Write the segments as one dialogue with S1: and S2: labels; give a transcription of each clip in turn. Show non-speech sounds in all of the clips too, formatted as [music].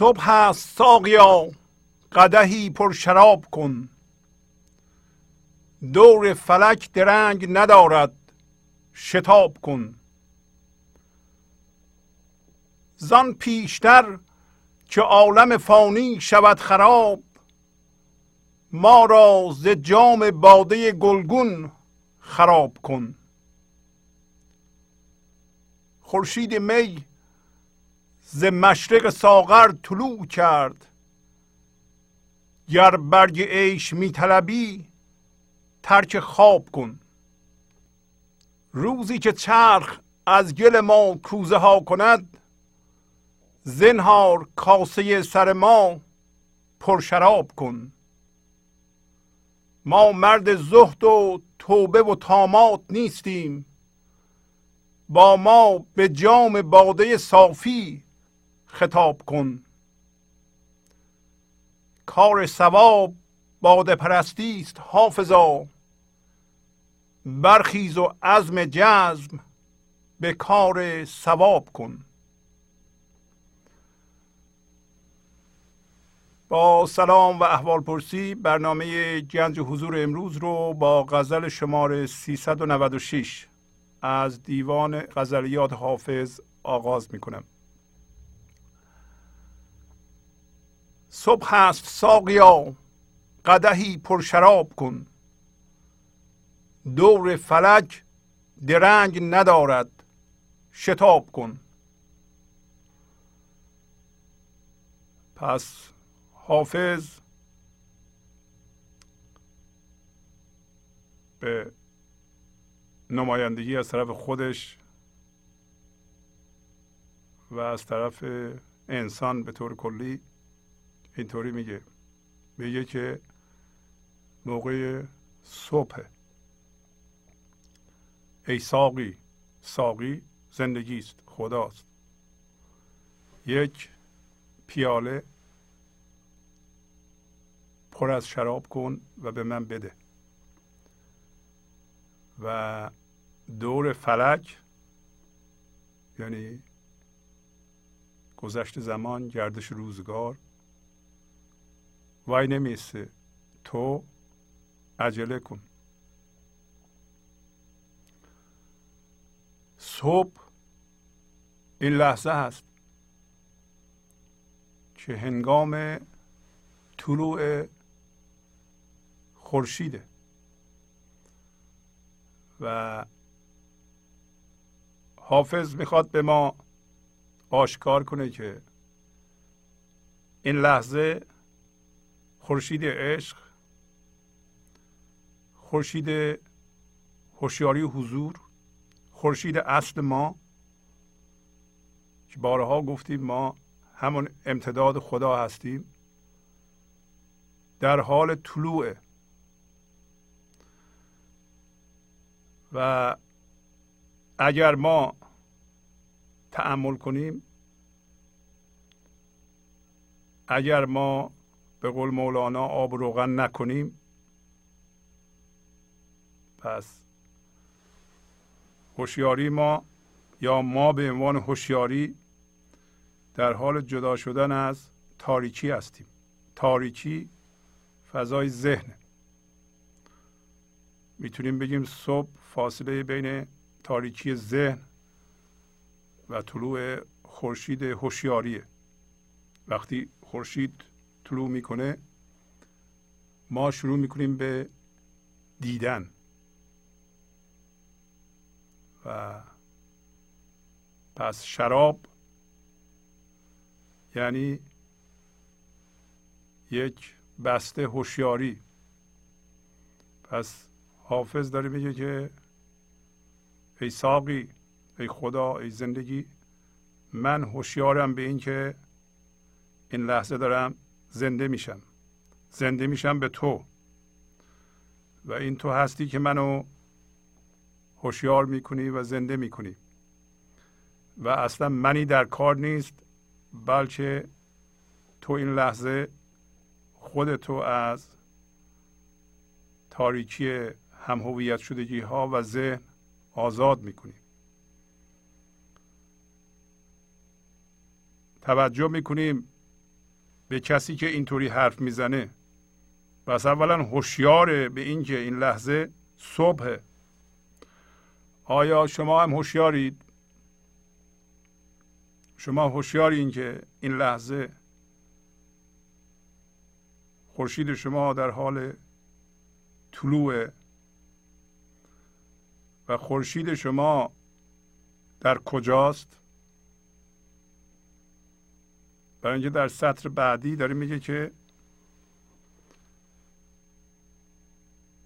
S1: صبح است ساقیا قدهی پر شراب کن. دور فلک درنگ ندارد شتاب کن. زان پیشتر که عالم فانی شود خراب ما را ز جام باده گلگون خراب کن. خورشید می مشرق ساغر طلوع کرد. گر برگ عیش میطلبی ترک خواب کن. روزی که چرخ از گل ما کوزه ها کند زنهار کاسه سر ما پرشراب کن. ما مرد زهد و توبه و تامات نیستیم. با ما به جام باده صافی خطاب کن. کار سواب باده پرستی است حافظا. برخیز و عزم جزم به کار سواب کن. با سلام و احوال پرسی برنامه گنج حضور امروز رو با غزل شماره 396 از دیوان غزلیات حافظ آغاز می کنم صبح است ساقیا قدهی پر شراب کن. دور فلک درنگ ندارد شتاب کن. پس حافظ به نمایندگی از طرف خودش و از طرف انسان به طور کلی اینطوری میگه. میگه که موقع صبح. ای ساقی ساقی زندگی است خداست. یک پیاله پر از شراب کن و به من بده. و دور فلک یعنی گذشت زمان گردش روزگار وای نمیسته تو عجله کن. صبح این لحظه هست که هنگام طلوع خورشیده و حافظ می‌خواد به ما آشکار کنه که این لحظه خورشید عشق خورشید هوشیاری حضور خورشید اصل ما که بارها گفتیم ما همون امتداد خدا هستیم در حال طلوع. و اگر ما تأمل کنیم اگر ما به قول مولانا آب روغن نکنیم. پس هوشیاری ما یا ما به عنوان هوشیاری در حال جدا شدن از تاریکی هستیم. تاریکی فضای ذهن می‌تونیم بگیم صبح فاصله بین تاریکی ذهن و طلوع خورشید هوشیاریه. وقتی خورشید طلوع می‌کنه ما شروع می‌کنیم به دیدن. و پس شراب یعنی یک بسته هوشیاری. پس حافظ داره میگه که ای ساقی ای خدا ای زندگی من هوشیارم به این که این لحظه دارم زنده میشم. زنده میشم به تو. و این تو هستی که منو هوشیار می‌کنی و زنده می‌کنی. و اصلا منی در کار نیست بلکه تو این لحظه خودتو از تاریکی هم شدگی ها و ذهن آزاد می‌کنی. توجه می‌کنیم به کسی که اینطوری حرف می‌زنه. پس اولا هوشیاره به اینکه این لحظه صبح آیا شما هم هوشیارید؟ شما هوشیارین که این لحظه خورشید شما در حال طلوع و خورشید شما در کجاست؟ برای اینکه در سطر بعدی داره میگه که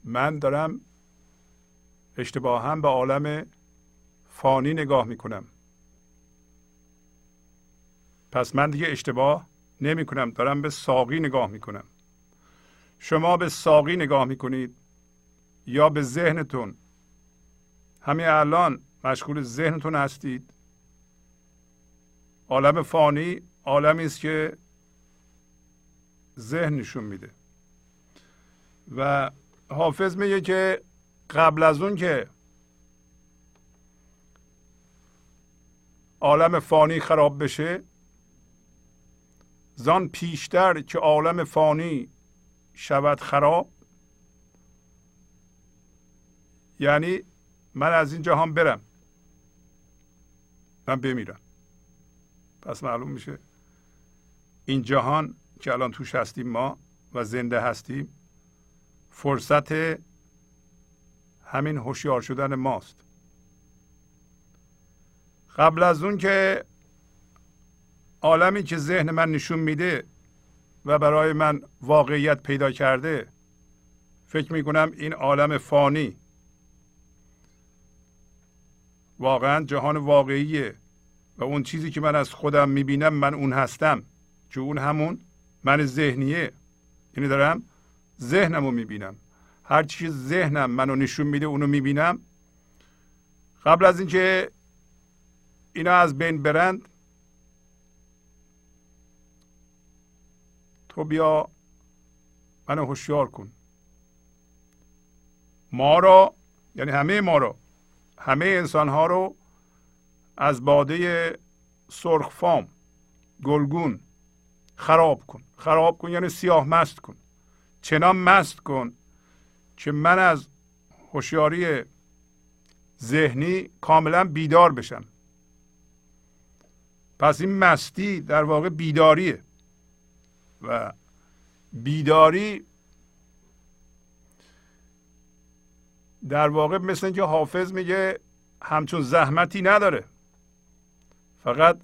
S1: من دارم اشتباها به عالم فانی نگاه می‌کنم. پس من دیگه اشتباه نمی کنم دارم به ساقی نگاه می‌کنم. شما به ساقی نگاه می‌کنید یا به ذهنتون. همین الان مشغول ذهنتون هستید. عالم فانی عالمی است که ذهن نشون میده. و حافظ میگه که قبل از اون که عالم فانی خراب بشه زان پیشتر که عالم فانی شود خراب یعنی من از این جهان برم من بمیرم. پس معلوم میشه این جهان که الان توش هستیم ما و زنده هستیم فرصت همین هوشیار شدن ماست. قبل از اون که عالمی که ذهن من نشون میده و برای من واقعیت پیدا کرده فکر می‌کنم این عالم فانی واقعا جهان واقعیه و اون چیزی که من از خودم می‌بینم من اون هستم. که اون همون من ذهنیه. یعنی دارم ذهنم رو می‌بینم. هر چیز ذهنم منو نشون میده اونو می‌بینم. قبل از اینکه اینا از بین برند تو بیا منو هوشیار کن. ما را یعنی همه ما رو همه انسان ها رو از باده سرخفام گلگون خراب کن. خراب کن یعنی سیاه مست کن. چنان مست کن که من از هوشیاری ذهنی کاملا بیدار بشم. پس این مستی در واقع بیداریه. و بیداری در واقع مثل اینکه حافظ میگه همچون زحمتی نداره. فقط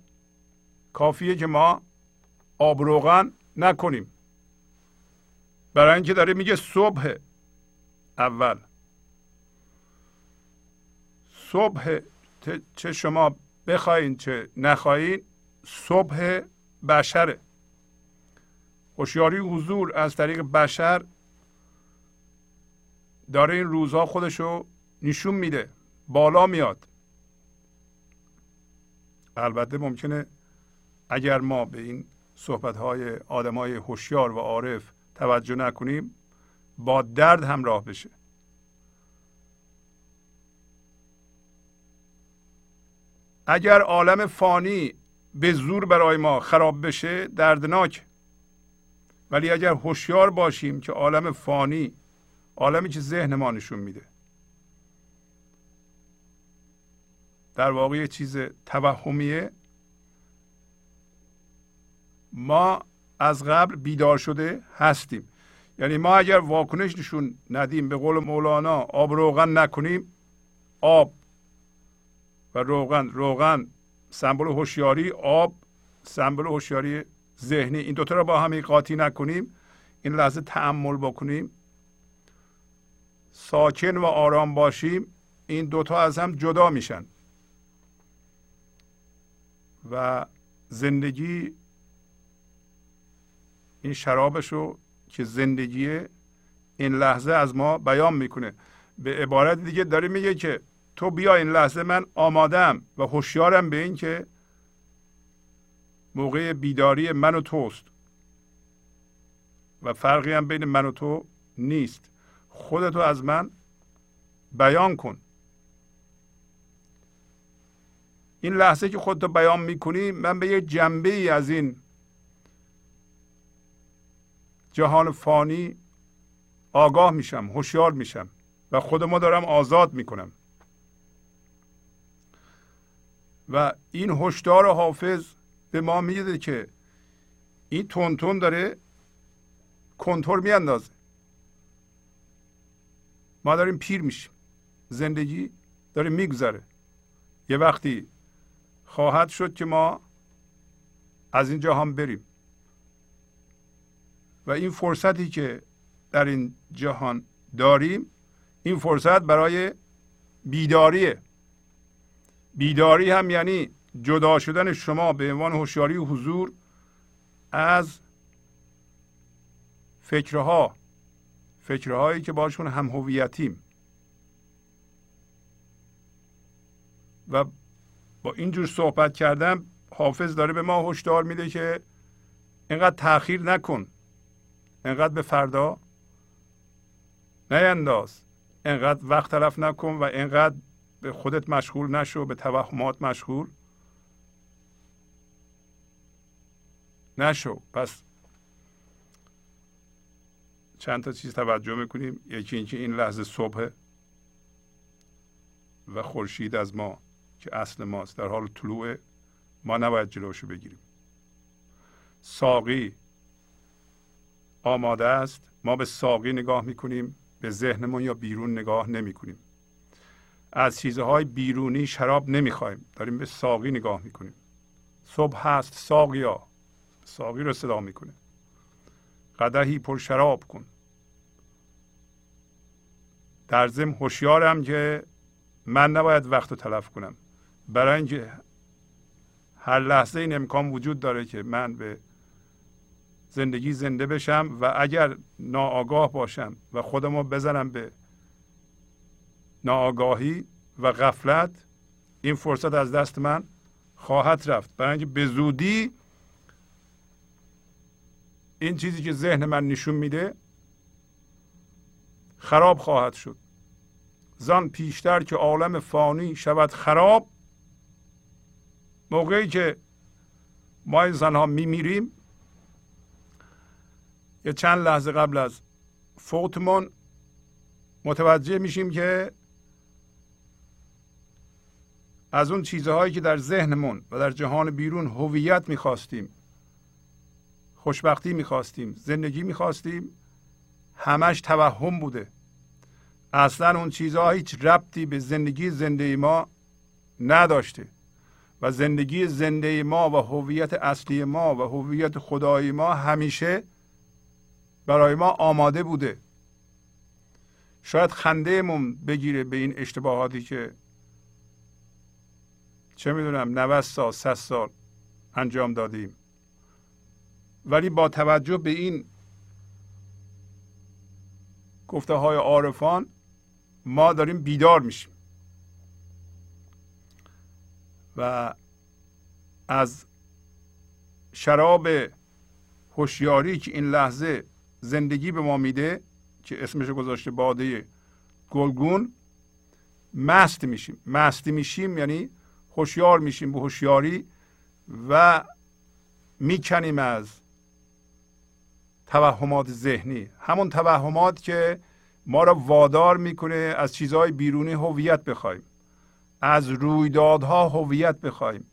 S1: کافیه که ما آب نکنیم. برای اینکه داره میگه صبح اول. صبح چه شما بخواین چه نخواین صبح بشره. هوشیاری حضور از طریق بشر داره این روزها خودشو نشون میده. بالا میاد. البته ممکنه اگر ما به این صحبت های آدم های هوشیار و عارف توجه نکنیم با درد همراه بشه. اگر عالم فانی به زور برای ما خراب بشه دردناک. ولی اگر هوشیار باشیم که عالم فانی عالمی که ذهن ما نشون میده. در واقع یه چیز توهمیه. ما از قبل بیدار شده هستیم. یعنی ما اگر واکنش نشون ندیم به قول مولانا آب روغن نکنیم آب و روغن روغن سمبل هوشیاری آب سمبل هوشیاری ذهنی. این دوتا رو با هم قاطی نکنیم این لحظه تعمل بکنیم. ساکن و آرام باشیم این دوتا از هم جدا میشن. و زندگی این شرابشو که زندگی این لحظه از ما بیان می‌کنه. به عبارت دیگه داره میگه که تو بیا این لحظه من آمادم و هوشیارم به این که موقع بیداری من و توست و فرقی هم بین من و تو نیست. خودتو از من بیان کن. این لحظه که خودتو بیان می‌کنی من به یه جنبه ای از این جهان فانی آگاه میشم هوشیار میشم و خود ما دارم آزاد می‌کنم. و این هشدار حافظ به ما میده که این تون داره کنتور میاندازه. ما داریم پیر میشیم. زندگی داره میگذره. یه وقتی خواهد شد که ما از این جهان بریم. و این فرصتی که در این جهان داریم این فرصت برای بیداریه. بیداری هم یعنی جدا شدن شما به عنوان هوشیاری و حضور از فکرها فکرهایی که باشون هم هویتیم. و با اینجور صحبت کردم حافظ داره به ما هشدار میده که اینقدر تاخیر نکن. اینقدر به فردا؟ نینداز. اینقدر وقت تلف نکن و اینقدر به خودت مشغول نشو به توهمات مشغول. نشو. پس چند تا چیز توجه می‌کنیم. یکی اینکه این لحظه صبح و خورشید از ما که اصل ماست. در حال طلوع ما نباید جلوشو بگیریم. ساقی. آماده است ما به ساقی نگاه می‌کنیم به ذهنمون یا بیرون نگاه نمی کنیم از چیزهای بیرونی شراب نمی‌خوایم داریم به ساقی نگاه می‌کنیم. صبح هست ساقیا. ساقی رو صدا می‌کنه. قدهی پر شراب کن. در ضمن هوشیارم که من نباید وقت رو تلف کنم. برای اینکه هر لحظه این امکان وجود داره که من به زندگی زنده بشم و اگر ناآگاه باشم و خودم رو بزنم به ناآگاهی و غفلت این فرصت از دست من خواهد رفت. برای اینکه به زودی این چیزی که ذهن من نشون میده خراب خواهد شد. زان پیشتر که عالم فانی شود خراب موقعی که ما انسان ها میمیریم یه چند لحظه قبل از فوتمون متوجه میشیم که از اون چیزهایی که در ذهنمون و در جهان بیرون هویت می‌خواستیم خوشبختی می‌خواستیم زندگی می‌خواستیم همش توهم بوده. اصلا اون چیزها هیچ ربطی به زندگی زنده ما نداشته و زندگی زنده ما و هویت اصلی ما و هویت خدای ما همیشه برای ما آماده بوده. شاید خندهمون بگیره به این اشتباهاتی که چه می‌دونم 90 سال 100 سال انجام دادیم. ولی با توجه به این گفته های عارفان ما داریم بیدار میشیم. و از شراب هوشیاری که این لحظه زندگی به ما میده که اسمش گذاشته باده گلگون مست میشیم. مستی میشیم یعنی هوشیار میشیم به هوشیاری و می‌کنیم از توهمات ذهنی. همون توهمات که ما را وادار می‌کنه از چیزهای بیرونی هویت بخوایم. از رویدادها هویت بخوایم.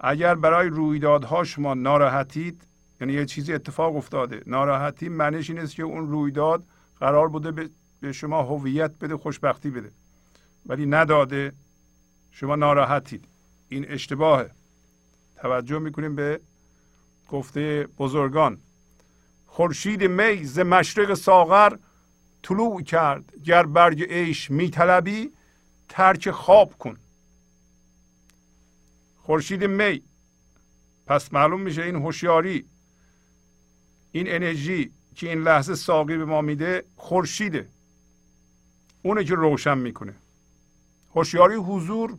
S1: اگر برای رویدادها شما ناراحتید یعنی یه چیزی اتفاق افتاده. ناراحتی معنیش این است که اون رویداد قرار بوده به شما هویت بده خوشبختی بده. ولی نداده شما ناراحتید. این اشتباهه. توجه می‌کنیم به گفته بزرگان. خورشید می ز مشرق ساغر طلوع کرد. گر برگ عیش میطلبی ترک خواب کن. خورشید می. پس معلوم میشه این هوشیاری این انرژی که این لحظه ساقی به ما میده خورشیده. اونه که روشن می‌کنه. هوشیاری حضور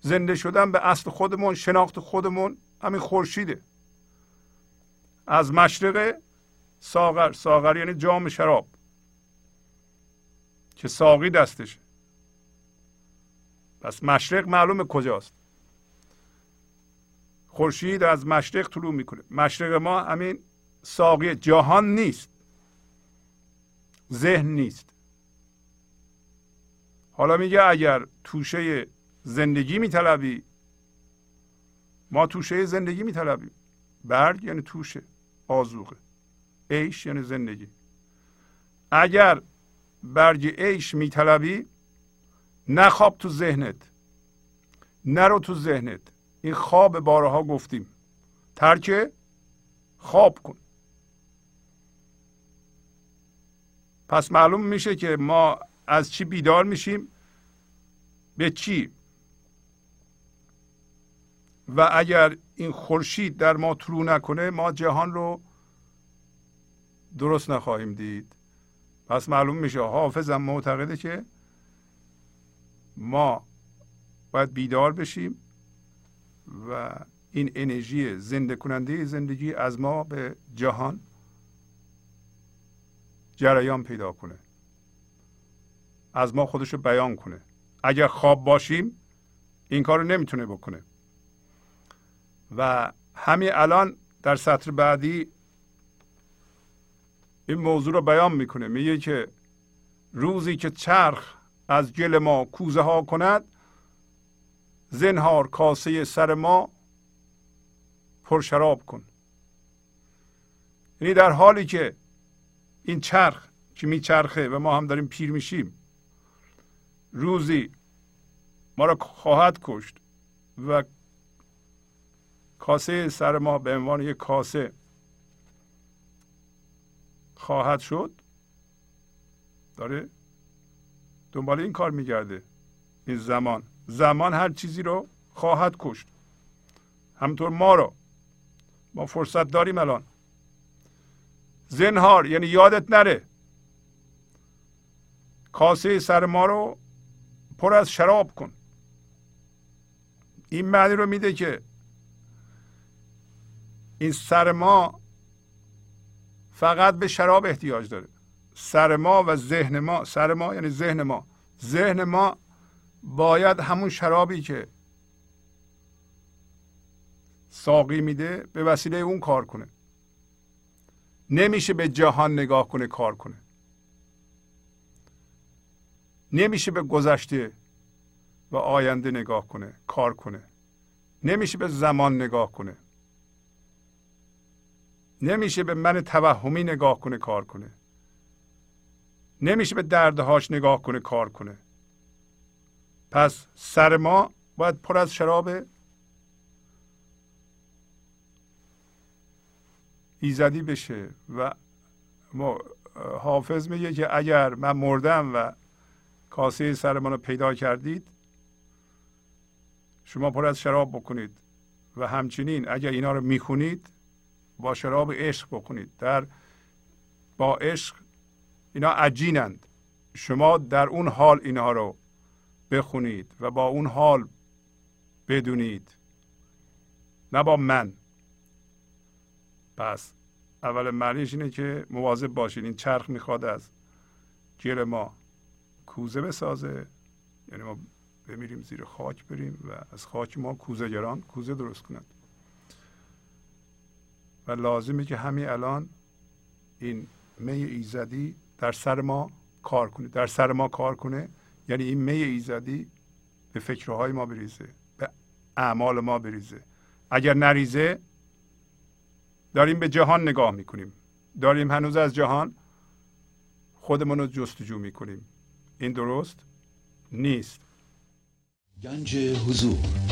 S1: زنده شدن به اصل خودمون شناخت خودمون همین خورشیده. از مشرق ساغر ساغر یعنی جام شراب که ساقی دستشه. پس مشرق معلومه کجاست؟ خورشید از مشرق طلوع می‌کنه. مشرق ما همین ساقی جهان نیست. ذهن نیست. حالا میگه اگر توشه زندگی میطلبی ما توشه زندگی میطلبیم. برگ یعنی توشه آزوقه عیش یعنی زندگی. اگر برگ عیش میطلبی نخواب تو ذهنت نرو تو ذهنت. این خواب بارها گفتیم. ترک خواب کن. پس معلوم میشه که ما از چی بیدار میشیم؟ به چی؟ و اگر این خورشید در ما طلوع نکنه ما جهان رو درست نخواهیم دید. پس معلوم میشه حافظم معتقده که ما باید بیدار بشیم. و این انرژی زنده کننده زندگی از ما به جهان جریان پیدا کنه. از ما خودش رو بیان کنه. اگر خواب باشیم این کار رو نمی‌تونه بکنه. و همین الان در سطر بعدی این موضوع رو بیان می‌کنه. میگه که روزی که چرخ از گل ما کوزه ها کند زنهار کاسه سر ما پرشراب کن. یعنی در حالی که این چرخ که میچرخه و ما هم داریم پیر میشیم روزی ما را خواهد کشت و کاسه سر ما به عنوان یک کاسه خواهد شد داره دنبال این کار میگرده این زمان. زمان هر چیزی رو خواهد کشت. همطور ما رو. ما فرصت داریم الان. زنهار یعنی یادت نره. کاسه سر ما رو پر از شراب کن. این معنی رو میده که این سر ما فقط به شراب احتیاج داره. سر ما و ذهن ما سر ما یعنی ذهن ما. ذهن ما باید همون شرابی که ساقی میده به وسیله اون کار کنه. نمیشه به جهان نگاه کنه کار کنه. نمیشه به گذشته و آینده نگاه کنه کار کنه. نمیشه به زمان نگاه کنه. نمیشه به من توهمی نگاه کنه کار کنه. نمیشه به دردهاش نگاه کنه کار کنه. پس سر ما باید پر از شراب ایزدی بشه و حافظ میگه که اگر من مردم و کاسه سر رو پیدا کردید شما پر از شراب بکنید و همچنین اگر اینا رو می‌خونید با شراب عشق بکنید. در با عشق اینا عجینند. شما در اون حال اینها رو بخونید و با اون حال بدونید. نه با من. پس اول معنیش اینه که مواظب باشید این چرخ می‌خواد از گل ما کوزه بسازه. یعنی ما بمیریم زیر خاک بریم و از خاک ما کوزه گران کوزه درست کند. و لازمه که همین الان این می ایزدی در سر ما کار کنه در سر ما کار کنه. یعنی این می ایزدی به فکرهای ما بریزه به اعمال ما بریزه. اگر نریزه داریم به جهان نگاه می‌کنیم. داریم هنوز از جهان خودمون رو جستجو می‌کنیم. این درست نیست.
S2: گنج حضور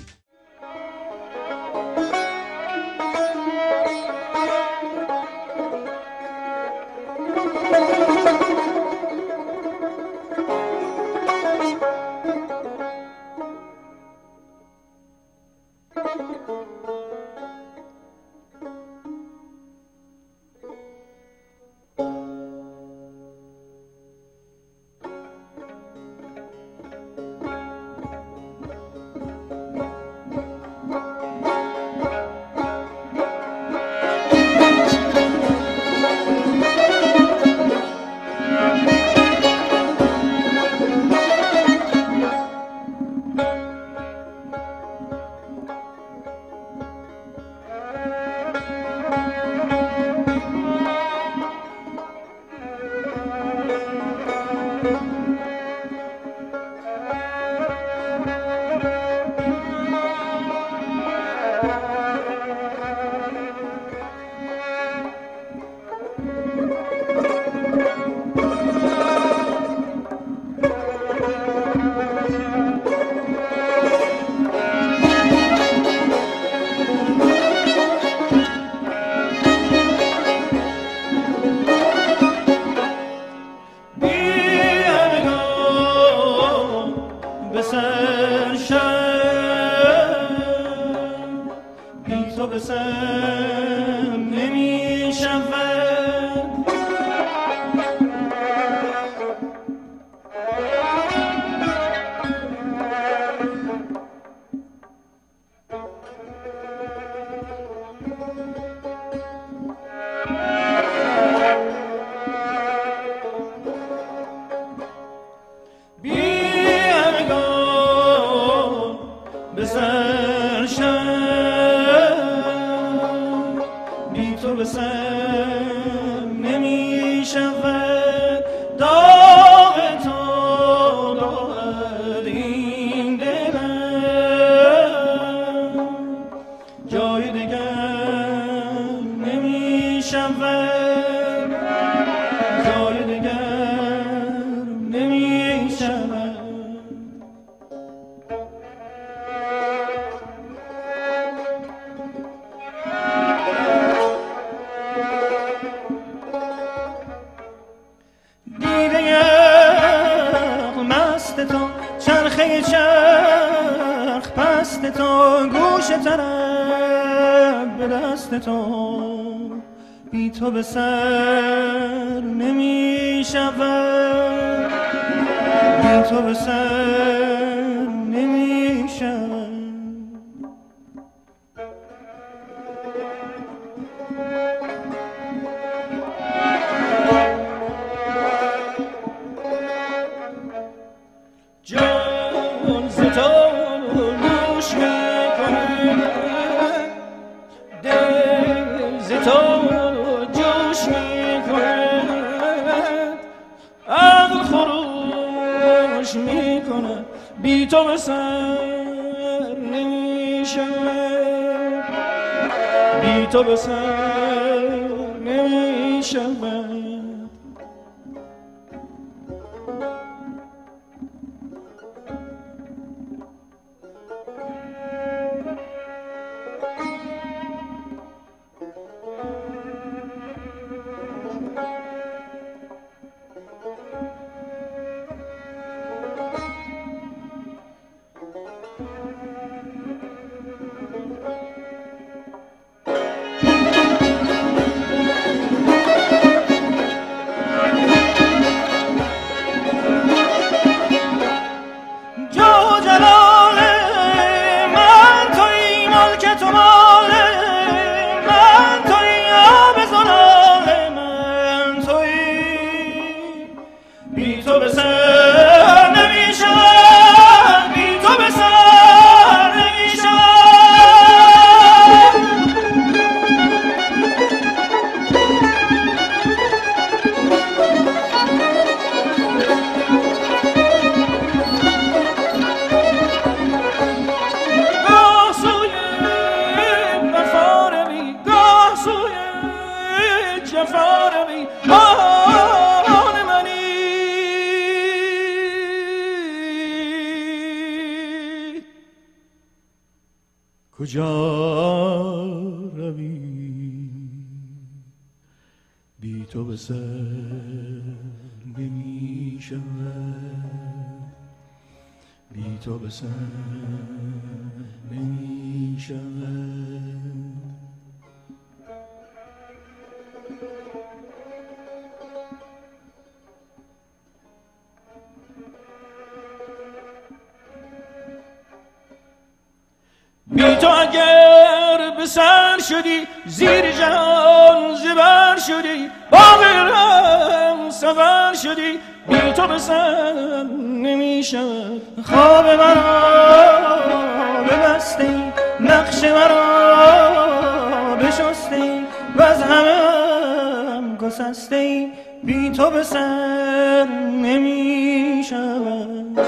S3: قفس ای بی تو به سر نمی شود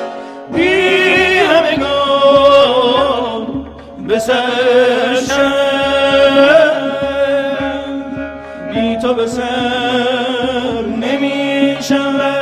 S3: بی همگان به سر شد. بی تو به سر نمی شود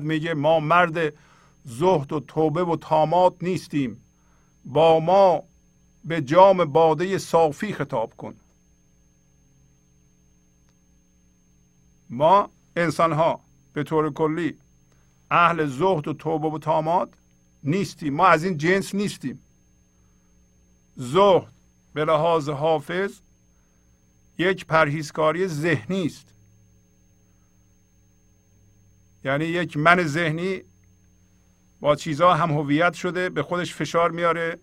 S1: بعد میگه ما مرد زهد و توبه و تامات نیستیم. با ما به جام باده صافی خطاب کن. ما انسان ها به طور کلی اهل زهد و توبه و تامات نیستیم. ما از این جنس نیستیم. زهد به لحاظ حافظ یک پرهیزکاری ذهنی است. یعنی یک من ذهنی با چیزها هم هویت شده به خودش فشار میاره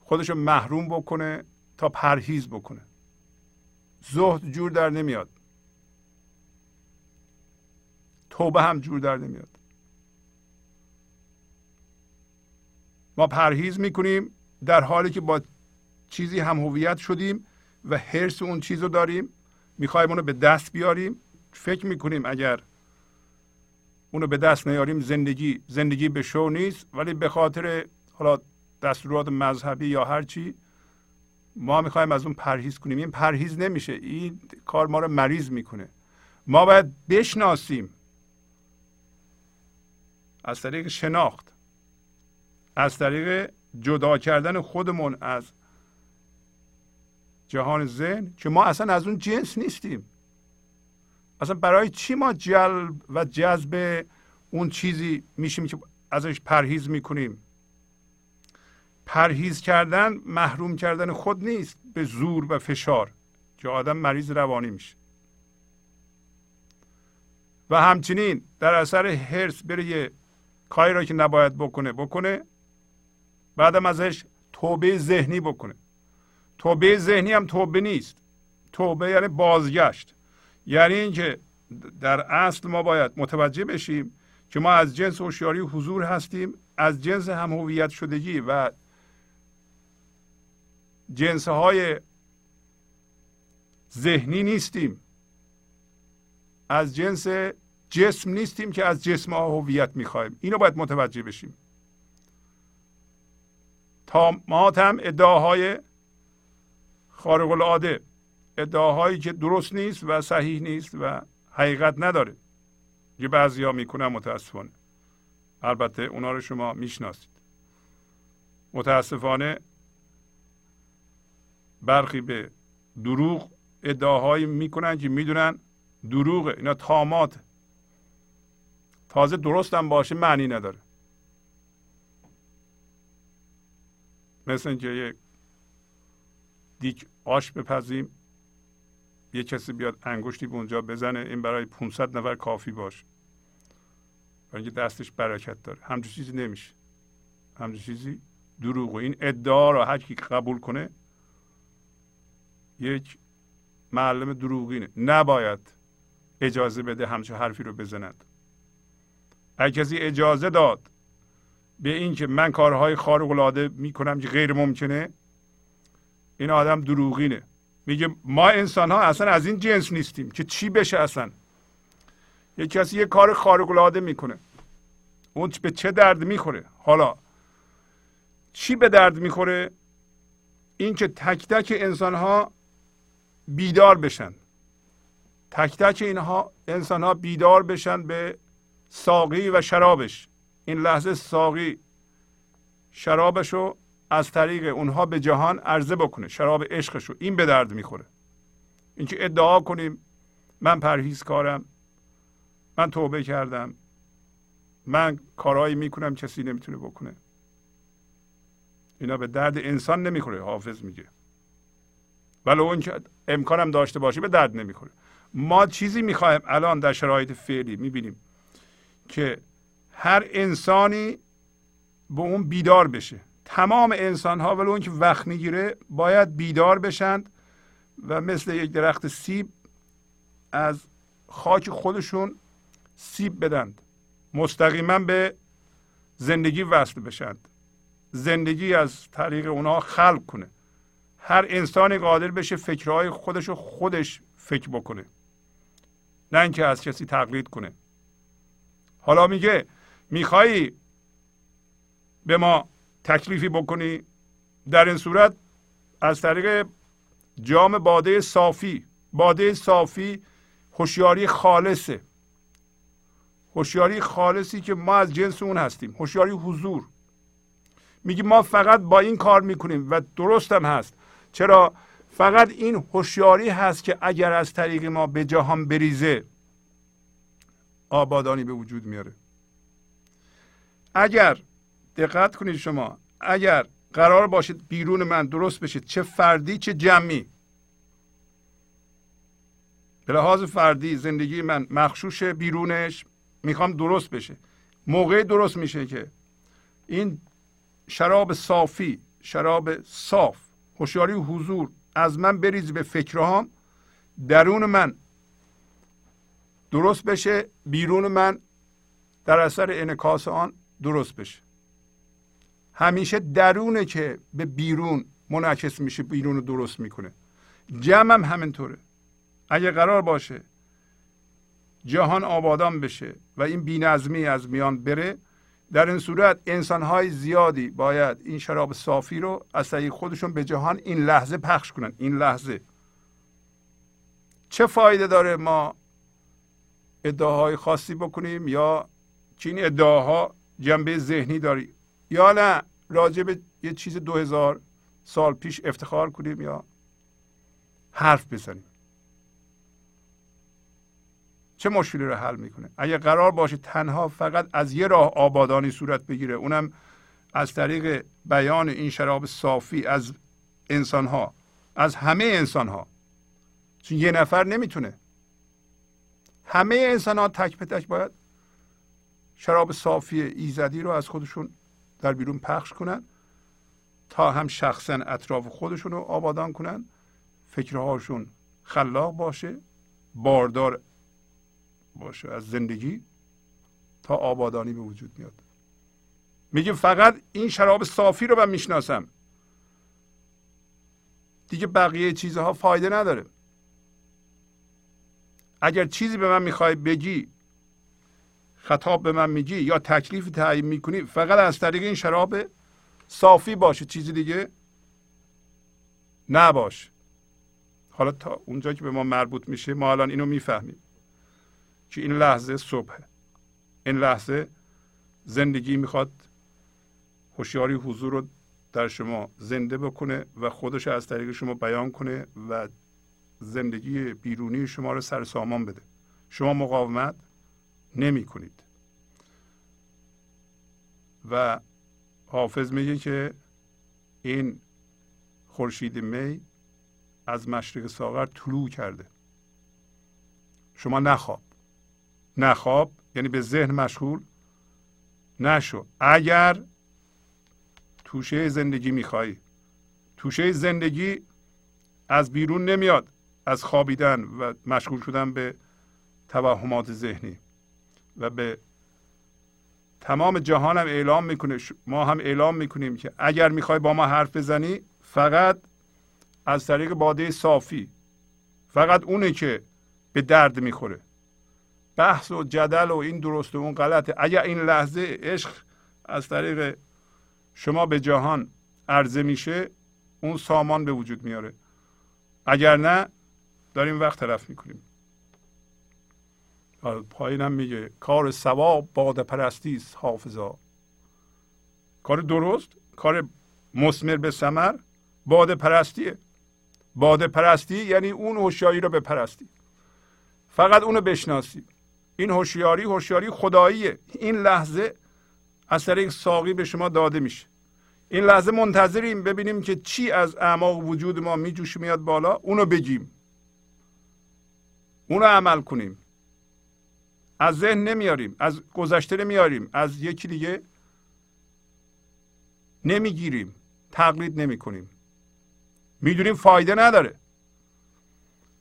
S1: خودش رو محروم بکنه تا پرهیز بکنه. زهد جور در نمیاد. توبه هم جور در نمیاد. ما پرهیز می‌کنیم در حالی که با چیزی هم هویت شدیم و حرس اون چیز رو داریم. می‌خوایم اونو به دست بیاریم. فکر می‌کنیم اگر اونو به دست نیاریم زندگی زندگی به شو نیست. ولی به خاطر حالا دستورات مذهبی یا هر چی ما می‌خوایم از اون پرهیز کنیم. این پرهیز نمیشه. این کار ما رو مریض می‌کنه. ما باید بشناسیم. از طریق شناخت. از طریق جدا کردن خودمون از جهان ذهن که ما اصلا از اون جنس نیستیم. اصلا برای چی ما جلب و جذب اون چیزی میشیم که ازش پرهیز می‌کنیم؟ پرهیز کردن محروم کردن خود نیست به زور و فشار. که آدم مریض روانی میشه. و همچنین در اثر هرس بره یه کاری را که نباید بکنه بکنه بعدم ازش توبه ذهنی بکنه. توبه ذهنی هم توبه نیست. توبه یعنی بازگشت. یعنی اینکه در اصل ما باید متوجه بشیم که ما از جنس هوشیاری حضور هستیم از جنس هم هویت شدگی و جنس های ذهنی نیستیم. از جنس جسم نیستیم که از جسم ها هویت می‌خوایم. اینو باید متوجه بشیم. تا ما هم ادعاهای خارق العاده ادعاهایی که درست نیست و صحیح نیست و حقیقت نداره یه بعضی ها می‌کنن متاسفانه. البته اونا رو شما می‌شناسید. متاسفانه برخی به دروغ ادعاهایی می‌کنن که می‌دونن دروغه اینا تامات تازه درست هم باشه معنی نداره. مثل اینکه یک دیک آش بپزیم. یه کسی بیاد انگشتی به اونجا بزنه این برای 500 نفر کافی باشه برای اینکه دستش برکت داره. همچون چیزی نمیشه. همچون چیزی دروغ و این ادعا رو هر کی قبول کنه یک معلم دروغینه. نباید اجازه بده همچون حرفی رو بزند. اگر کسی اجازه داد به اینکه من کارهای خارق العاده می‌کنم که غیر ممکنه این آدم دروغینه. میگه ما انسان ها اصلا از این جنس نیستیم که چی بشه اصلا. یه کسی یه کار خارق العاده می‌کنه. اون به چه درد می‌خوره؟ حالا چی به درد می‌خوره؟ اینکه تک تک انسان ها بیدار بشن. تک تک اینها انسان ها بیدار بشن به ساقی و شرابش. این لحظه ساقی شرابش رو از طریق اونها به جهان عرضه بکنه. شراب عشقش رو. این به درد می‌خوره. اینکه ادعا کنیم من پرهیز کارم من توبه کردم من کارهایی می‌کنم کسی نمی‌تونه بکنه. اینا به درد انسان نمی‌خوره حافظ میگه. ولی اون که امکانم داشته باشه به درد نمی‌خوره. ما چیزی می‌خوایم الان در شرایط فعلی می‌بینیم که هر انسانی به اون بیدار بشه. تمام انسان ها ولی اون که وقت می‌گیره باید بیدار بشند و مثل یک درخت سیب از خاک خودشون سیب بدند. مستقیما به زندگی وصل بشند. زندگی از طریق اونها خلق کنه. هر انسانی قادر بشه فکرهای خودش رو خودش فکر بکنه. نه اینکه از کسی تقلید کنه. حالا میگه میخوایی به ما تکلیفی بکنی. در این صورت از طریق جام باده صافی باده صافی هوشیاری خالصه. هوشیاری خالصی که ما از جنس اون هستیم. هوشیاری حضور. میگی ما فقط با این کار می‌کنیم و درستم هست. چرا؟ فقط این هوشیاری هست که اگر از طریق ما به جهان بریزه آبادانی به وجود میاره. اگر دقت کنید شما. اگر قرار باشید بیرون من درست بشه چه فردی چه جمعی. به لحاظ فردی زندگی من مخشوش بیرونش می‌خوام درست بشه. موقع درست میشه که این شراب صافی شراب صاف هوشیاری حضور از من بریز به فکرهام درون من درست بشه بیرون من در اثر انکاس آن درست بشه. همیشه درونه که به بیرون منعکس میشه بیرون رو درست می‌کنه. جمع هم همینطوره. اگه قرار باشه جهان آبادان بشه و این بینظمی از میان بره در این صورت انسان های زیادی باید این شراب صافی رو از طریق خودشون به جهان این لحظه پخش کنن. این لحظه. چه فایده داره ما ادعاهای خاصی بکنیم یا که این ادعاها جنبه ذهنی داری یا نه؟ راجع به یه چیز دو هزار سال پیش افتخار کنیم یا حرف بزنیم. چه مشکلی رو حل می‌کنه؟ اگه قرار باشه تنها فقط از یه راه آبادانی صورت بگیره اونم از طریق بیان این شراب صافی از انسان ها از همه انسان ها چون یه نفر نمی‌تونه. همه انسان ها تک به تک باید شراب صافی ایزدی رو از خودشون در بیرون پخش کنن تا هم شخصا اطراف خودشون رو آبادان کنن. فکرهاشون خلاق باشه باردار باشه از زندگی تا آبادانی به وجود میاد. میگه فقط این شراب صافی رو من می‌شناسم. دیگه بقیه چیزها فایده نداره. اگر چیزی به من می‌خوای بگی خطاب به من میگی یا تکلیف تعیین می‌کنی فقط از طریق این شراب صافی باشه چیزی دیگه نباش. حالا تا اونجا که به ما مربوط میشه ما الان اینو می‌فهمیم که این لحظه صبح. این لحظه زندگی می‌خواد هوشیاری حضور رو در شما زنده بکنه و خودش از طریق شما بیان کنه و زندگی بیرونی شما رو سر سامان بده. شما مقاومت؟ نمی کنید. و حافظ میگه که این خورشید می از مشرق ساغر طلوع کرده. شما نخواب. نخواب یعنی به ذهن مشغول نشو. اگر توشه زندگی میخوایی. توشه زندگی از بیرون نمیاد. از خوابیدن و مشغول شدن به توهمات ذهنی. و به تمام جهان هم اعلام می‌کنه. ما هم اعلام می‌کنیم که اگر می‌خوای با ما حرف بزنی فقط از طریق باده صافی. فقط اونه که به درد می‌خوره. بحث و جدل و این درست و اون غلطه اگر این لحظه عشق از طریق شما به جهان عرضه میشه اون سامان به وجود میاره اگر نه داریم وقت تلف می‌کنیم. پایینم میگه. کار سواب باد پرستی است حافظا. کار درست؟ کار مسمر به سمر باد پرستیه باد پرستی یعنی اون هوشیاری رو بپرستی فقط اونو بشناسی. این هوشیاری هوشیاری خداییه. این لحظه از طریق ساقی به شما داده میشه. این لحظه منتظریم ببینیم که چی از اعماق وجود ما میجوش میاد بالا. اونو بگیم. اونو عمل کنیم. از ذهن نمیاریم از گذشته نمیاریم از یکی دیگه نمی‌گیریم تقلید نمی کنیم می‌دونیم فایده نداره.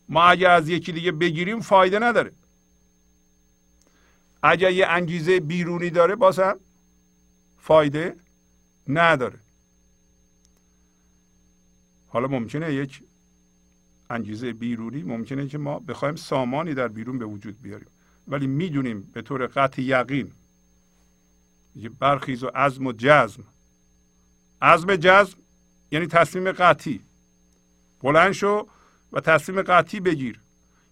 S1: ما اگه از یکی دیگه بگیریم فایده نداره. اگر یه انگیزه بیرونی داره بازم فایده نداره. حالا ممکنه یک انگیزه بیرونی ممکنه که ما بخوایم سامانی در بیرون به وجود بیاریم. ولی می‌دونیم به طور قطع یقین برخیز و عزم و جزم. عزم جزم یعنی تصمیم قطعی. بلند شو و تصمیم قطعی بگیر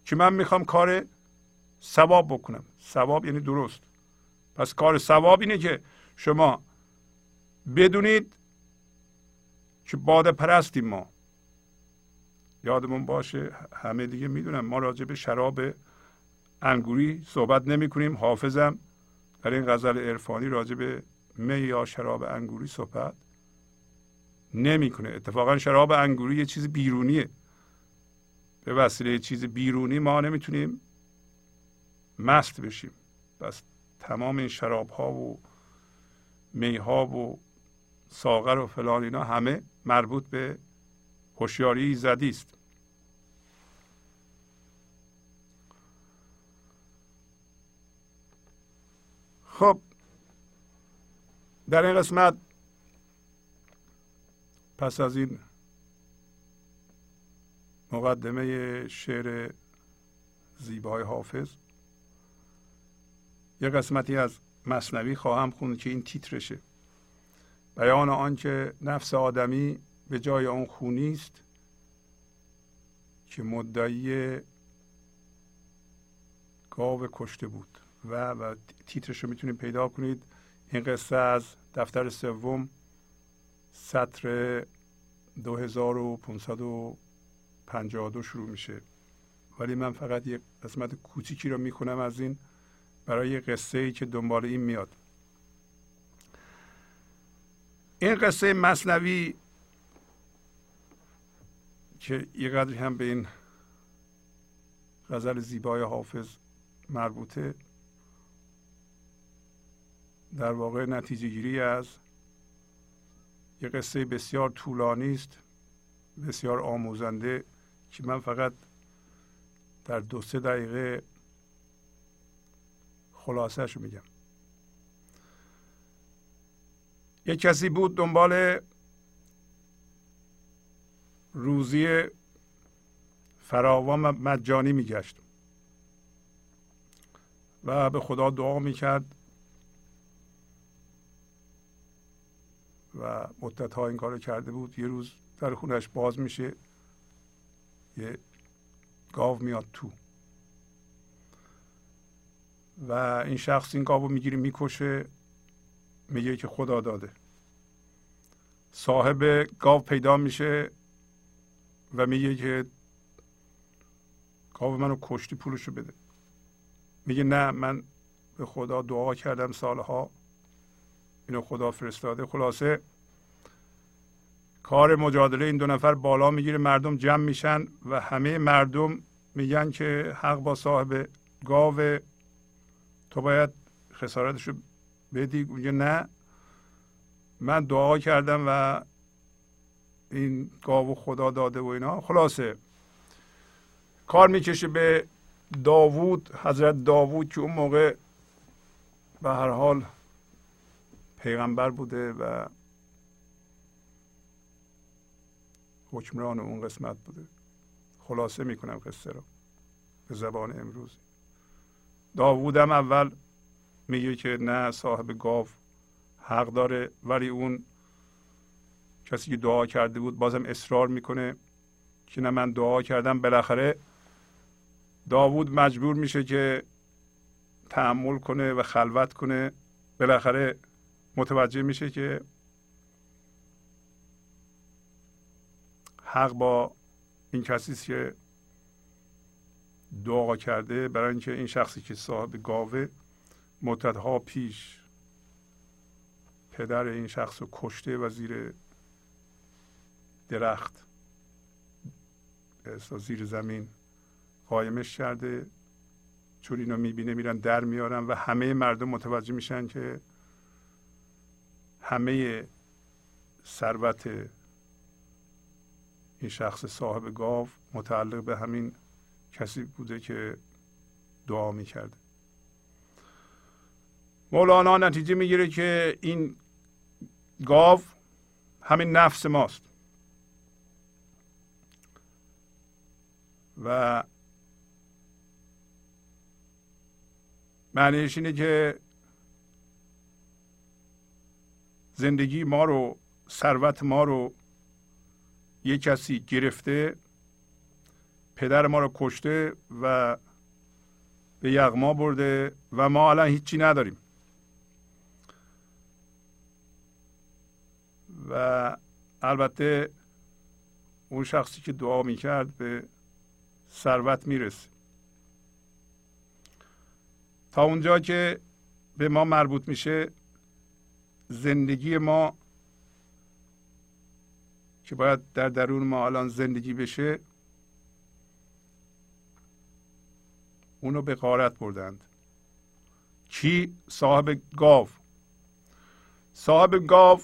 S1: که من می‌خوام کار ثواب بکنم. ثواب یعنی درست. پس کار ثواب اینه که شما بدونید که باده پرستیم ما. یادمون باشه همه دیگه می‌دونم ما راجع به شراب انگوری صحبت نمی کنیم حافظم. در این غزل عرفانی راجع به می یا شراب انگوری صحبت نمی‌کنه. اتفاقا شراب انگوری یه چیز بیرونیه. به وسیله چیز بیرونی ما نمی‌تونیم مست بشیم. بس تمام این شراب ها و می ها و ساغر و فلان اینا همه مربوط به هوشیاری زدی است. خب در این قسمت پس از این مقدمه شعر زیبای حافظ یه قسمتی از مصنوی خواهم خوند که این تیترشه. بیان آنکه نفس آدمی به جای آن خونی است که مدعی گاو کشته بود. و و تیترش رو می‌تونید پیدا کنید. این قصه از دفتر سوم سطر 2552 شروع میشه. ولی من فقط یک قسمت کوچیکی رو می‌خونم از این برای قصه ای که دنبال این میاد. این قصه مصنوی که یه قدری هم به این غزل زیبای حافظ مربوطه در واقع نتیجه گیری از یه قصه بسیار طولانی است بسیار آموزنده که من فقط در دو سه دقیقه خلاصش رو میگم. یه کسی بود دنبال روزی فراوان مجانی میگشت و به خدا دعا می‌کرد و مدت ها این کار کرده بود یه روز در خونش باز میشه یه گاو میاد تو. و این شخص این گاو رو می‌کشه میگه که خدا داده. صاحب گاو پیدا میشه و میگه که گاو منو کشتی پولشو بده. میگه نه من به خدا دعا کردم سالها. اینو خدا فرستاده. خلاصه کار مجادله این دو نفر بالا می‌گیره مردم جمع میشن و همه مردم میگن که حق با صاحب گاو تو باید خسارتش رو بدی. میگه نه. من دعا کردم و این گاو خدا داده و اینا. خلاصه کار می‌کشه به داوود حضرت داوود که اون موقع به هر حال پیغمبر بوده و حکمران اون قسمت بوده. خلاصه می‌کنم قصه رو. به زبان امروز. داوودم اول میگه که نه صاحب گاو حق داره. ولی اون کسی که دعا کرده بود بازم اصرار می‌کنه که نه من دعا کردم. بالاخره داوود مجبور میشه که تحمل کنه و خلوت کنه. بالاخره متوجه میشه که حق با این کسی که دعا کرده برای اینکه این شخصی که صاحب گاوه مدتها پیش پدر این شخص رو کشته و زیر درخت زیر زمین قایمش کرده. چون اینو می‌بینه میرن در میارن و همه مردم متوجه میشن که همه ثروت این شخص صاحب گاو متعلق به همین کسی بوده که دعا می‌کرده. مولانا نتیجه می‌گیره که این گاو همین نفس ماست. و معنیش اینه که زندگی ما رو ثروت ما رو یه کسی گرفته پدر ما رو کشته و به یغما برده و ما الان هیچی نداریم. و البته اون شخصی که دعا می‌کرد به ثروت می‌رسه. تا اونجا که به ما مربوط میشه زندگی ما که باید در درون ما الان زندگی بشه اونو به قارت بردند. کی صاحب گاو. صاحب گاو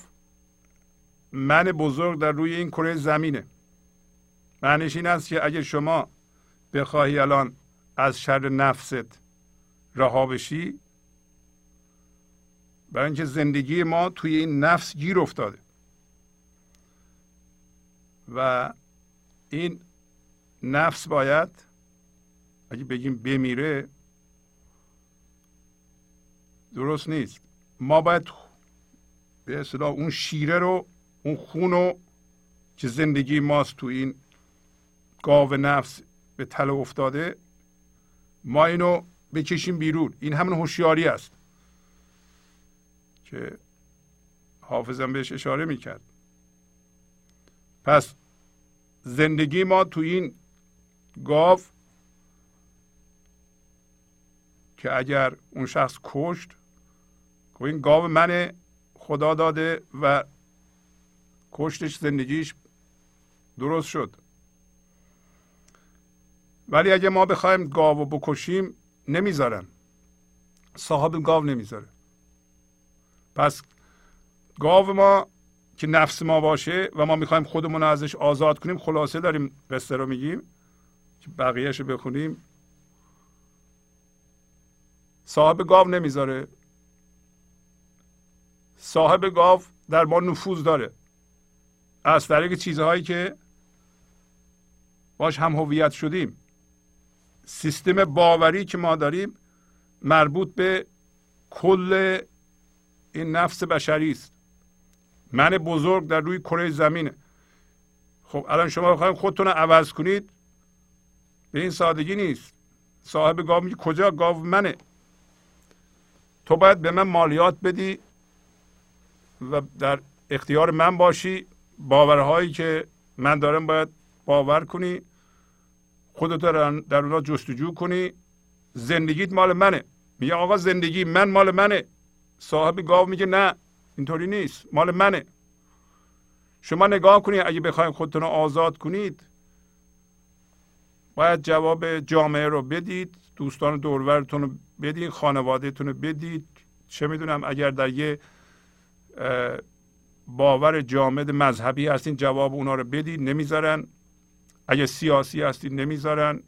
S1: من بزرگ در روی این کره زمینه. معنیش این است که اگر شما بخواهی الان از شر نفست رها بشی برای اینکه زندگی ما توی این نفس گیر افتاده. و این نفس باید اگه بگیم بمیره درست نیست. ما باید به اصطلاح اون شیره رو اون خون رو که زندگی ماست تو این گاو نفس به تله افتاده ما اینو بکشیم بیرون. این همون هوشیاری است. که حافظم بهش اشاره می‌کرد. پس زندگی ما تو این گاو که اگر اون شخص کشت خب این گاو من خدا داده و کشتش زندگیش درست شد. ولی اگه ما بخوایم گاو بکشیم نمی‌ذارن. صاحب گاو نمی‌ذاره. پس گاو ما که نفس ما باشه و ما می‌خوایم خودمون رو ازش آزاد کنیم خلاصه داریم قصه رو میگیم که بقیهش رو بخونیم. صاحب گاو نمی‌ذاره. صاحب گاو در ما نفوذ داره. از طریق چیزهایی که باش هم هویت شدیم. سیستم باوری که ما داریم مربوط به کل این نفس بشری است. من بزرگ در روی کره زمینه خب الان شما بخواید خودتون رو عوض کنید به این سادگی نیست. صاحب گاو میگه کجا گاو منه؟ تو باید به من مالیات بدی و در اختیار من باشی. باورهایی که من دارم باید باور کنی. خودت در اونها جستجو کنی. زندگیت مال منه. میگه آقا زندگی من مال منه. صاحب گاو میگه نه اینطوری نیست مال منه. شما نگاه کنید اگه بخواید خودتون رو آزاد کنید باید جواب جامعه رو بدید دوستان دورورتون رو بدید خانوادهتون رو بدید. چه می‌دونم اگر در یه باور جامد مذهبی هستین جواب اونا رو بدید نمی‌ذارن. اگه سیاسی هستید نمی‌ذارن.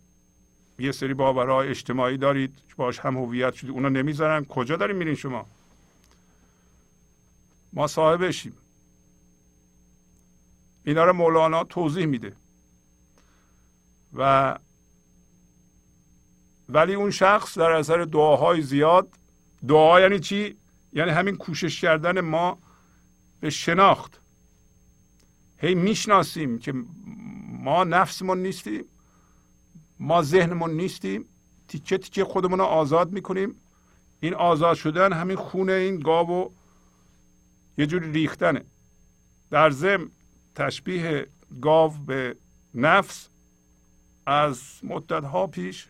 S1: یه سری باورهای اجتماعی دارید باش هم هویت شدید اونا نمی‌ذارن. کجا داریم میرین شما؟ ما صاحبشیم. اینا رو مولانا توضیح میده. و ولی اون شخص در اثر دعاهای زیاد دعا یعنی چی؟ یعنی همین کوشش کردن ما به شناخت. هی می‌شناسیم که ما نفسمون نیستیم ما ذهنمون نیستیم تیکه تیکه خودمون رو آزاد می‌کنیم. این آزاد شدن همین خونه این گاو و یه جوری ریختنه. در ضمن تشبیه گاو به نفس از مدت ها پیش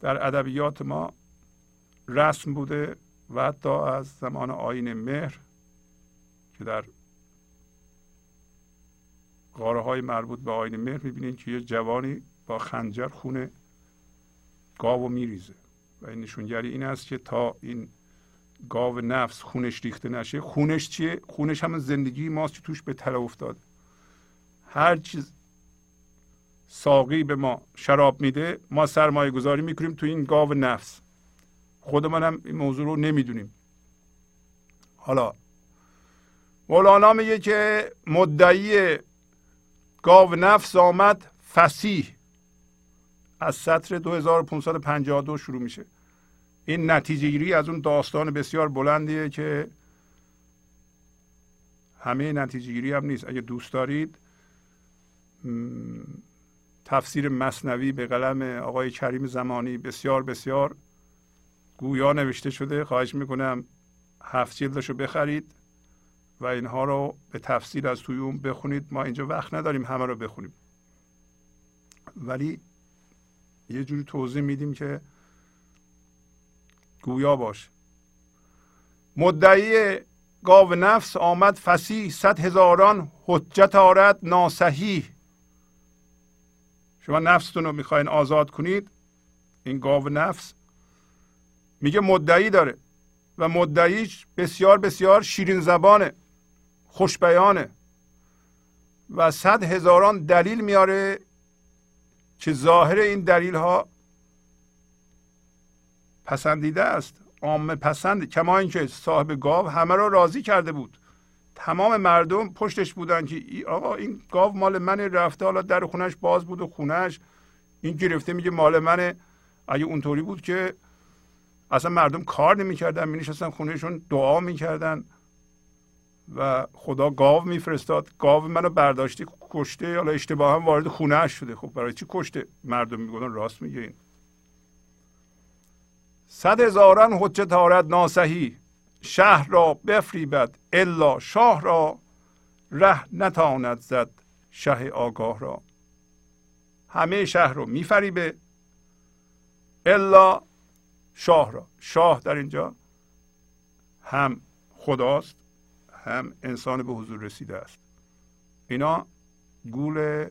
S1: در ادبیات ما رسم بوده و حتی از زمان آین مهر که در قاره های مربوط به آین مهر می‌بینید که یه جوانی با خنجر خونه گاو میریزه. و این نشونگری این است که تا این گاو نفس خونش ریخته نشه. خونش چیه؟ خونش هم زندگی ماست که توش به تله افتاد. هر چیز ساقی به ما شراب میده ما سرمایه گذاری می‌کنیم تو این گاو نفس. خودمان هم این موضوع رو نمی‌دونیم. حالا مولانا میگه که مدعی گاو نفس آمد فسیح. از سطر 2552 شروع میشه. این نتیجه گیری از اون داستان بسیار بلندیه که همه نتیجه گیری هم نیست. اگه دوست دارید تفسیر مصنوی به قلم آقای کریم زمانی بسیار بسیار گویا نوشته شده. خواهش می‌کنم هفت جلدش رو بخرید و اینها رو به تفصیل از توی اون بخونید. ما اینجا وقت نداریم همه رو بخونیم. ولی یه جوری توضیح میدیم که گویا باشه مدعی گاو نفس آمد فسیح صد هزاران حجت آرد ناسحیح شما نفستون رو می‌خواین آزاد کنید؟ این گاو نفس میگه مدعی داره و مدعیش بسیار بسیار شیرین زبانه خوشبیانه و صد هزاران دلیل میاره که ظاهر این دلیل ها پسندیده است. عامه پسند کما اینکه صاحب گاو همه را راضی کرده بود. تمام مردم پشتش بودن که آقا این گاو مال من رفته حالا در خونش باز بود و خونش. این گرفته میگه مال منه. اگه اونطوری بود که اصلا مردم کار نمی‌کردن می نشستن خونهشون دعا می‌کردن و خدا گاو میفرستاد. گاو منو برداشتی کشته حالا اشتباه هم وارد خونه شده. خب برای چی کشته؟ مردم میگن راست میگه این. صد هزاران حجت آرد ناسهی شهر را بفریبد الا شاه را ره نتاند زد شه آگاه را. همه شهر رو میفریبه الا شاه را. شاه در اینجا هم خداست هم انسان به حضور رسیده است. اینا گول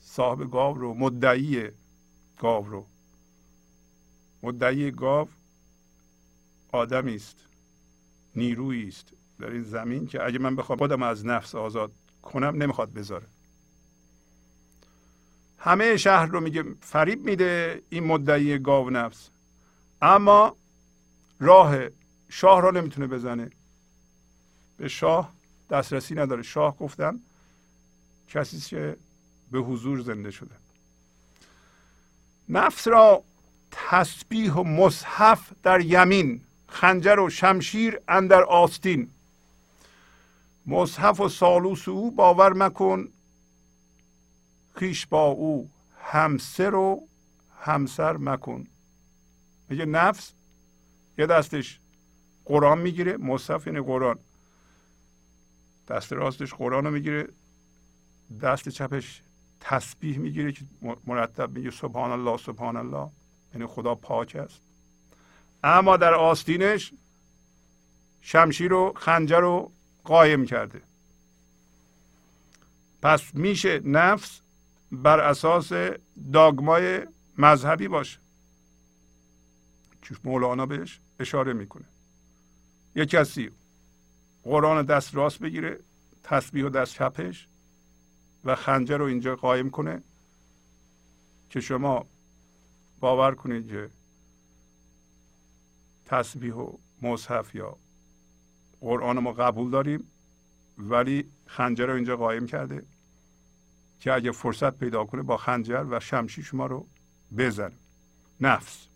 S1: صاحب گاو رو مدعی گاو رو. مدعی گاو آدمی است نیرویی است در این زمین که اگه من بخوام خودم از نفس آزاد کنم نمی‌خواد بذاره. همه شهر رو میگه فریب میده این مدعی گاو نفس. اما راه شاه را نمی‌تونه بزنه. به شاه دسترسی نداره. شاه گفتم کسی که به حضور زنده شده. نفس را تسبیح و مصحف در یمین خنجر و شمشیر اندر آستین. مصحف و سالوس او باور مکن خیش با او همسر و همسر مکن. میگه نفس؟ یه دستش قرآن می‌گیره مصحف یعنی قرآن. دست راستش قرآن رو می‌گیره دست چپش تسبیح می‌گیره که مرتب میگه سبحان الله سبحان الله. یعنی خدا پاک است. اما در آستینش شمشیر و خنجر رو قایم کرده. پس میشه نفس بر اساس داگمای مذهبی باشه. که مولانا بهش اشاره می‌کنه. یک کسی قرآن دست راست بگیره تسبیح و دست چپش و خنجر رو اینجا قایم کنه که شما باور کنید که تسبیح و مصحف یا قرآن ما قبول داریم ولی خنجر رو اینجا قایم کرده که اگه فرصت پیدا کنه با خنجر و شمشی شما رو بزن نفس.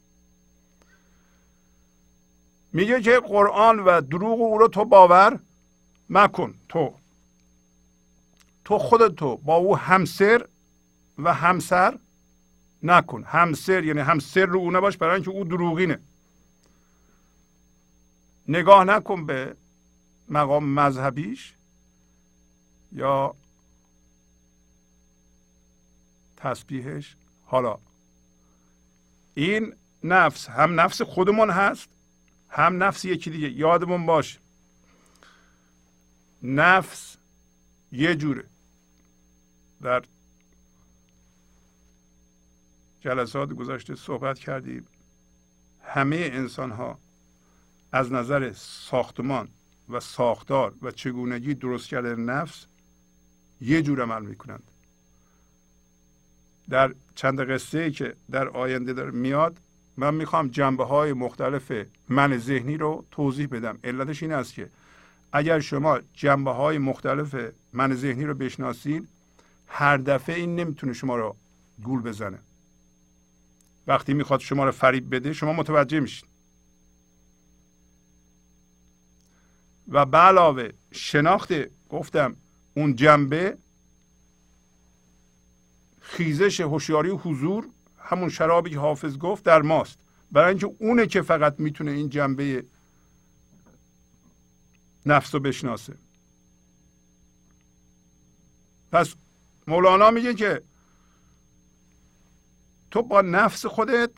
S1: میگه که قرآن و دروغ او رو تو باور مکن. تو. تو خودت تو با او همسر و همسر نکن. همسر یعنی همسر رو او نباش برای اینکه او دروغینه. نگاه نکن به مقام مذهبیش یا تسبیحش. حالا این نفس هم نفس خودمون هست هم نفس یکی دیگه. یادمون باش نفس یه جوره. در جلسات گذشته صحبت کردیم همه انسان ها از نظر ساختمان و ساختار و چگونگی درست کردن نفس یه جور عمل می‌کنند. در چند قصه ای که در آینده داره میاد من می‌خوام جنبه های مختلف من ذهنی رو توضیح بدم. علتش این است که اگر شما جنبه های مختلف من ذهنی رو بشناسید هر دفعه این نمی‌تونه شما رو گول بزنه. وقتی می‌خواد شما رو فریب بده شما متوجه میشید و به علاوه شناخت گفتم اون جنبه خیزش هوشیاری حضور همون شرابی که حافظ گفت در ماست. برای اینکه اونه که فقط می‌تونه این جنبه نفس رو بشناسه. پس مولانا میگه که تو با نفس خودت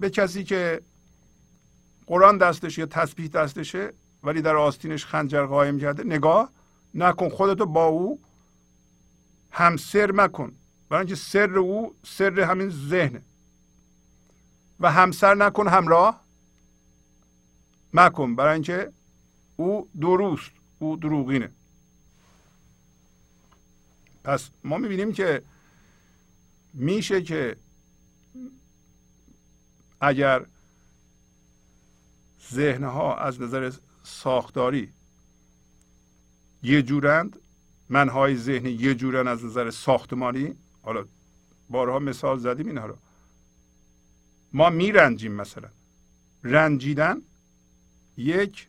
S1: به کسی که قرآن دستشه یا تسبیح دستشه ولی در آستینش خنجر قایم کرده نگاه نکن خودتو با او هم سر مکن. برای اینکه سر او سر همین ذهنه. و همسر نکن همراه مکن. برای اینکه او دروست او دروغینه. پس ما می‌بینیم که میشه که اگر ذهنها از نظر ساختاری یه جورند منهای ذهنی یه جورن از نظر ساختمانی حالا بارها مثال زدیم اینها رو. ما میرنجیم مثلا. رنجیدن یک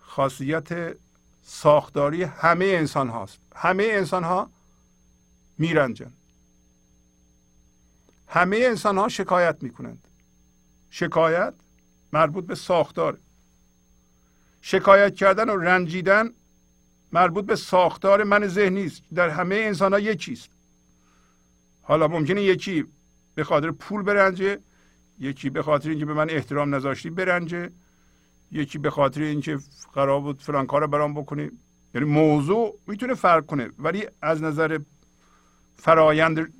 S1: خاصیت ساختاری همه انسان هاست همه انسان ها میرنجن. همه انسان ها شکایت می‌کنند. شکایت مربوط به ساختار. شکایت کردن و رنجیدن مربوط به ساختار من ذهنی است. در همه انسان ها یکیست حالا ممکنه یکی به خاطر پول برنجه یکی به خاطر اینکه به من احترام نذاشتی برنجه یکی به خاطر اینکه قرار بود فلان کار برام بکنی. یعنی موضوع می‌تونه فرق کنه ولی از نظر فرایند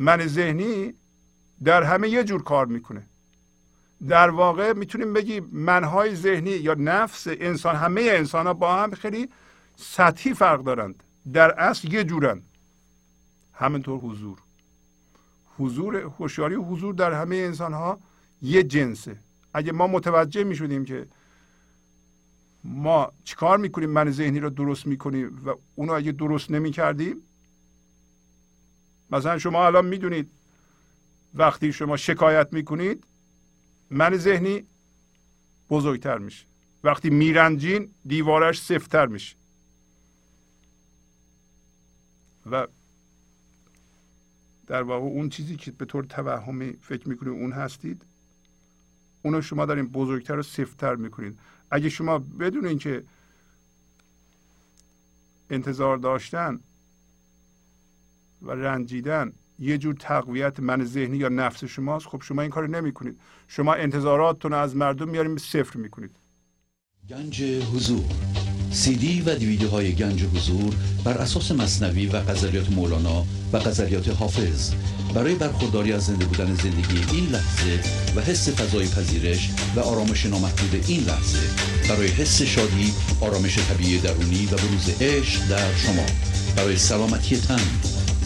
S1: من ذهنی در همه یه جور کار می‌کنه. در واقع می‌تونیم بگیم منهای ذهنی یا نفس انسان همه انسان ها با هم خیلی سطحی فرق دارند. در اصل یه جورن. همینطور حضور. حضور هوشیاری حضور در همه انسان ها یه جنسه. اگه ما متوجه می شدیم که ما چیکار می‌کنیم من ذهنی رو درست می‌کنیم و اونو اگه درست نمی کردیم مثلا شما الان می‌دونید وقتی شما شکایت می‌کنید من ذهنی بزرگتر میشه. وقتی میرنجین دیوارش سفتر میشه. و در واقع اون چیزی که به طور توهمی فکر می‌کنید اون هستید اونو شما دارین بزرگتر و سفتر می‌کنید اگه شما بدونین که انتظار داشتن و رنجیدن یه جور تقویت من ذهنی یا نفس شماست خب شما این کار نمی کنید شما انتظاراتتون از مردم میاریم صفر می‌کنید.
S2: گنج حضور. سی دی و دیویدیو های گنج حضور بر اساس مصنوی و غزلیات مولانا و غزلیات حافظ. برای برخورداری از زنده بودن زندگی این لحظه و حس فضای پذیرش و آرامش نامحدود این لحظه برای حس شادی آرامش طبیعی درونی و بروز عشق در شما. برای سلامتی تن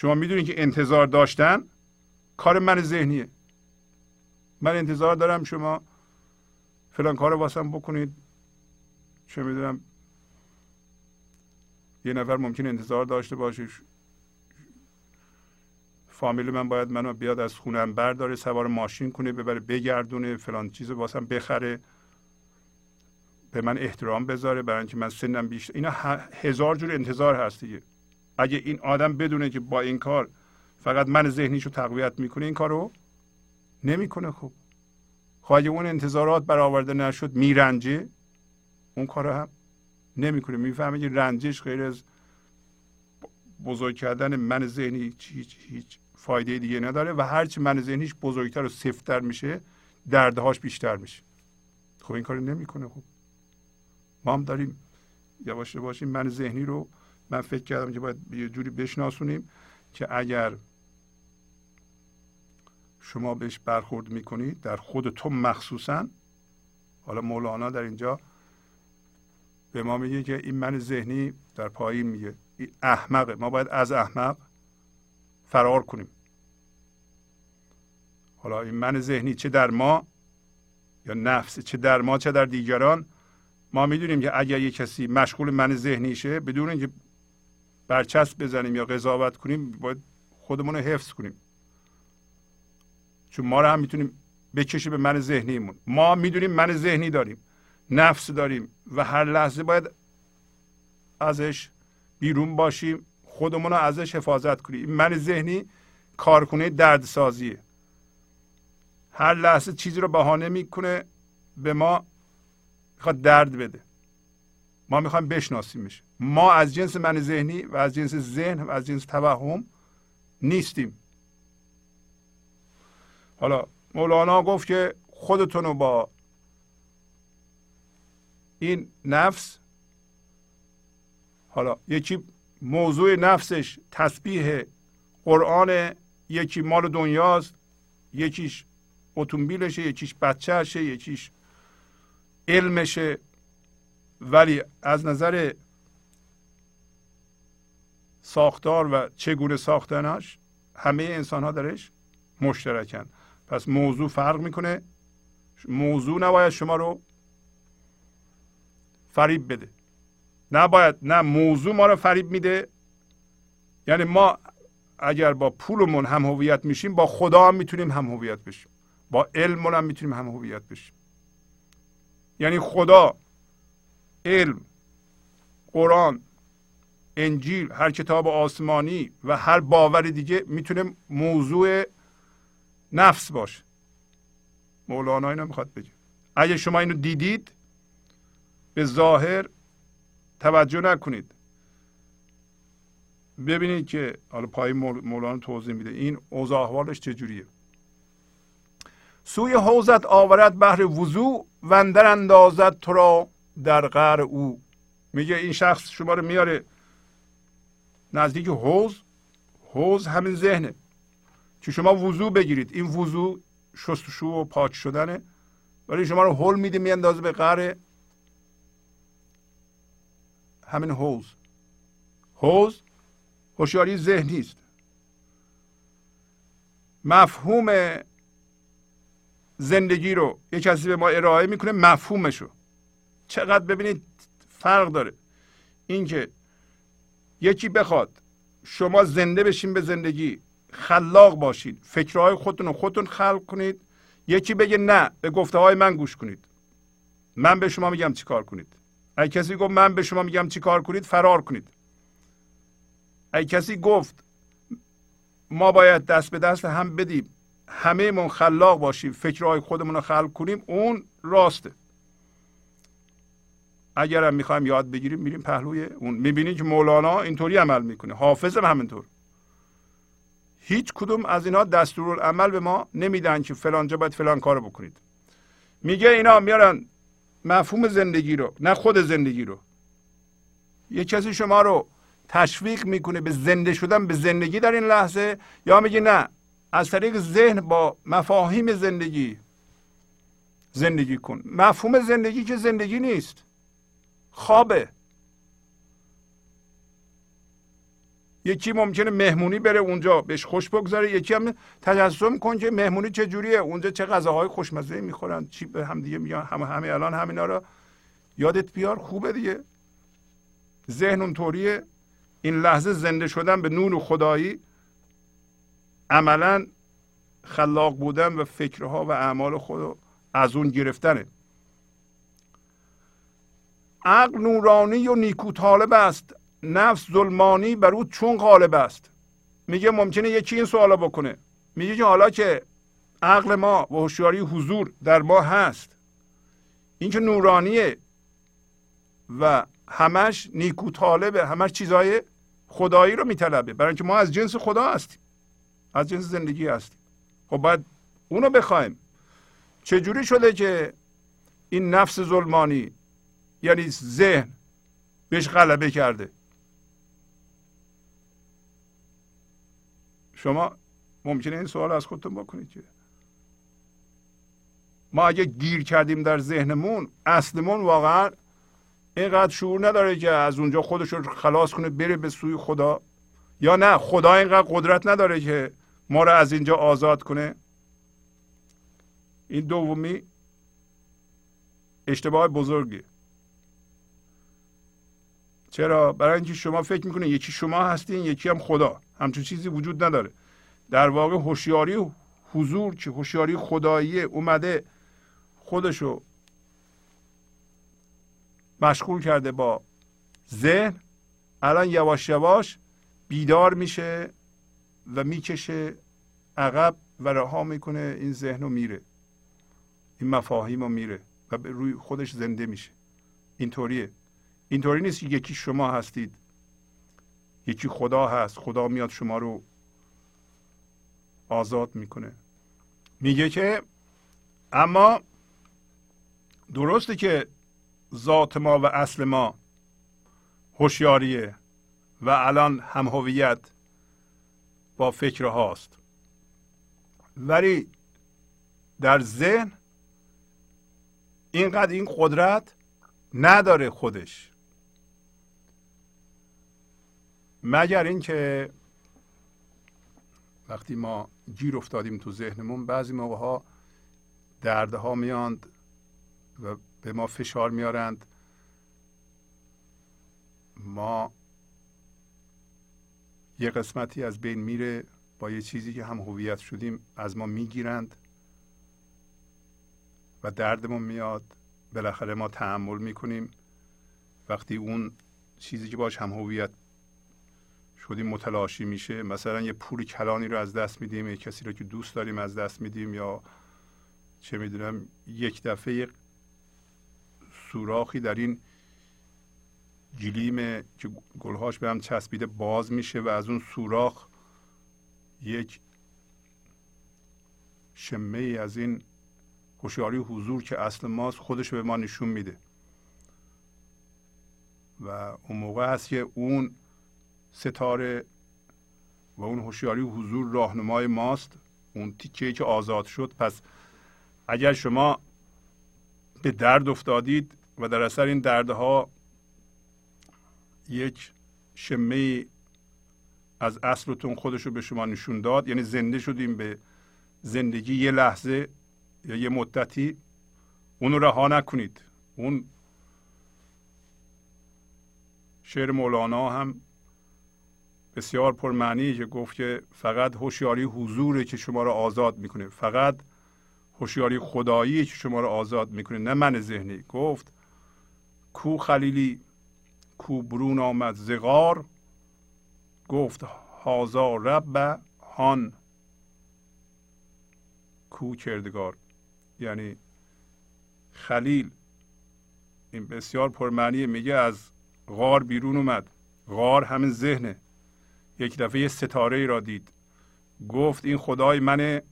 S1: شما می‌دونید که انتظار داشتن کار من ذهنیه. من انتظار دارم شما فلان کار واسم بکنید. چه می‌دونم. یه نفر ممکن انتظار داشته باشه. فامیل من باید منو بیاد از خونم برداره سوار ماشین کنه ببره بگردونه فلان چیز واسم بخره. به من احترام بذاره برای اینکه من سنم بیشتر. اینا هزار جور انتظار هست دیگه. اگه این آدم بدونه که با این کار فقط من ذهنیشو تقویت می‌کنه این کارو نمی‌کنه خب خواهی اون انتظارات برآورده نشد میرنجه اون کار هم نمی‌کنه. می‌فهمه که رنجش غیر از بزرگ کردن من ذهنی هیچ, هیچ فایده دیگه نداره و هرچی من ذهنیش بزرگتر و سفتر میشه دردهاش بیشتر میشه. خب این کار نمی‌کنه خب ما هم داریم یواش باشیم من ذهنی رو من فکر کردم که باید یه جوری بشناسونیم که اگر شما بهش برخورد می‌کنید در خود تو مخصوصا حالا مولانا در اینجا به ما میگه که این من ذهنی در پایین میگه. این احمقه. ما باید از احمق فرار کنیم. حالا این من ذهنی چه در ما یا نفس چه در ما چه در دیگران ما می‌دونیم که اگر یه کسی مشغول من ذهنیشه بدون اینکه برچسب بزنیم یا قضاوت کنیم باید خودمون رو حفظ کنیم. چون ما رو هم می‌تونیم بکشه به من ذهنیمون. ما می‌دونیم من ذهنی داریم نفس داریم و هر لحظه باید ازش بیرون باشیم خودمون رو ازش حفاظت کنیم. من ذهنی کارخونه دردسازیه. هر لحظه چیزی رو بهانه می‌کنه به ما می‌خواد درد بده. ما می‌خوایم بشناسیمش. ما از جنس من ذهنی و از جنس ذهن و از جنس توهم نیستیم. حالا مولانا گفت که خودتون رو با این نفس حالا یکی موضوع نفسش تسبیح قرآن یکی مال دنیاست یکیش اتومبیلشه یکیش بچهشه یکیش علمشه. ولی از نظر ساختار و چگونه ساختنش همه انسان ها درش مشترکن. پس موضوع فرق می‌کنه. موضوع نباید شما رو فریب بده. نباید نه موضوع ما رو فریب میده. یعنی ما اگر با پولمون هم هویت میشیم با خدا هم می‌تونیم هم هویت بشیم. با علممون هم می‌تونیم هم هویت بشیم. یعنی خدا علم قرآن انجیل هر کتاب آسمانی و هر باور دیگه می‌تونه موضوع نفس باشه. مولانا اینو می‌خواد بگه. اگه شما اینو دیدید به ظاهر توجه نکنید. ببینید که حالا پای مولانا توضیح میده. این اوضاع احوالش چجوریه سوی حوزت آورد بهر وضوع وندر اندازد تو را در غر او. میگه این شخص شما رو میاره نزدیک حوز حوز همین ذهنه. که شما وضوع بگیرید این وضوع شستشو و پاک شدنه. ولی شما رو حل میده میاندازه به قره. همین حوز حوز هوشیاری ذهنی است. مفهوم زندگی رو یک کسی به ما ارائه می‌کنه مفهومشو. چقدر ببینید فرق داره. اینکه یکی بخواد. شما زنده بشین به زندگی. خلاق باشید فکرهای خودتون رو خودتون خلق کنید. یکی بگه نه به گفته های من گوش کنید. من به شما میگم چی کار کنید. اگه کسی گفت من به شما میگم چی کار کنید فرار کنید. اگه کسی گفت ما باید دست به دست هم بدیم. همه من خلاق باشیم. فکرهای خودمون رو خلق کنیم. اون راسته. اگر هم می‌خوایم یاد بگیریم میریم پهلوی اون. می‌بینید که مولانا اینطوری عمل می‌کنه. حافظ هم همینطور. هیچ کدوم از اینا دستورالعمل به ما نمیدن که فلان جا باید فلان کارو بکنید. میگه اینا میارن مفهوم زندگی رو نه خود زندگی رو. یه کسی شما رو تشویق می‌کنه به زنده شدن به زندگی در این لحظه یا میگه نه از طریق ذهن با مفاهیم زندگی زندگی کن. مفهوم زندگی که زندگی نیست. خوابه. یکی ممکنه مهمونی بره اونجا بهش خوش بگذاره یکی هم تجسم کن که مهمونی چه جوریه اونجا چه غذاهای خوشمزه می‌خورن چی به هم دیگه میگن همه همه الان همینا رو یادت بیار خوبه دیگه. ذهن اونطوریه. این لحظه زنده شدن به نور خدایی عملا خلاق بودن و فکرها و اعمال خود از اون گرفتنه. عقل نورانی و نیکو طالب است. نفس ظلمانی بر او چون غالب است. میگه ممکنه یکی این سوالا بکنه. میگه که حالا که عقل ما و هوشیاری حضور در ما هست این که نورانیه و همش نیکو طالبه همش چیزای خدایی رو میطلبه. برای اینکه ما از جنس خدا هستیم از جنس زندگی هستیم. خب باید اونو بخوایم. چجوری شده که این نفس ظلمانی یعنی ذهن بهش غلبه کرده. شما ممکنه این سوال از خودتون بکنید که ما اگه گیر کردیم در ذهنمون اصلمون واقعا اینقدر شعور نداره که از اونجا خودش رو خلاص کنه بره به سوی خدا. یا نه خدا اینقدر قدرت نداره که ما رو از اینجا آزاد کنه. این دومی اشتباه بزرگی چرا؟ برای اینکه شما فکر می‌کنید یکی شما هستین یکی هم خدا. همچون چیزی وجود نداره. در واقع هوشیاری حضور که هوشیاری خدایی اومده خودشو مشغول کرده با ذهن. الان یواش یواش بیدار میشه و می‌کشه عقب و رها می‌کنه. این ذهن رو میره. این مفاهیم رو میره و روی خودش زنده میشه. اینطوریه. اینطوری نیست که یکی شما هستید. یکی خدا هست. خدا میاد شما رو آزاد می‌کنه. میگه که اما درسته که ذات ما و اصل ما هوشیاریه و الان هم هویت با فکر هاست. ولی در ذهن اینقدر این قدرت نداره خودش. مگر اینکه وقتی ما گیر افتادیم تو ذهنمون بعضی موقع ها دردها میاند و به ما فشار میارند. ما یه قسمتی از بین میره با یه چیزی که هم هویت شدیم از ما می‌گیرند و دردمون میاد. بالاخره ما تحمل می‌کنیم. وقتی اون چیزی که باش هم هویت شدیم متلاشی میشه. مثلا یه پول کلانی رو از دست میدیم یه کسی رو که دوست داریم از دست میدیم یا چه می‌دونم یک دفعه سوراخی در این گلیم که گلهاش به هم چسبیده باز میشه و از اون سوراخ یک شمه ای از این هوشیاری حضور که اصل ماست خودش به ما نشون میده. و اون موقع است که اون ستاره و اون هوشیاری حضور راهنمای ماست. اون تیکه که آزاد شد. پس اگر شما به درد افتادید و در اثر این دردها یک شمه از اصلتون خودش رو به شما نشون داد یعنی زنده شدیم به زندگی یه لحظه یا یه مدتی اونو رها نکنید. اون شعر مولانا هم بسیار پرمعنی که گفت که فقط هوشیاری حضوره که شما رو آزاد می‌کنه. فقط هوشیاری خدایی که شما رو آزاد می‌کنه نه من ذهنی. گفت کو خلیلی کو برون آمد زغار. گفت هازا رب هان. کو کردگار. یعنی خلیل. این بسیار پرمعنی میگه از غار بیرون اومد. غار همین ذهنه. یک دفعه ستاره ای را دید. گفت این خدای منه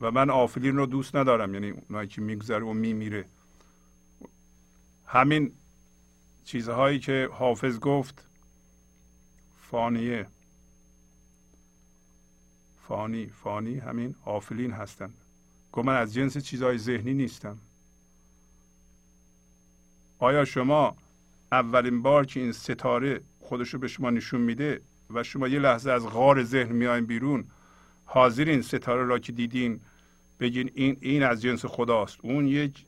S1: و من آفلین رو دوست ندارم. یعنی اونایی که میگذره و میمیره. همین چیزهایی که حافظ گفت فانیه. فانی فانی همین آفلین هستند گفت من از جنس چیزهای ذهنی نیستم. آیا شما اولین بار که این ستاره خودش رو به شما نشون میده و شما یه لحظه از غار ذهن میایم بیرون. حاضرین ستاره را که دیدین بگین این این از جنس خداست. اون یک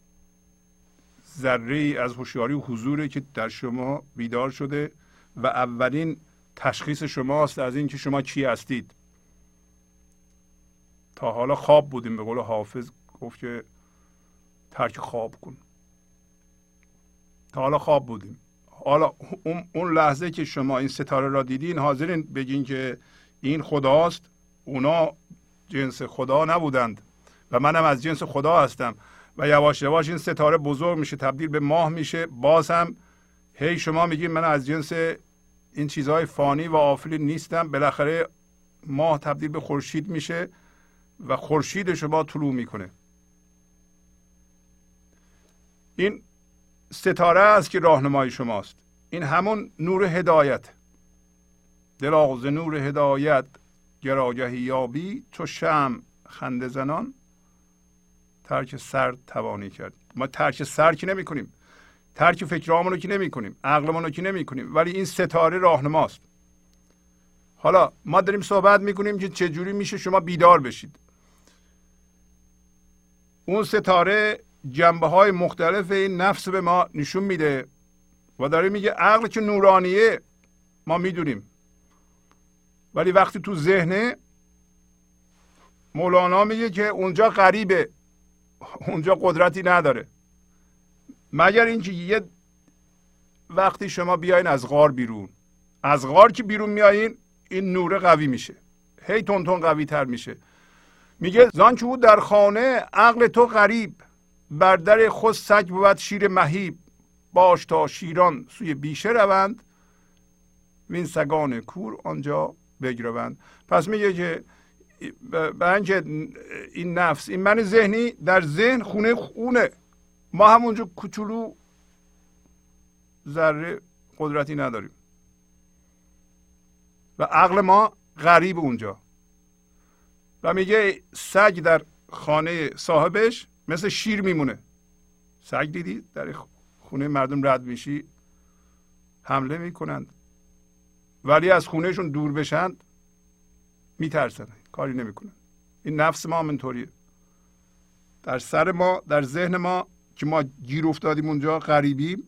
S1: ذره ای از هوشیاری و حضوره که در شما بیدار شده و اولین تشخیص شماست از اینکه شما کی هستید. تا حالا خواب بودیم به قول حافظ گفت که ترک خواب کن. تا حالا خواب بودیم. حالا اون لحظه که شما این ستاره را دیدین حاضرین بگین که این خداست. اونا جنس خدا نبودند و منم از جنس خدا هستم و یواش یواش این ستاره بزرگ میشه تبدیل به ماه میشه. باز هم هی شما میگین من از جنس این چیزهای فانی و آفلی نیستم. بالاخره ماه تبدیل به خورشید میشه و خورشید شما طلوع می‌کنه. این ستاره است که راهنمای شماست. این همون نور هدایت. دلاغ نور هدایت گراگهی یابی تو شم خنده زنان. ترک سر توانی کرد. ما ترک سر که نمی کنیم؟ ترک فکرامون رو که نمی کنیم؟ عقلمون رو که نمی کنیم؟ ولی این ستاره راهنماست. حالا ما داریم صحبت می‌کنیم که چجوری میشه شما بیدار بشید. اون ستاره جنبه های مختلف این نفس به ما نشون میده و داره میگه عقل که نورانیه ما می‌دونیم. ولی وقتی تو ذهنه مولانا میگه که اونجا غریبه اونجا قدرتی نداره. مگر اینکه یه وقتی شما بیاین از غار بیرون از غار که بیرون میایین این نور قوی میشه. هی تون تون قوی تر میشه. میگه زان که در خانه عقل تو غریب. بر در خود سگ بود شیر مهیب. باش تا شیران سوی بیشه روند. وین سگان کور آنجا بگروند. پس میگه که به این نفس این من ذهنی در ذهن خونه خونه. ما همونجا کوچولو ذره قدرتی نداریم. و عقل ما غریب اونجا. و میگه سگ در خانه صاحبش مثل شیر میمونه. سگ دیدی؟ در خونه مردم رد میشی. حمله می‌کنند. ولی از خونهشون دور بشند میترسن. کاری نمی‌کنن. این نفس ما منطوریه در سر ما در ذهن ما که ما گیر افتادیم اونجا غریبیم.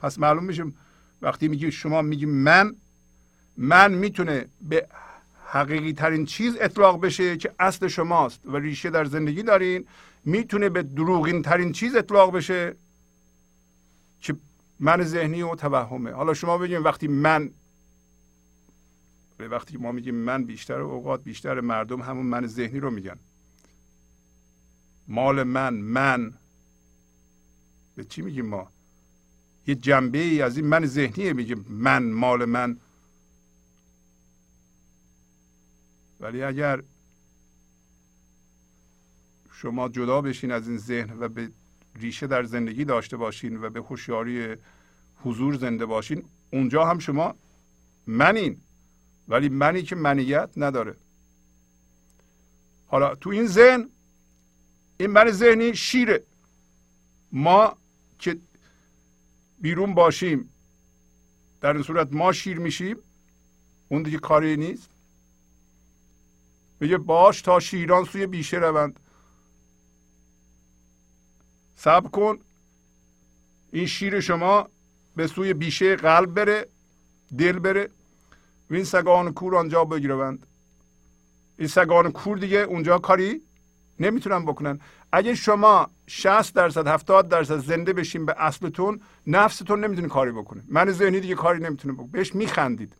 S1: پس معلوم میشه وقتی میگی شما میگی من من می‌تونه به حقیقی ترین چیز اطلاق بشه که اصل شماست و ریشه در زندگی دارین. می‌تونه به دروغین ترین چیز اطلاق بشه؟ که من ذهنی و توهمه. حالا شما بگیم وقتی من وقتی ما میگیم من بیشتر اوقات بیشتر مردم همون من ذهنی رو میگن. مال من من. به چی میگیم ما؟ یه جنبه ای از این من ذهنیه میگه من مال من. ولی اگر شما جدا بشین از این ذهن و به ریشه در زندگی داشته باشین و به هوشیاری حضور زنده باشین اونجا هم شما منین ولی منی که منیت نداره. حالا تو این ذهن این من ذهنی شیره. ما که بیرون باشیم در این صورت ما شیر میشیم اون دیگه کاری نیست. میگه باش تا شیران سوی بیشه روند. صبر کن. این شیر شما به سوی بیشه قلب بره دل بره. این سگان کور آنجا بگیروند این سگان کور دیگه اونجا کاری نمی‌تونن بکنن. اگه شما 60 درصد 70 درصد زنده بشین به اصلتون نفستون نمی‌تونه کاری بکنه. من ذهنی دیگه کاری نمی‌تونه بکنه. بهش میخندید.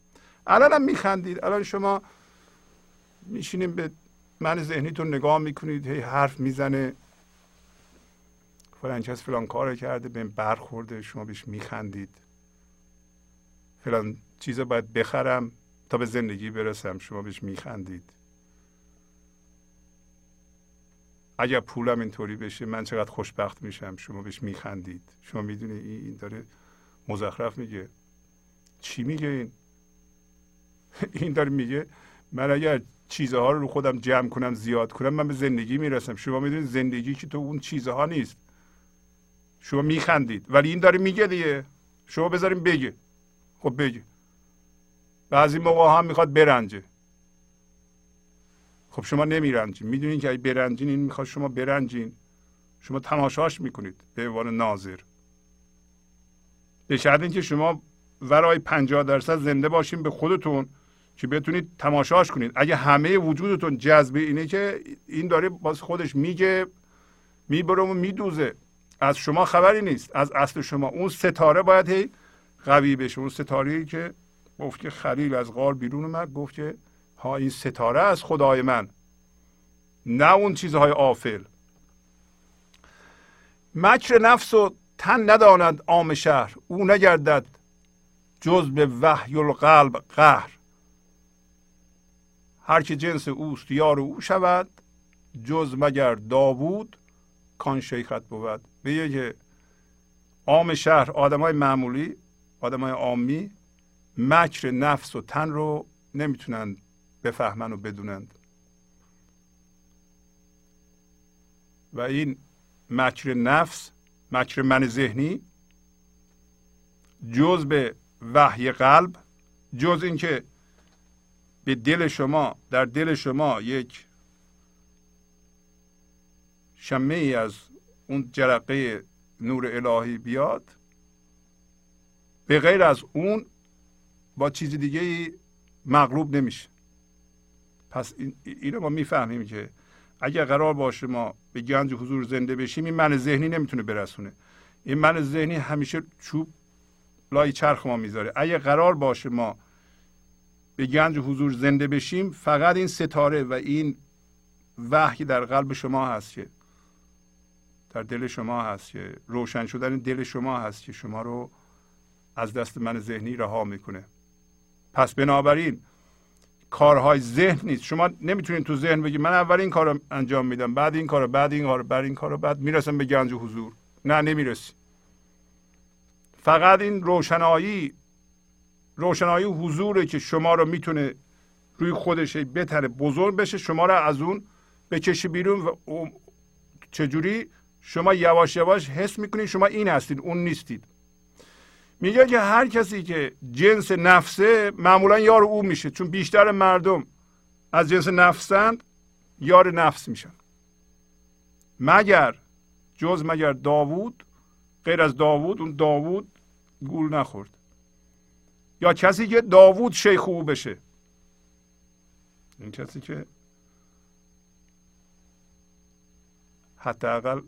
S1: الان هم میخندید. الان شما میشینیم به من ذهنیتون نگاه می‌کنید هی حرف می‌زنه. فلان کس فلان کار کرده به برخورده شما بهش میخندید. فلان چیز باید بخرم تا به زندگی برسم شما بهش میخندید. اگر پولم اینطوری بشه من چقدر خوشبخت میشم شما بهش میخندید. شما می‌دونی این داره مزخرف میگه. چی میگه این؟ [laughs] این داره میگه من اگر چیزها رو رو خودم جمع کنم زیاد کنم من به زندگی می‌رسم. شما می‌دونید زندگی که تو اون چیزها نیست. شما میخندید. ولی این داره میگه دیگه. شما بذاریم بگه. خب بگه. بعضی موقع هم می‌خواد برنجه. خب شما نمیرنجین. می‌دونین که اگه برنجین این می‌خواد شما برنجین. شما تماشاش می‌کنید به عنوان ناظر. به شرط اینکه شما ورای پنجاه درصد زنده باشین به خودتون که بتونید تماشاش کنید. اگه همه وجودتون جذبه اینه که این داره باز خودش میگه می‌بره و میدوزه. از شما خبری نیست. از اصل شما. اون ستاره باید هی قوی بشه. اون ستاره که گفت که خلیل از غار بیرون اومد گفت که ها این ستاره از خدای من نه اون چیزهای آفل. مکر نفس و تن نداند عام شهر. او نگردد جز به وحی القلب قهر. هر که جنس اوست یار او شود جز مگر داوود کان شیخت بود. بگه که عام شهر آدمای معمولی آدمای عامی مکر نفس و تن رو نمی‌تونن بفهمن و بدونند. و این مکر نفس مکر من ذهنی جز به وحی قلب جز اینکه به دل شما در دل شما یک شمه ای از اون جرقه نور الهی بیاد به غیر از اون با چیز دیگه مغلوب نمیشه. پس این رو ما می‌فهمیم که اگر قرار باشه ما به گنج حضور زنده بشیم این من ذهنی نمی‌تونه برسونه. این من ذهنی همیشه چوب لای چرخ ما می‌ذاره. اگر قرار باشه ما به گنج حضور زنده بشیم فقط این ستاره و این وحی در قلب شما هست که در دل شما هست که روشن شدن دل شما هست که شما رو از دست من ذهنی رها می‌کنه. پس بنابراین کارهای ذهن نیست. شما نمی‌تونید تو ذهن بگید من اول این کار رو انجام میدم بعد این کار بعد این کار بعد این کار بعد می‌رسم به گنج حضور. نه نمی‌رسی. فقط این روشنایی روشنایی حضوره که شما رو می‌تونه روی خودش بتره بزرگ بشه شما رو از اون بکشی بیرون و چجوری؟ شما یواش یواش حس می‌کنید شما این هستید اون نیستید. میگه که هر کسی که جنس نفسه معمولا یار او میشه چون بیشتر مردم از جنس نفسند یار نفس میشن. مگر جز مگر داوود غیر از داوود اون داوود گول نخورد. یا کسی که داوود شیخ او بشه. این کسی که حداقل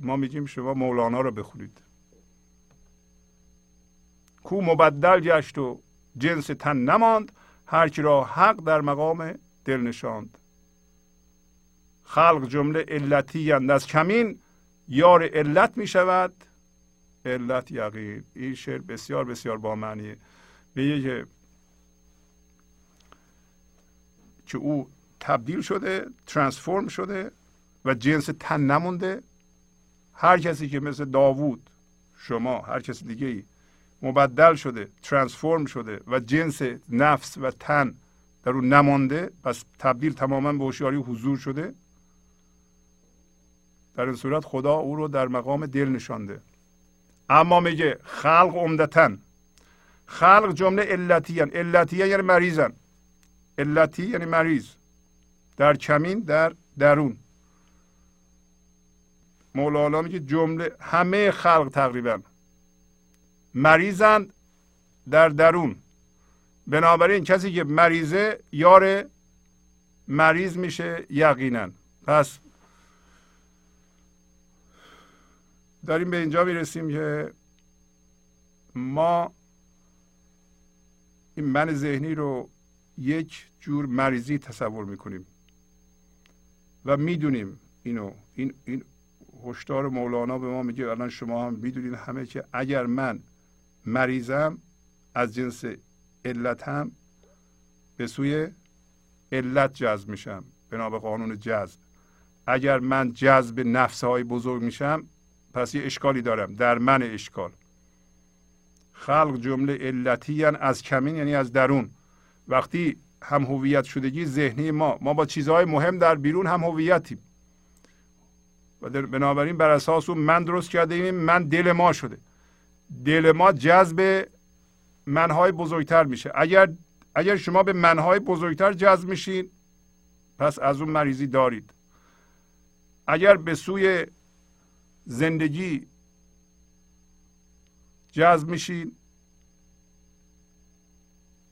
S1: ما میگیم شما مولانا رو بخونید. کو مبدل گشت و جنس تن نماند هر کی را حق در مقام دل نشاند. خلق جمله علتی از کمین یار علت می شود علت یقین. این شعر بسیار بسیار با معنیه. میگه که که او تبدیل شده ترانسفورم شده و جنس تن نمونده. هر کسی که مثل داوود شما هر کس دیگه ای مبدل شده ترانسفورم شده و جنس نفس و تن در اون نمانده پس تبدیل تماما به هوشیاری حضور شده در این صورت خدا او رو در مقام دل نشانده. اما میگه خلق عمدتا. خلق جمله علتی هن. علتی یعنی مریضن علتی یعنی مریض. در کمین در درون. مولانا میگه جمله همه خلق تقریبا. مریضند در درون. بنابراین کسی که مریضه یار مریض میشه یقینا. پس داریم به اینجا می‌رسیم که ما این من ذهنی رو یک جور مریضی تصور می‌کنیم و می‌دونیم اینو این این هشدار مولانا به ما میگه الان شما هم می‌دونید همه که اگر من مریضم از جنس علتم به سوی علت جذب میشم بنا به قانون جذب. اگر من جذب نفس های بزرگ میشم پس یه اشکالی دارم در من اشکال. خلق جمله علتی از کمین یعنی از درون. وقتی هم هویت شدگی ذهنی ما ما با چیزهای مهم در بیرون هم هویتیم. و بنابراین بر اساس اون من درست کرده ایم من دل ما شده. دل ما جذب منهای بزرگتر میشه. اگر اگر شما به منهای بزرگتر جذب میشین پس از اون مریضی دارید. اگر به سوی زندگی جذب میشین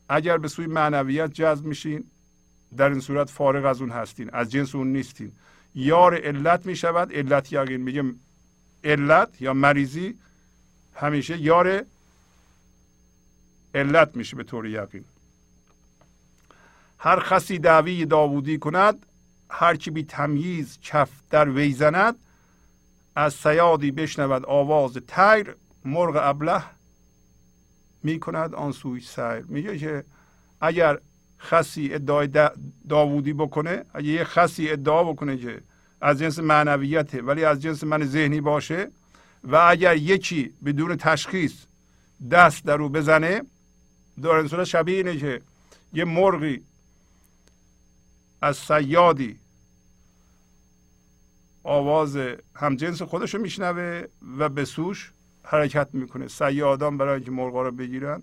S1: اگر به سوی معنویت جذب میشین در این صورت فارغ از اون هستین از جنس اون نیستین. یار علت می‌شود. علت یقین میگه علت یا مریضی همیشه یار علت میشه به طور یقین. هر خسی دعوی داوودی کند هر کی بی تمییز کف در وی زند از سیادی بشنود آواز تیر مرغ ابله می کند آن سوی سیر. میگه که اگر خسی ادعای داوودی بکنه اگر یه خسی ادعا بکنه که از جنس معنویته ولی از جنس من ذهنی باشه و اگر یکی بدون تشخیص دست در او بزنه صورت شبیه اینه که یه مرغی از سیادی آواز همجنس خودش رو میشنوه و به سوش حرکت می‌کنه. سیادان برای اینکه مرغا رو بگیرن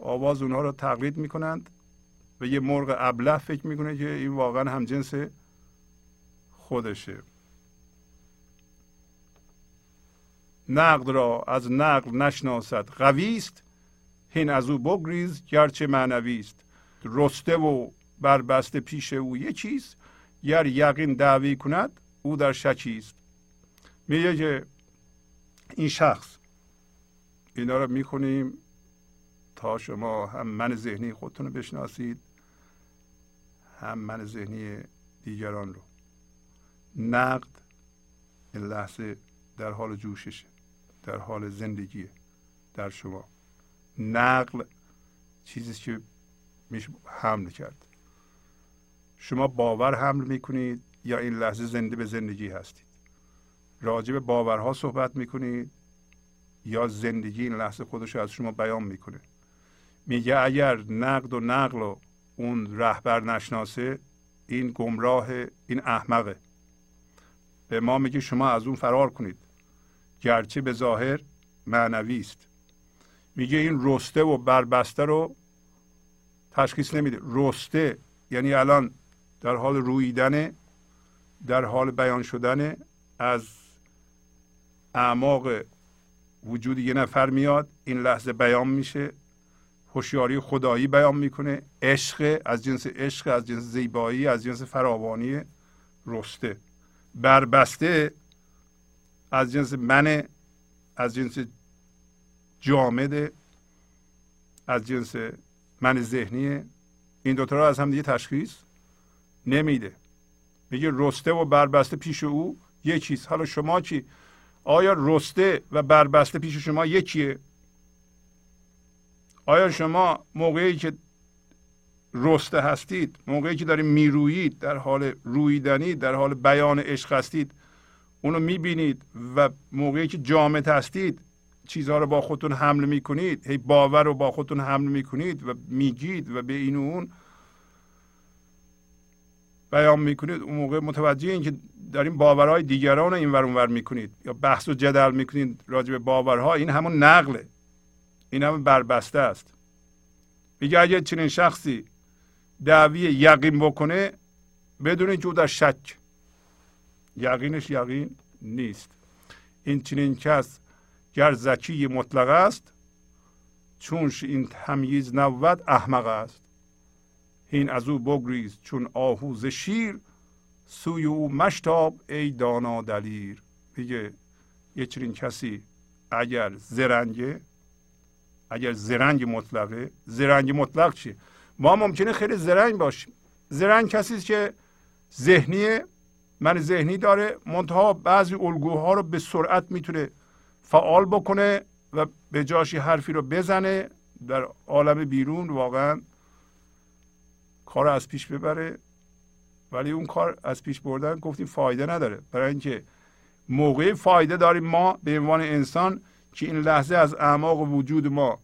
S1: آواز اونها رو تقلید می‌کنند. و یه مرغ ابله فکر می‌کنه که این واقعا همجنس خودشه. نقد را از نقل نشناسد. قوی است هین از او بگریز گرچه معنوی است. رسته و بربسته پیش او یکیست گر یقین دعوی کند او در شکی است. میگه که این شخص اینا رو می‌کنیم تا شما هم من ذهنی خودتون رو بشناسید. هم من ذهنی دیگران رو. نقد این لحظه در حال جوششه در حال زندگیه در شما. نقل چیزی که میشه حمل کرد. شما باور حمل می‌کنید یا این لحظه زنده به زندگی هستید؟ راجع به باورها صحبت می‌کنید یا زندگی این لحظه خودش از شما بیان می‌کنه؟ میگه اگر نقد و نقل و اون رهبر نشناسه این گمراه این احمقه. به ما میگه شما از اون فرار کنید. گرچه به ظاهر معنوی است. میگه این رسته و بربسته رو تشخیص نمیده. رسته یعنی الان در حال رویدن در حال بیان شدن از اعماق وجود یه نفر میاد این لحظه بیان میشه. هوشیاری خدایی بیان می‌کنه. عشق از جنس عشق از جنس زیبایی از جنس فراوانی رسته بربسته از جنس من از جنس جامد از جنس من ذهنی. این دوتا رو از هم دیگه تشخیص نمیده. میگه رسته و بربسته پیش او یه چیز. حالا شما چی؟ آیا رسته و بربسته پیش شما یکیه؟ آیا شما موقعی که رسته هستید موقعی که دارید میرویید در حال رویدنی در حال بیان عشق هستید اونو می‌بینید و موقعی که جامد هستید چیزها رو با خودتون حمل می‌کنید هی باور رو با خودتون حمل می‌کنید و میگید و به این و اون بیان می‌کنید اون موقع متوجه این که داریم باورهای دیگران رو این ور می‌کنید یا بحث و جدل می‌کنید راجع به باورها این همون نقله. این همون بربسته است. میگه اگر چنین شخصی دعوی یقین بکنه بدونید که او در شک یقینش یقین نیست. این چنین کس گر زکی مطلق است چونش این تمییز نبود احمق است. این از او بگریز چون آهوز شیر سوی او مشتاب ای دانا دلیر. میگه یه چنین کسی اگر زرنگه اگر زرنگ مطلقه. زرنگ مطلق چیه ما ممکنه خیلی زرنگ باشیم. زرنگ کسی که ذهنی من ذهنی داره منتها بعضی الگوها رو به سرعت می‌تونه فعال بکنه و به جاشی حرفی رو بزنه در عالم بیرون. واقعا کار از پیش ببره. ولی اون کار از پیش بردن گفتیم فایده نداره. برای اینکه موقع فایده داریم ما به عنوان انسان که این لحظه از اعماق وجود ما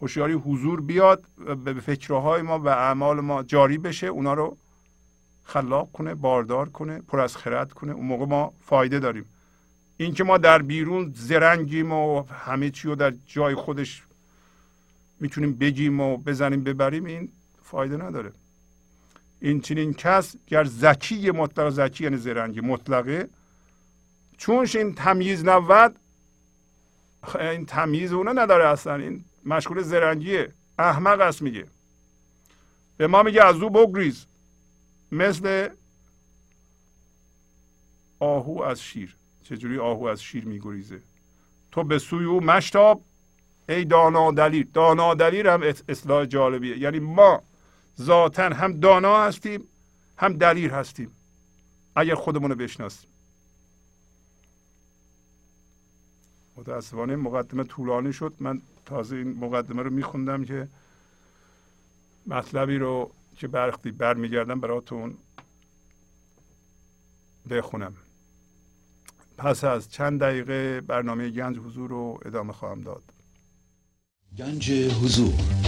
S1: هوشیاری حضور بیاد و به فکرهای ما و اعمال ما جاری بشه اونا رو خلاق کنه باردار کنه پر از خرد کنه. اون موقع ما فایده داریم. این که ما در بیرون زرنگیم و همه چی رو در جای خودش می‌تونیم بگیم و بزنیم ببریم این فایده نداره. این چنین کس گر زکی مطلق زکی یعنی زرنگی مطلقه. چونش این تمیز نبود این تمیز اونو نداره اصلا. این مشغول زرنگیه احمق است میگه. به ما میگه از او بگریز. مثل آهو از شیر. چجوری آهو از شیر میگریزه؟ تو به سوی او مشتاب. ای دانا دلیر. دانا دلیر هم اصلاح جالبیه. یعنی ما ذاتا هم دانا هستیم هم دلیر هستیم. اگر خودمون رو بشناسیم. متاسفانه مقدمه طولانی شد. من تازه این مقدمه رو میخوندم که مطلبی رو که برختی برمیگردم براتون بخونم. پس از چند دقیقه برنامه گنج حضور رو ادامه خواهم داد.
S2: گنج حضور.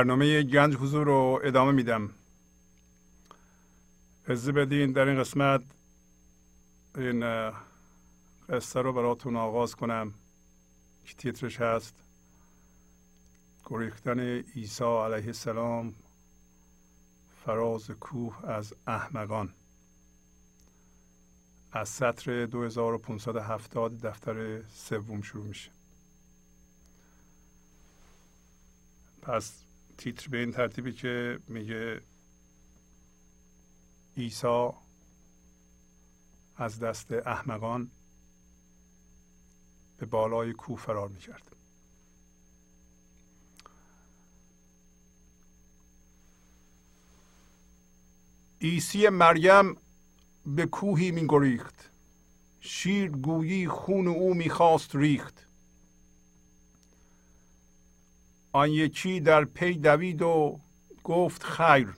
S1: برنامه گنج حضور رو ادامه میدم. اجازه بدین در این قسمت این قصه رو براتون آغاز کنم که تیترش هست. گریختن عیسی علیه السلام فراز کوه از احمقان. از سطر 2570 دفتر سوم شروع میشه. پس تیتر به این ترتیبی که میگه عیسی از دست احمقان به بالای کوه فرار می‌کرد. عیسی مریم به کوهی می گریخت شیر گویی خون او می‌خواست ریخت. آن یکی در پی دوید و گفت خیر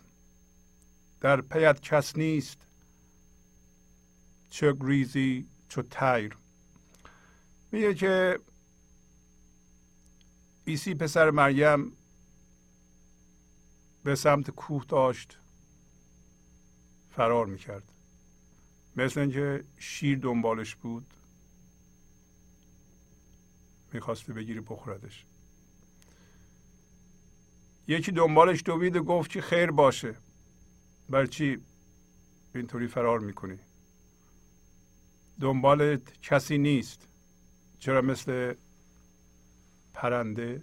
S1: در پیت کس نیست چه ریزی چو تیر میگه که عیسی پسر مریم به سمت کوه داشت فرار می‌کرد. مثل اینکه شیر دنبالش بود می‌خواسته بگیری بخوردش. یکی دنبالش دوید و گفت که خیر باشه. بر چی اینطوری فرار می‌کنی؟ دنبالت کسی نیست. چرا مثل پرنده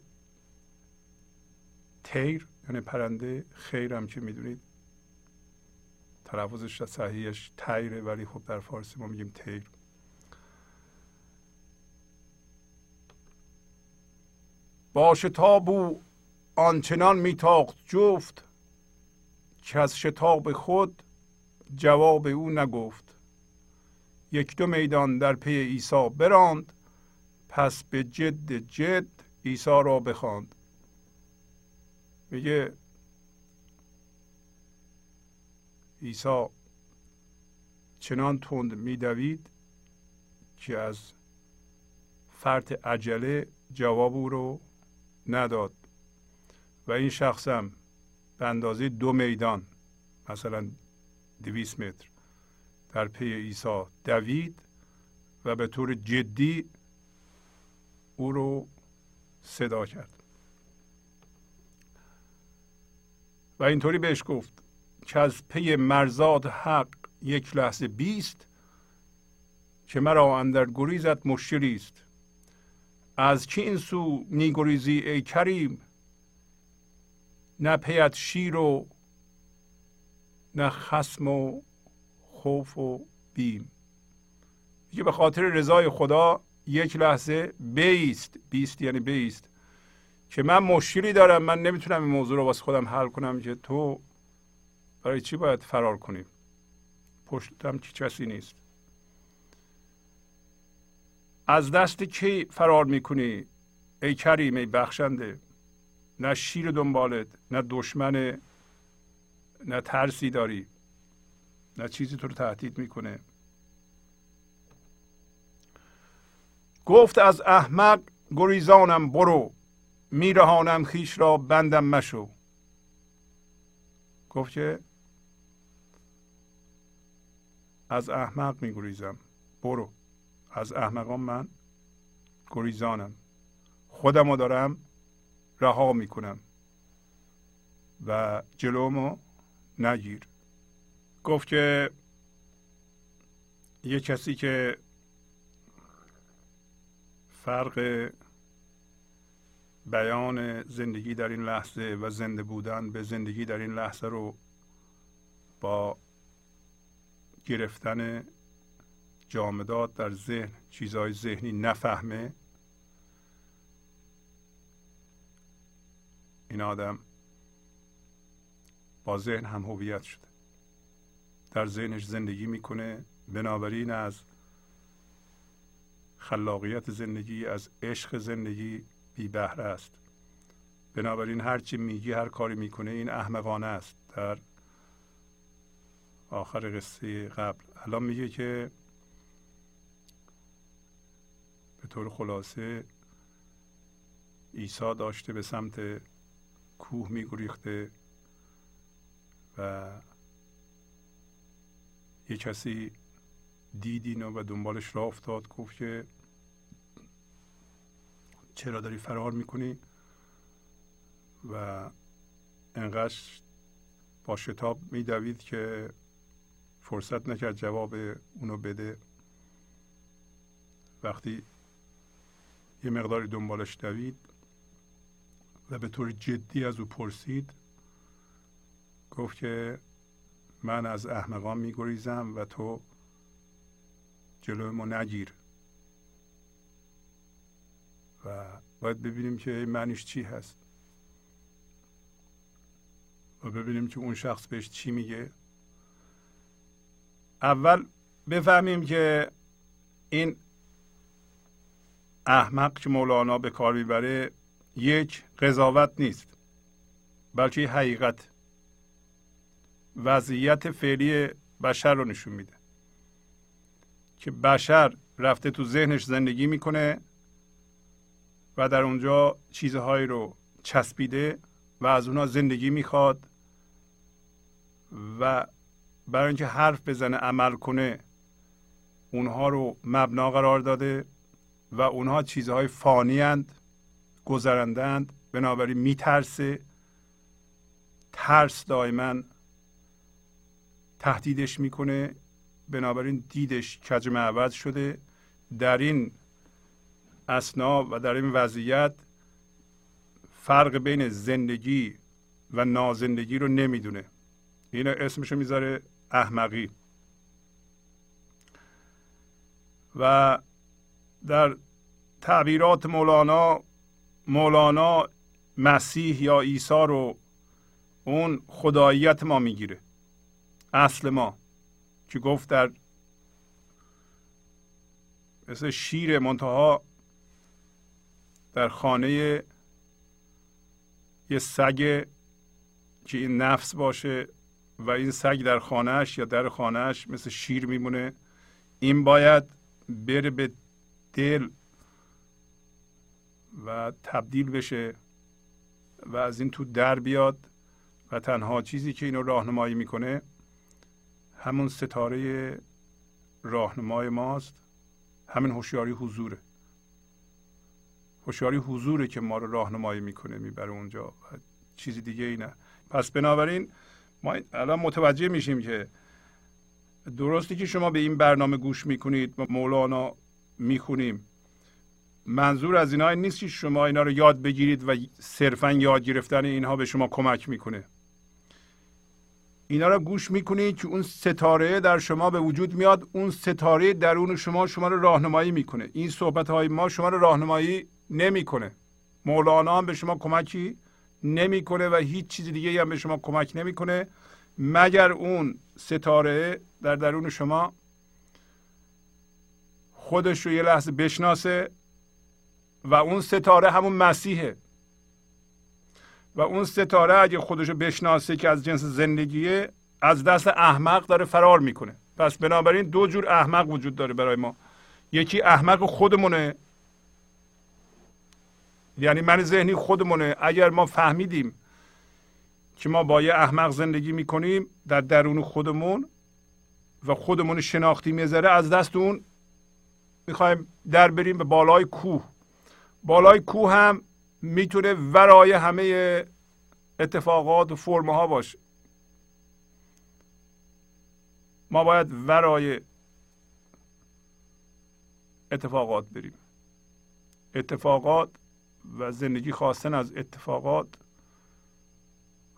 S1: تیر؟ یعنی پرنده خیرم که می‌دونید. تلفظش صحیحش تیره ولی خب در فارسی ما میگیم تیر. با شتاب او آنچنان میتاخت جفت که از شتاب خود جواب او نگفت. یک دو میدان در پی عیسی براند پس به جد جد عیسی را بخواند. میگه عیسی چنان تند میدوید که از فرط عجله جواب او رو نداد. و این شخصم به اندازه دو میدان مثلا دویست متر در پی عیسی دوید و به طور جدی او رو صدا کرد. و اینطوری بهش گفت که از پی مرزاد حق یک لحظه بیست که مرا اندر گریزت مشکلی است. از این سو میگریزی ای کریم؟ نه پیت شیر و نه خسم و خوف و بیم. دیگه به خاطر رضای خدا یک لحظه بیست. بیست یعنی بیست. که من مشکلی دارم من نمی‌تونم این موضوع رو واسه خودم حل کنم که تو برای چی باید فرار کنیم پشتم چی کسی نیست. از دست کی فرار می‌کنی؟ ای کریم ای بخشنده. نه شیر دنبالت نه دشمن نه ترسی داری. نه چیزی تو رو تهدید می‌کنه. گفت از احمق گریزانم برو. میرهانم خیش را بندم مشو. گفت که از احمق میگریزم. برو. از احمقان من گریزانم. خودم رو دارم رها می‌کنم. و جلومو نگیر. گفت که یه کسی که فرق بیان زندگی در این لحظه و زنده بودن به زندگی در این لحظه رو با گرفتن جامدات در ذهن چیزهای ذهنی نفهمه این آدم با ذهن هم هویت شده. در ذهنش زندگی می‌کنه بنابراین از خلاقیت زندگی از عشق زندگی بی بهره است. بنابراین هرچی میگی هر کاری می‌کنه این احمقانه است. در آخر قصه قبل الان میگه که به طور خلاصه عیسی داشته به سمت کوه میگریخته و یه کسی دید اینو و دنبالش را افتاد گفت که چرا داری فرار می‌کنی؟ و انقدر با شتاب میدوید که فرصت نکرد جواب اونو بده. وقتی یه مقداری دنبالش دوید و به طور جدی از او پرسید گفت که من از احمقان میگریزم و تو جلو ما نگیر. و باید ببینیم که معنیش چی هست. و ببینیم که اون شخص بهش چی میگه. اول بفهمیم که این احمق که مولانا به کار می‌بره یک قضاوت نیست بلکه حقیقت. وضعیت فعلی بشر رو نشون میده. که بشر رفته تو ذهنش زندگی می‌کنه و در اونجا چیزهایی رو چسبیده و از اونها زندگی می‌خواد و برای اینکه حرف بزنه عمل کنه اونها رو مبنا قرار داده و اونها چیزهای فانی اند گذرندند بنابراین میترسه. ترس دائما تهدیدش می‌کنه. بنابراین دیدش کج معوض شده. در این اسنا و در این وضعیت فرق بین زندگی و نازندگی رو نمی‌دونه. این اسمشو می‌ذاره احمقی. و در تعبیرات مولانا مولانا مسیح یا عیسی رو اون خداییت ما می‌گیره. اصل ما که گفت در مثل شیر منتها در خانه یه سگ که این نفس باشه و این سگ در خانهش یا در خانهش مثل شیر میمونه. این باید بره به دل و تبدیل بشه و از این تو در بیاد و تنها چیزی که اینو راهنمایی می‌کنه همون ستاره راهنمای ماست. همین هوشیاری حضوره. هوشیاری حضوره که ما رو راهنمایی می‌کنه می‌بره اونجا و چیزی دیگه ای نه. پس بنابراین ما الان متوجه میشیم که درستی که شما به این برنامه گوش می‌کنید و مولانا می‌خونیم. منظور از اینا این نیست که شما اینا رو یاد بگیرید و صرفا یاد گرفتن اینها به شما کمک می‌کنه. اینا رو گوش می‌کنید که اون ستاره در شما به وجود میاد اون ستاره درون شما شما رو راهنمایی می‌کنه. این صحبت های ما شما رو راهنمایی نمی‌کنه. مولانا هم به شما کمکی نمی‌کنه و هیچ چیز دیگه هم به شما کمک نمی‌کنه. مگر اون ستاره در درون شما خودش رو یه لحظه بشناسه و اون ستاره همون مسیحه. و اون ستاره اگه خودشو بشناسه که از جنس زندگیه از دست احمق داره فرار می‌کنه. پس بنابراین دو جور احمق وجود داره برای ما. یکی احمق خودمونه. یعنی من ذهنی خودمونه. اگر ما فهمیدیم که ما با یه احمق زندگی می‌کنیم در درون خودمون و خودمون شناختی می‌ذاره از دست اون می‌خوایم در بریم به بالای کوه. بالای کوه هم می‌تونه ورای همه اتفاقات و فرمه ها باشه. ما باید ورای اتفاقات بریم. اتفاقات و زندگی خواستن از اتفاقات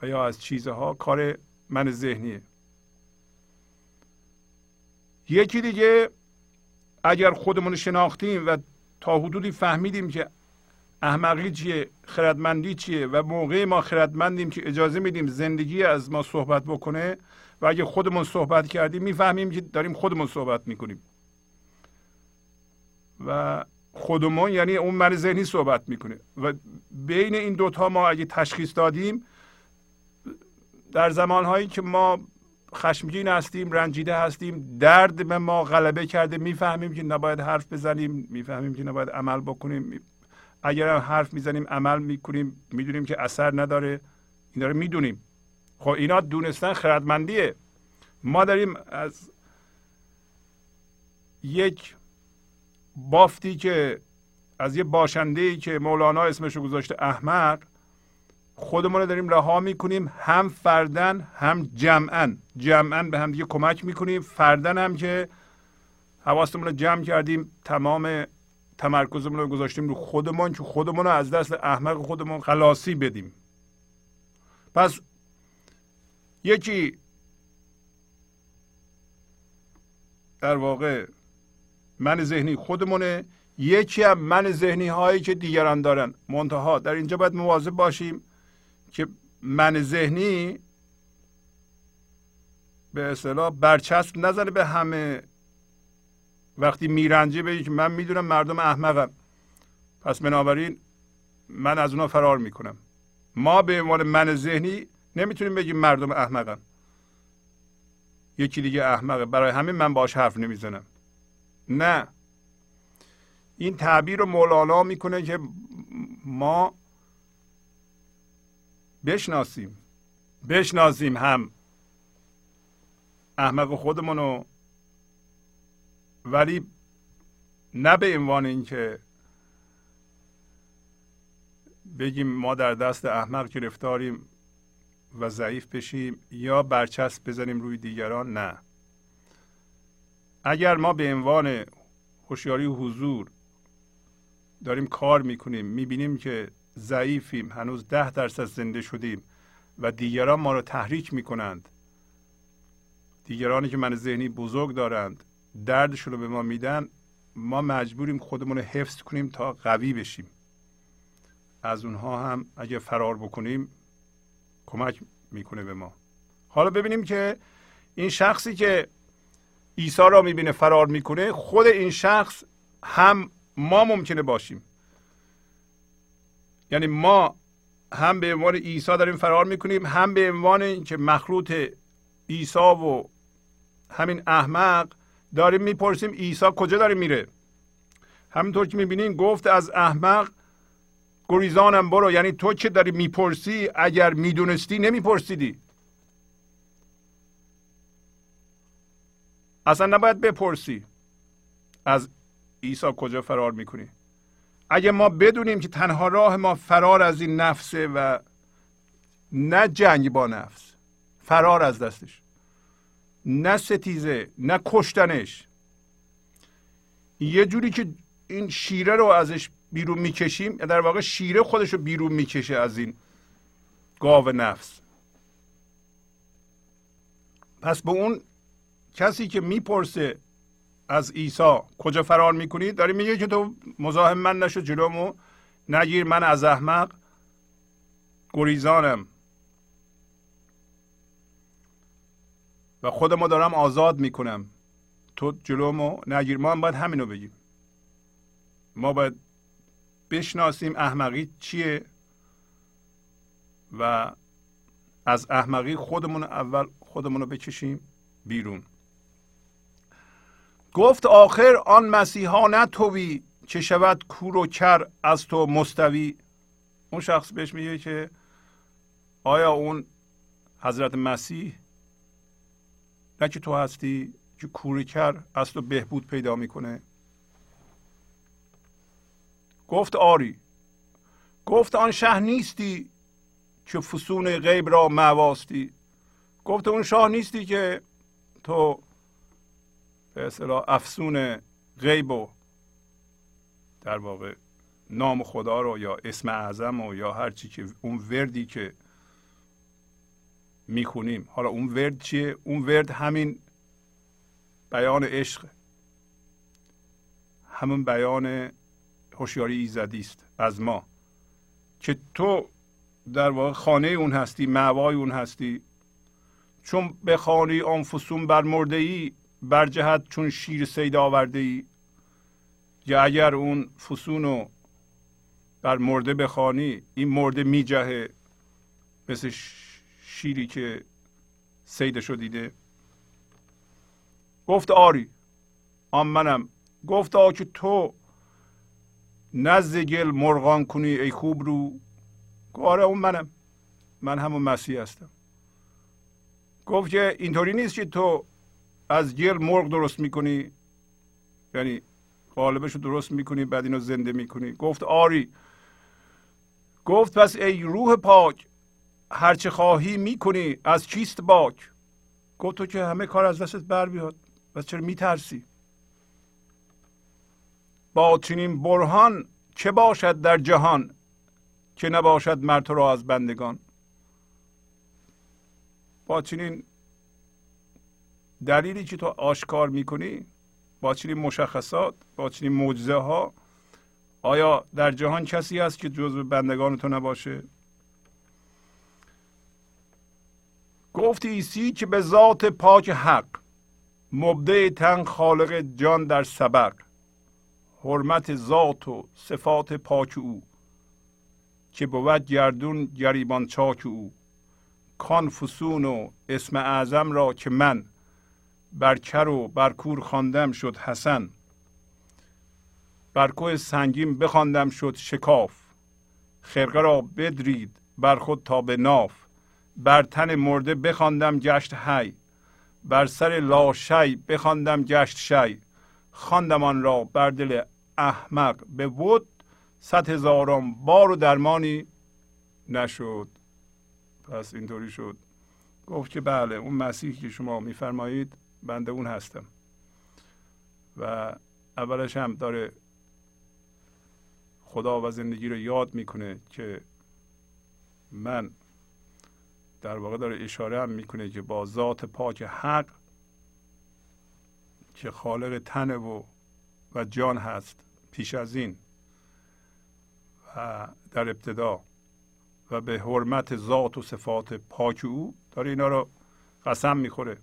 S1: و یا از چیزها کار من ذهنیه. یکی دیگه اگر خودمون شناختیم و تا حدودی فهمیدیم که احمقی چیه خردمندی چیه و موقع ما خردمندیم که اجازه میدیم زندگی از ما صحبت بکنه و اگه خودمون صحبت کردیم می‌فهمیم که داریم خودمون صحبت می‌کنیم. و خودمون یعنی اون من ذهنی صحبت می‌کنه و بین این دوتا ما اگه تشخیص دادیم در زمانهایی که ما خشمگین هستیم رنجیده هستیم درد به ما غلبه کرده می‌فهمیم که نباید حرف بزنیم می‌فهمیم که نباید عمل بکنیم. اگر هم حرف می‌زنیم عمل می‌کنیم می‌دونیم که اثر نداره. اینا رو می‌دونیم. خب اینا دونستن خردمندیه. ما داریم از یک بافتی که از یه باشنده که مولانا اسمش رو گذاشته احمق خودمون رو داریم رها می‌کنیم. هم فردن هم جمعا. جمعا به هم دیگه کمک می‌کنیم. فردن هم که حواستمون رو جمع کردیم تمام تمرکزمون رو گذاشتیم رو خودمون که خودمون رو از دست احمق خودمون خلاصی بدیم. پس یکی در واقع من ذهنی خودمونه یکی هم من ذهنی هایی که دیگران دارن. منتها در اینجا باید مواظب باشیم. که من ذهنی به اصطلاح برچسب نزنه به همه. وقتی میرنجه بگی که من می‌دونم مردم احمقم. پس بنابراین من از اونا فرار می‌کنم. ما به عنوان من ذهنی نمی‌تونیم بگیم مردم احمقم. یکی دیگه احمقه. برای همین من باش حرف نمی‌زنم. نه. این تعبیر رو مولانا می‌کنه که ما بشناسیم. بشناسیم هم. احمق رو ولی نه به عنوان اینکه بگیم ما در دست احمق گرفتاریم و ضعیف بشیم یا برچسب بزنیم روی دیگران نه. اگر ما به عنوان هوشیاری حضور داریم کار می‌کنیم می‌بینیم که ضعیفیم. هنوز ده درصد زنده شدیم و دیگران ما رو تحریک می‌کنند. دیگرانی که من ذهنی بزرگ دارند دردشون رو به ما میدن ما مجبوریم خودمون رو حفظ کنیم تا قوی بشیم. از اونها هم اگه فرار بکنیم کمک می‌کنه به ما. حالا ببینیم که این شخصی که عیسی را می‌بینه فرار می‌کنه خود این شخص هم ما ممکنه باشیم. یعنی ما هم به عنوان عیسی داریم فرار می‌کنیم هم به عنوان اینکه مخلوط عیسی و همین احمق داریم می‌پرسیم عیسی کجا داره میره. همینطور که می‌بینیم گفت از احمق گریزانم برو یعنی تو که داری می‌پرسی؟ اگر می‌دونستی نمیپرسیدی. اصلا نباید بپرسی از عیسی کجا فرار می‌کنی. اگه ما بدونیم که تنها راه ما فرار از این نفسه و نه جنگ با نفس فرار از دستش نه ستیزه نه کشتنش. یه جوری که این شیره رو ازش بیرون می‌کشیم در واقع شیره خودش رو بیرون می‌کشه از این گاو نفس. پس به اون کسی که می‌پرسه از عیسی. کجا فرار می‌کنی؟ داری میگه که تو مزاحم من نشو جلومو نگیر من از احمق. گریزانم. و خودمو دارم آزاد می‌کنم. تو جلومو نگیر. ما هم باید همینو بگیم. ما باید بشناسیم احمقی چیه و از احمقی خودمون اول خودمون رو بکشیم بیرون. گفت آخر آن مسیحا نه توی که شود کور و کر از تو مستوی. اون شخص بهش میگه که آیا اون حضرت مسیح نه که تو هستی که کور کر از تو بهبود پیدا می‌کنه. گفت آری. گفت آن شه نیستی که فسون غیب را مواستی گفت اون شاه نیستی که تو به اصطلاح افسون غیب و در واقع نام خدا رو یا اسم اعظم و یا هر چی که اون وردی که می‌خونیم. حالا اون ورد چیه؟ اون ورد همین بیان عشق. همون بیان هوشیاری ایزدی است از ما. که تو در واقع خانه اون هستی معوای اون هستی. چون به خانه آن فسون بر مرده ای بر جهت چون شیر سید آورده ای یا اگر اون فسون رو بر مرده بخوانی این مرده میجهه مثل شیری که سیدش رو دیده. گفت آری آن منم. گفت آ که تو نزد گل مرغان کنی ای خوب رو. آره اون منم. من همون مسیح هستم. گفت که اینطوری نیست که تو از گل مرغ درست می‌کنی؟ یعنی قالبش رو درست می‌کنی بعد اینو زنده می‌کنی. گفت آری. گفت پس ای روح پاک هرچه خواهی می‌کنی از چیست باک؟ گفت تو که همه کار از دستت بر بیاد. پس چرا میترسی؟ با چنین برهان چه باشد در جهان که نباشد مرد را از بندگان؟ با چنین دلیلی که تو آشکار می‌کنی با چنین مشخصات با چنین معجزه ها آیا در جهان کسی هست که جزو بندگان تو نباشه؟ گفت عیسی که به ذات پاک حق مبدع تن خالق جان در سبق حرمت ذات و صفات پاک او که بود گردون گریبان چاک او کان فسون و اسم اعظم را که من بر کر و بر کور خواندم شد حسن. بر کوه سنگین بخواندم شد شکاف. خرقه را بدرید بر خود تا به ناف. بر تن مرده بخواندم گشت حی. بر سر لاشی بخواندم گشت شی. خواندم آن را بر دل احمق به بود صد هزاران بار و درمانی نشد. پس اینطوری شد. گفت که بله اون مسیحی که شما میفرمایید بنده اون هستم. و اولش هم داره خدا و زندگی رو یاد می‌کنه که من در واقع داره اشاره هم می‌کنه که با ذات پاک حق که خالق تن و و جان هست پیش از این و در ابتدا و به حرمت ذات و صفات پاک او داره اینا رو قسم می‌خوره.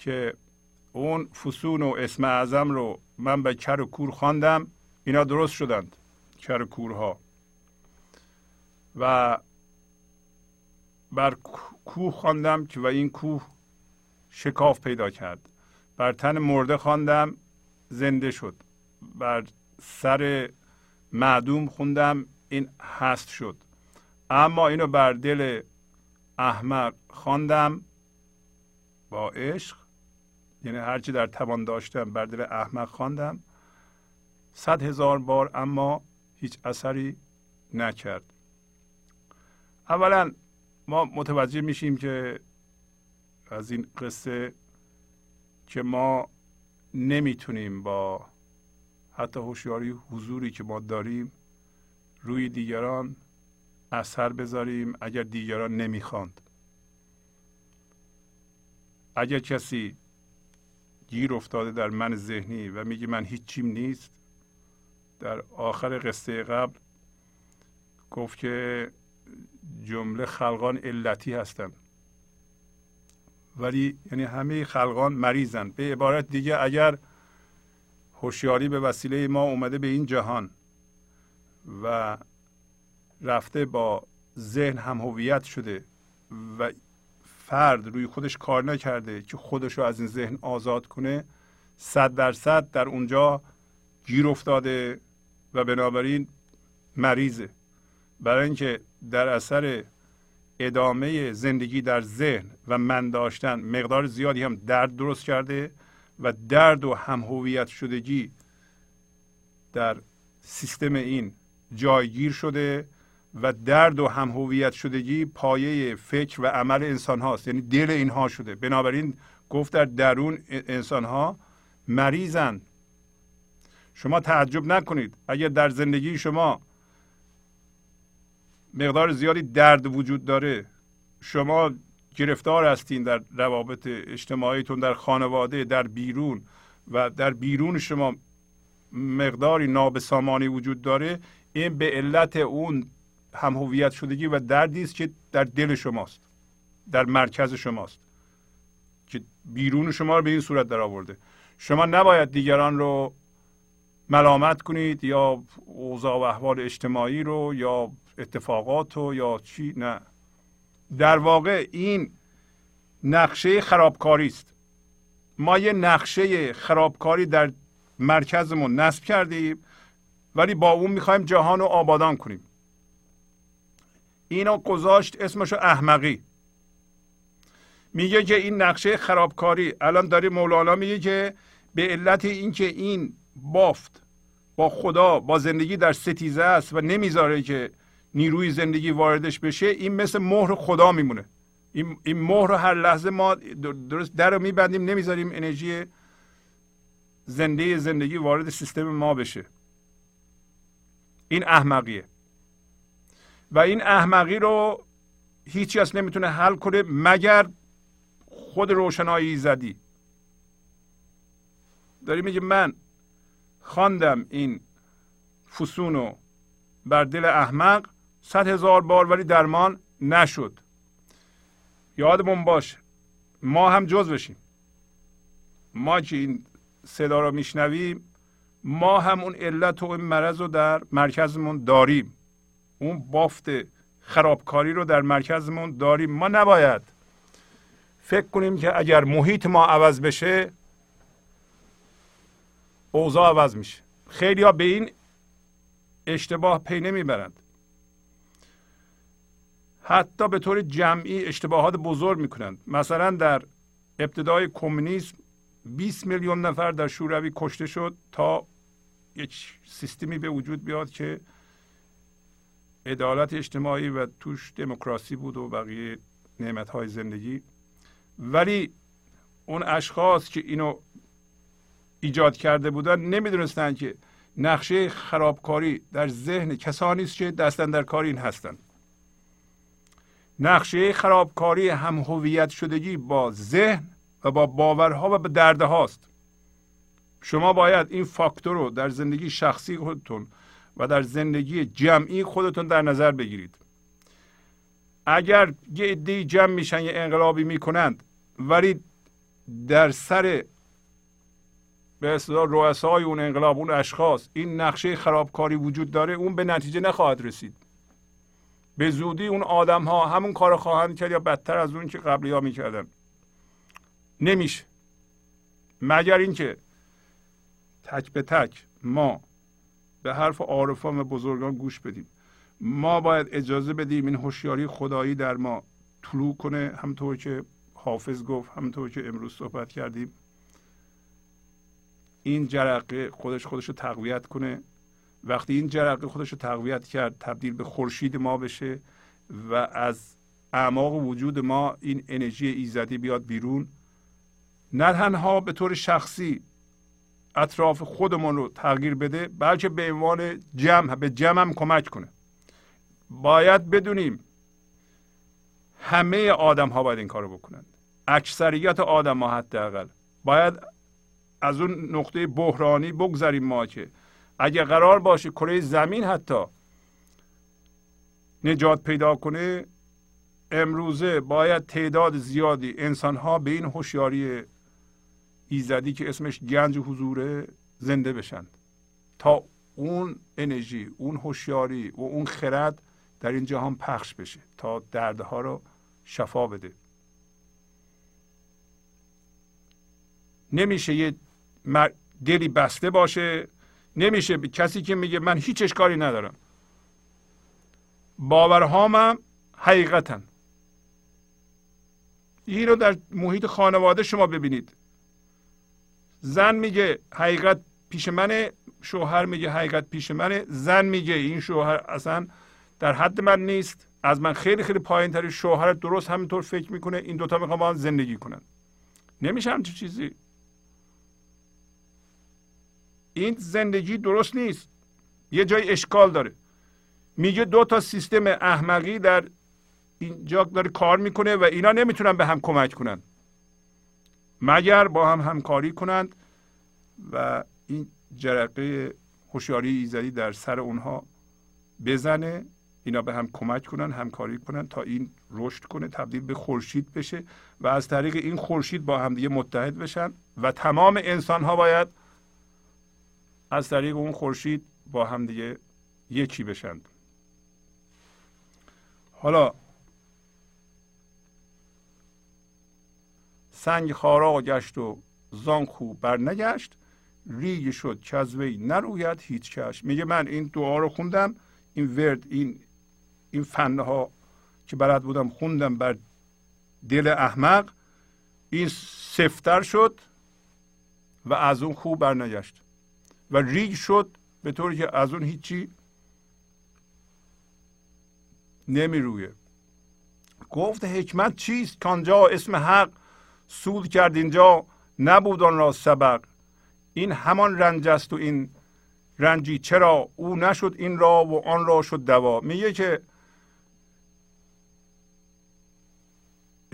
S1: که اون فسون و اسم اعظم رو من به کر و کور خواندم اینا درست شدند کر و کورها. و بر کوه خواندم که و این کوه شکاف پیدا کرد. بر تن مرده خواندم زنده شد. بر سر معدوم خوندم این هست شد. اما اینو بر دل احمق خواندم با عشق یعنی هرچی در توان داشتم بر دل احمق خواندم. صد هزار بار اما هیچ اثری نکرد. اولا ما متوجه میشیم که از این قصه که ما نمی‌تونیم با حتی هوشیاری حضوری که ما داریم روی دیگران اثر بذاریم اگر دیگران نمی‌خواند. اگر کسی گیر افتاده در من ذهنی و میگه من هیچیم نیست. در آخر قصه قبل گفت که جمله خلقان علتی هستند. ولی یعنی همه خلقان مریضن. به عبارت دیگه اگر هوشیاری به وسیله ما اومده به این جهان و رفته با ذهن هم هویت شده و فرد روی خودش کار نکرده که خودش رو از این ذهن آزاد کنه صد درصد در اونجا گیر افتاده و بنابراین مریضه. برای اینکه در اثر ادامه زندگی در ذهن و من داشتن مقدار زیادی هم درد درست کرده و درد و هم هویت شدگی در سیستم این جایگیر شده و درد و هم هویت شدگی پایه فکر و عمل انسان هاست یعنی دل اینها شده. بنابراین گفت در درون انسان ها مریضن. شما تعجب نکنید. اگر در زندگی شما مقدار زیادی درد وجود داره شما گرفتار هستین در روابط اجتماعیتون در خانواده در بیرون و در بیرون شما مقداری نابسامانی وجود داره این به علت اون هم هویت شدگی و دردی است که در دل شماست در مرکز شماست که بیرون شما رو به این صورت در آورده. شما نباید دیگران رو ملامت کنید یا اوضاع و احوال اجتماعی رو یا اتفاقات رو یا چی نه. در واقع این نقشه خرابکاری است. ما یه نقشه خرابکاری در مرکزمون نصب کردیم ولی با اون می‌خوایم جهان رو آبادان کنیم. اینو گذاشت اسمشو احمقی. میگه که این نقشه خرابکاری. الان داری مولانا میگه که به علت اینکه این بافت با خدا با زندگی در ستیزه است و نمی‌ذاره که نیروی زندگی واردش بشه این مثل مهر خدا میمونه. این, این مهر رو هر لحظه ما درست در رو میبندیم نمی‌ذاریم انرژی زنده زندگی وارد سیستم ما بشه. این احمقیه. و این احمقی رو هیچ کس نمی‌تونه حل کنه مگر خود روشنایی زدی. داری میگه من خواندم این فسون بر دل احمق صد هزار بار ولی درمان نشد. یادمون باش ما هم جز بشیم. ما که این صدا رو میشنویم ما هم اون علت و این مرض رو در مرکزمون داریم. اون بافت خرابکاری رو در مرکزمون داریم. ما نباید فکر کنیم که اگر محیط ما عوض بشه اوضاع عوض میشه. خیلی به این اشتباه پی نمی‌برند. حتی به طور جمعی اشتباهات بزرگ می‌کنند. مثلا در ابتدای کمونیسم 20 میلیون نفر در شوروی کشته شد تا یک سیستمی به وجود بیاد که عدالت اجتماعی و توش دموکراسی بود و بقیه نعمت های زندگی. ولی اون اشخاص که اینو ایجاد کرده بودن نمی‌دونستند که نقشه خرابکاری در ذهن کسانی است که دستن در کار این هستند نقشه خرابکاری هم هویت شدگی با ذهن و با باورها و به درده هاست شما باید این فاکتور رو در زندگی شخصی خودتون و در زندگی جمعی خودتون در نظر بگیرید. اگر یه عده جمع میشن یه انقلابی می‌کنند ولی در سر به اصطلاح رؤسای اون انقلاب اون اشخاص این نقشه خرابکاری وجود داره اون به نتیجه نخواهد رسید. به زودی اون آدم ها همون کار خواهند کرد یا بدتر از اون که قبلی ها می‌کردن. نمیشه. مگر اینکه تک به تک ما به حرف عارفان و بزرگان گوش بدیم. ما باید اجازه بدیم این هوشیاری خدایی در ما طلوع کنه همطور که حافظ گفت همطور که امروز صحبت کردیم. این جرقه خودش خودش رو تقویت کنه. وقتی این جرقه خودش رو تقویت کرد تبدیل به خورشید ما بشه و از اعماق وجود ما این انرژی ایزدی بیاد بیرون. نه تنها به طور شخصی اطراف خودمون رو تغییر بده بلکه به عنوان جمع به جمع هم کمک کنه. باید بدونیم همه آدم ها باید این کارو بکنند اکثریت آدم ها حداقل. باید از اون نقطه بحرانی بگذاریم ما که اگه قرار باشه کره زمین حتی نجات پیدا کنه امروزه باید تعداد زیادی انسان ها به این هوشیاری ایزدی که اسمش گنج حضوره زنده بشن. تا اون انرژی اون هوشیاری و اون خرد در این جهان پخش بشه. تا دردها رو شفا بده. نمیشه یه دلی بسته باشه. نمیشه به کسی که میگه من هیچ اشکالی ندارم. باورهامم حقیقتن. این رو در محیط خانواده شما ببینید. زن میگه حقیقت پیش منه شوهر میگه حقیقت پیش منه. زن میگه این شوهر اصلا در حد من نیست. از من خیلی خیلی پایین تری شوهر درست همینطور فکر می‌کنه. این دوتا می‌خوان با هم زندگی کنن. نمیشه همچین چیزی. این زندگی درست نیست. یه جای اشکال داره. میگه دو تا سیستم احمقی در اینجا داره کار می‌کنه و اینا نمی‌تونن به هم کمک کنن. مگر با هم همکاری کنند و این جرقه هوشیاری ایزدی در سر اونها بزنه اینا به هم کمک کنن همکاری کنن تا این رشد کنه تبدیل به خورشید بشه و از طریق این خورشید با همدیگه متحد بشن و تمام انسان ها باید از طریق اون خورشید با همدیگه یکی بشند. حالا سنگ خارا گشت و زان خوب بر نگشت ریگ شد که وی نروید هیچ کش میگه من این دعا رو خوندم این ورد این این فنه ها که بلد بودم خوندم بر دل احمق. این سفتر شد و از اون خوب برنگشت. و ریگ شد به طوری که از اون هیچی نمی رویه گفت حکمت چیست کانجا اسم حق سود کرد اینجا نبود آن را سبق. این همان رنج است و این رنجی چرا او نشد این را و آن را شد دوا. میگه که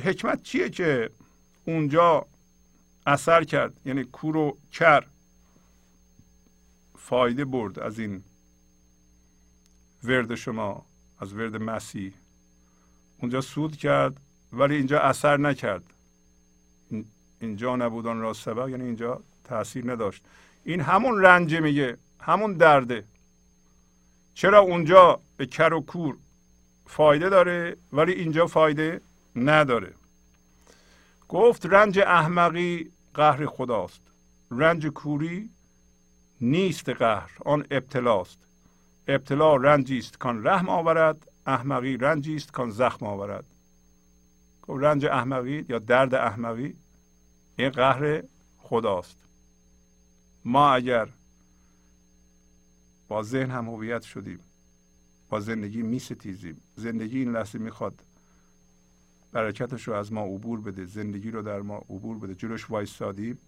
S1: حکمت چیه که اونجا اثر کرد؟ یعنی کور و کر فایده برد از این ورد شما از ورد مسیح. اونجا سود کرد ولی اینجا اثر نکرد. اینجا نبودن را سبق یعنی اینجا تاثیر نداشت. این همون رنج میگه همون درده. چرا اونجا به کر و کور فایده داره ولی اینجا فایده نداره؟ گفت رنج احمقی قهر خداست. رنج کوری نیست قهر آن ابتلاست. ابتلا رنجی است کان رحم آورد احمقی رنجی است کان زخم آورد. گفت رنج احمقی یا درد احمقی؟ این قهر خداست. ما اگر با ذهن هم هویت شدیم با زندگی می ستیزیم زندگی این لحظه می‌خواد برکتش رو از ما عبور بده زندگی رو در ما عبور بده جلوش وایستادیم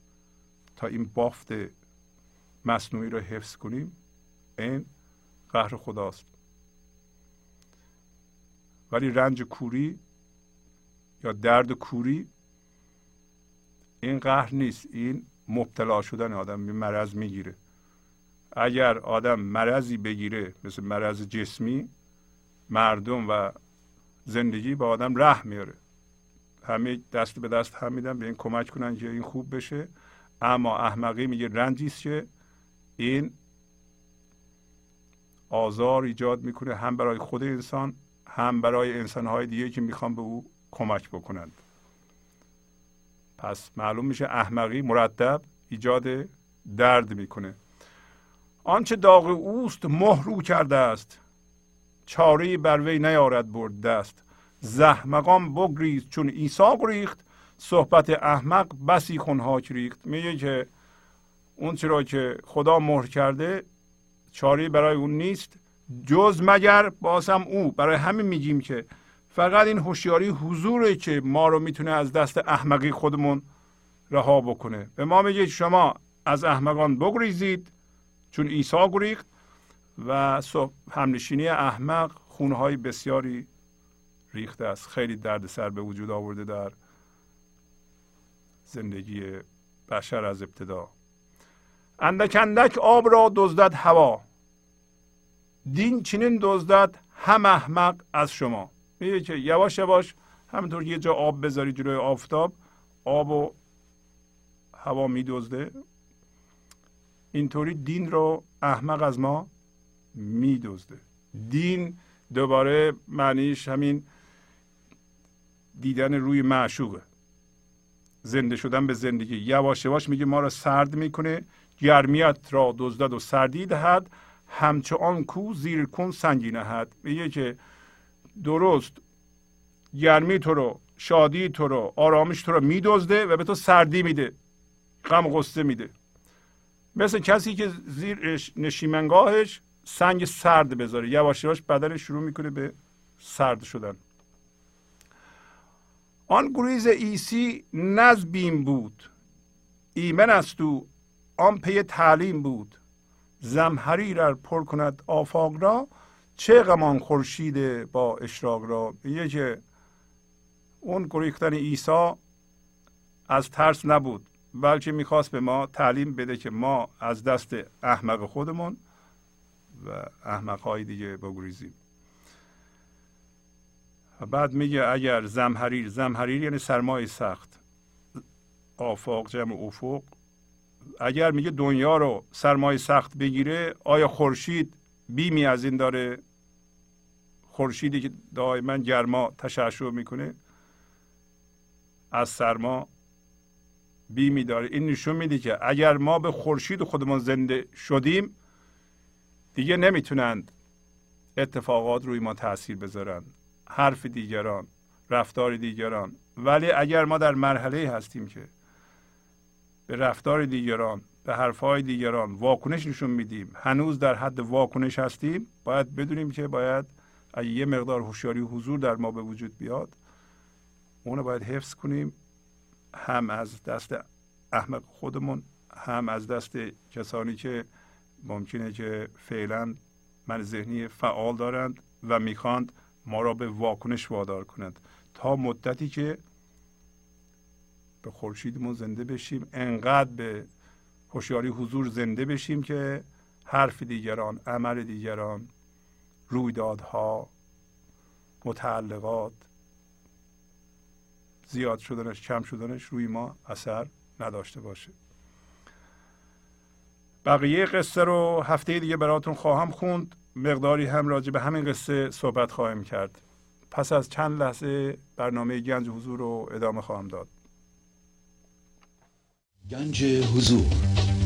S1: تا این بافت مصنوعی رو حفظ کنیم این قهر خداست. ولی رنج کوری یا درد کوری این قهر نیست. این مبتلا شدن آدم به مرض می‌گیره. اگر آدم مرضی بگیره مثل مرض جسمی مردم و زندگی به آدم رحم میاره همه دست به دست هم میدن به این کمک کنن که این خوب بشه. اما احمقی میگه رنجی که این آزار ایجاد می‌کنه هم برای خود انسان هم برای انسانهای دیگه که می‌خوان به او کمک بکنند. پس معلوم میشه احمقی مرتب ایجاد درد می‌کنه. آنچه داغ اوست مهرو کرده است. چاره بر وی نیارد برد دست. زحمقان بگریز چون عیسی ریخت صحبت احمق بسی خونهاک ریخت میگه که اون چرا که خدا مهر کرده چاری برای اون نیست. جز مگر بازم او. برای همین میگیم که فقط این هوشیاری حضوره که ما رو می‌تونه از دست احمقی خودمون رها بکنه. به ما میگه شما از احمقان بگریزید چون عیسی گریخت و همنشینی احمق خونهای بسیاری ریخته است. خیلی درد سر به وجود آورده در زندگی بشر از ابتدا. اندک اندک آب را دزدد هوا. دین چنین دزدد هم احمق از شما. میگه که یواش یواش همینطور یه جا آب بذاری جلوی آفتاب آب و هوا میدزده. اینطوری دین رو احمق از ما میدزده. دین دوباره معنیش همین دیدن روی معشوقه. زنده شدن به زندگی. یواش یواش میگه ما رو سرد می‌کنه گرمیت را دزدد و سردی دهد همچه آن کو زیر کن سنگی نهد. میگه که درست. گرمی تو رو شادی تو رو آرامش تو رو میدزده و به تو سردی میده. غم غصه میده. مثل کسی که زیر نشیمنگاهش سنگ سرد بذاره. یواش یواش بدنش شروع می‌کنه به سرد شدن. آن گریز عیسی نز بیم بود. ایمن است او. آن پی تعلیم بود. زمهریر ار پر کند آفاق را. چه غمان خورشید با اشراق را؟ میگه که اون گریختن عیسی از ترس نبود بلکه می‌خواست به ما تعلیم بده که ما از دست احمق خودمون و احمق های دیگه بگریزیم. و بعد میگه اگر زمحریر زمحریر یعنی سرمایه سخت آفاق جمع افق اگر میگه دنیا رو سرمایه سخت بگیره آیا خورشید بیمی از این داره خورشیدی که دائما گرما تشعشع می‌کنه. از سرما بیمی داره. این نشون میده که اگر ما به خورشید خودمون زنده شدیم دیگه نمی‌تونند اتفاقات روی ما تاثیر بذارن. حرف دیگران رفتار دیگران. ولی اگر ما در مرحله هستیم که به رفتار دیگران به حرفهای دیگران واکنش نشون میدیم. هنوز در حد واکنش هستیم. باید بدونیم که باید اگه یه مقدار هوشیاری حضور در ما به وجود بیاد اونو باید حفظ کنیم. هم از دست احمق خودمون هم از دست کسانی که ممکنه که فعلا من ذهنی فعال دارند و می‌خواند ما را به واکنش وادار کنند. تا مدتی که به خورشیدمون زنده بشیم انقدر به هوشیاری حضور زنده بشیم که حرف دیگران عمل دیگران رویدادها متعلقات زیاد شدنش کم شدنش روی ما اثر نداشته باشه. بقیه قصه رو هفته دیگه براتون خواهم خوند. مقداری هم راجع به همین قصه صحبت خواهیم کرد. پس از چند لحظه برنامه گنج حضور رو ادامه خواهم داد.
S2: گنج حضور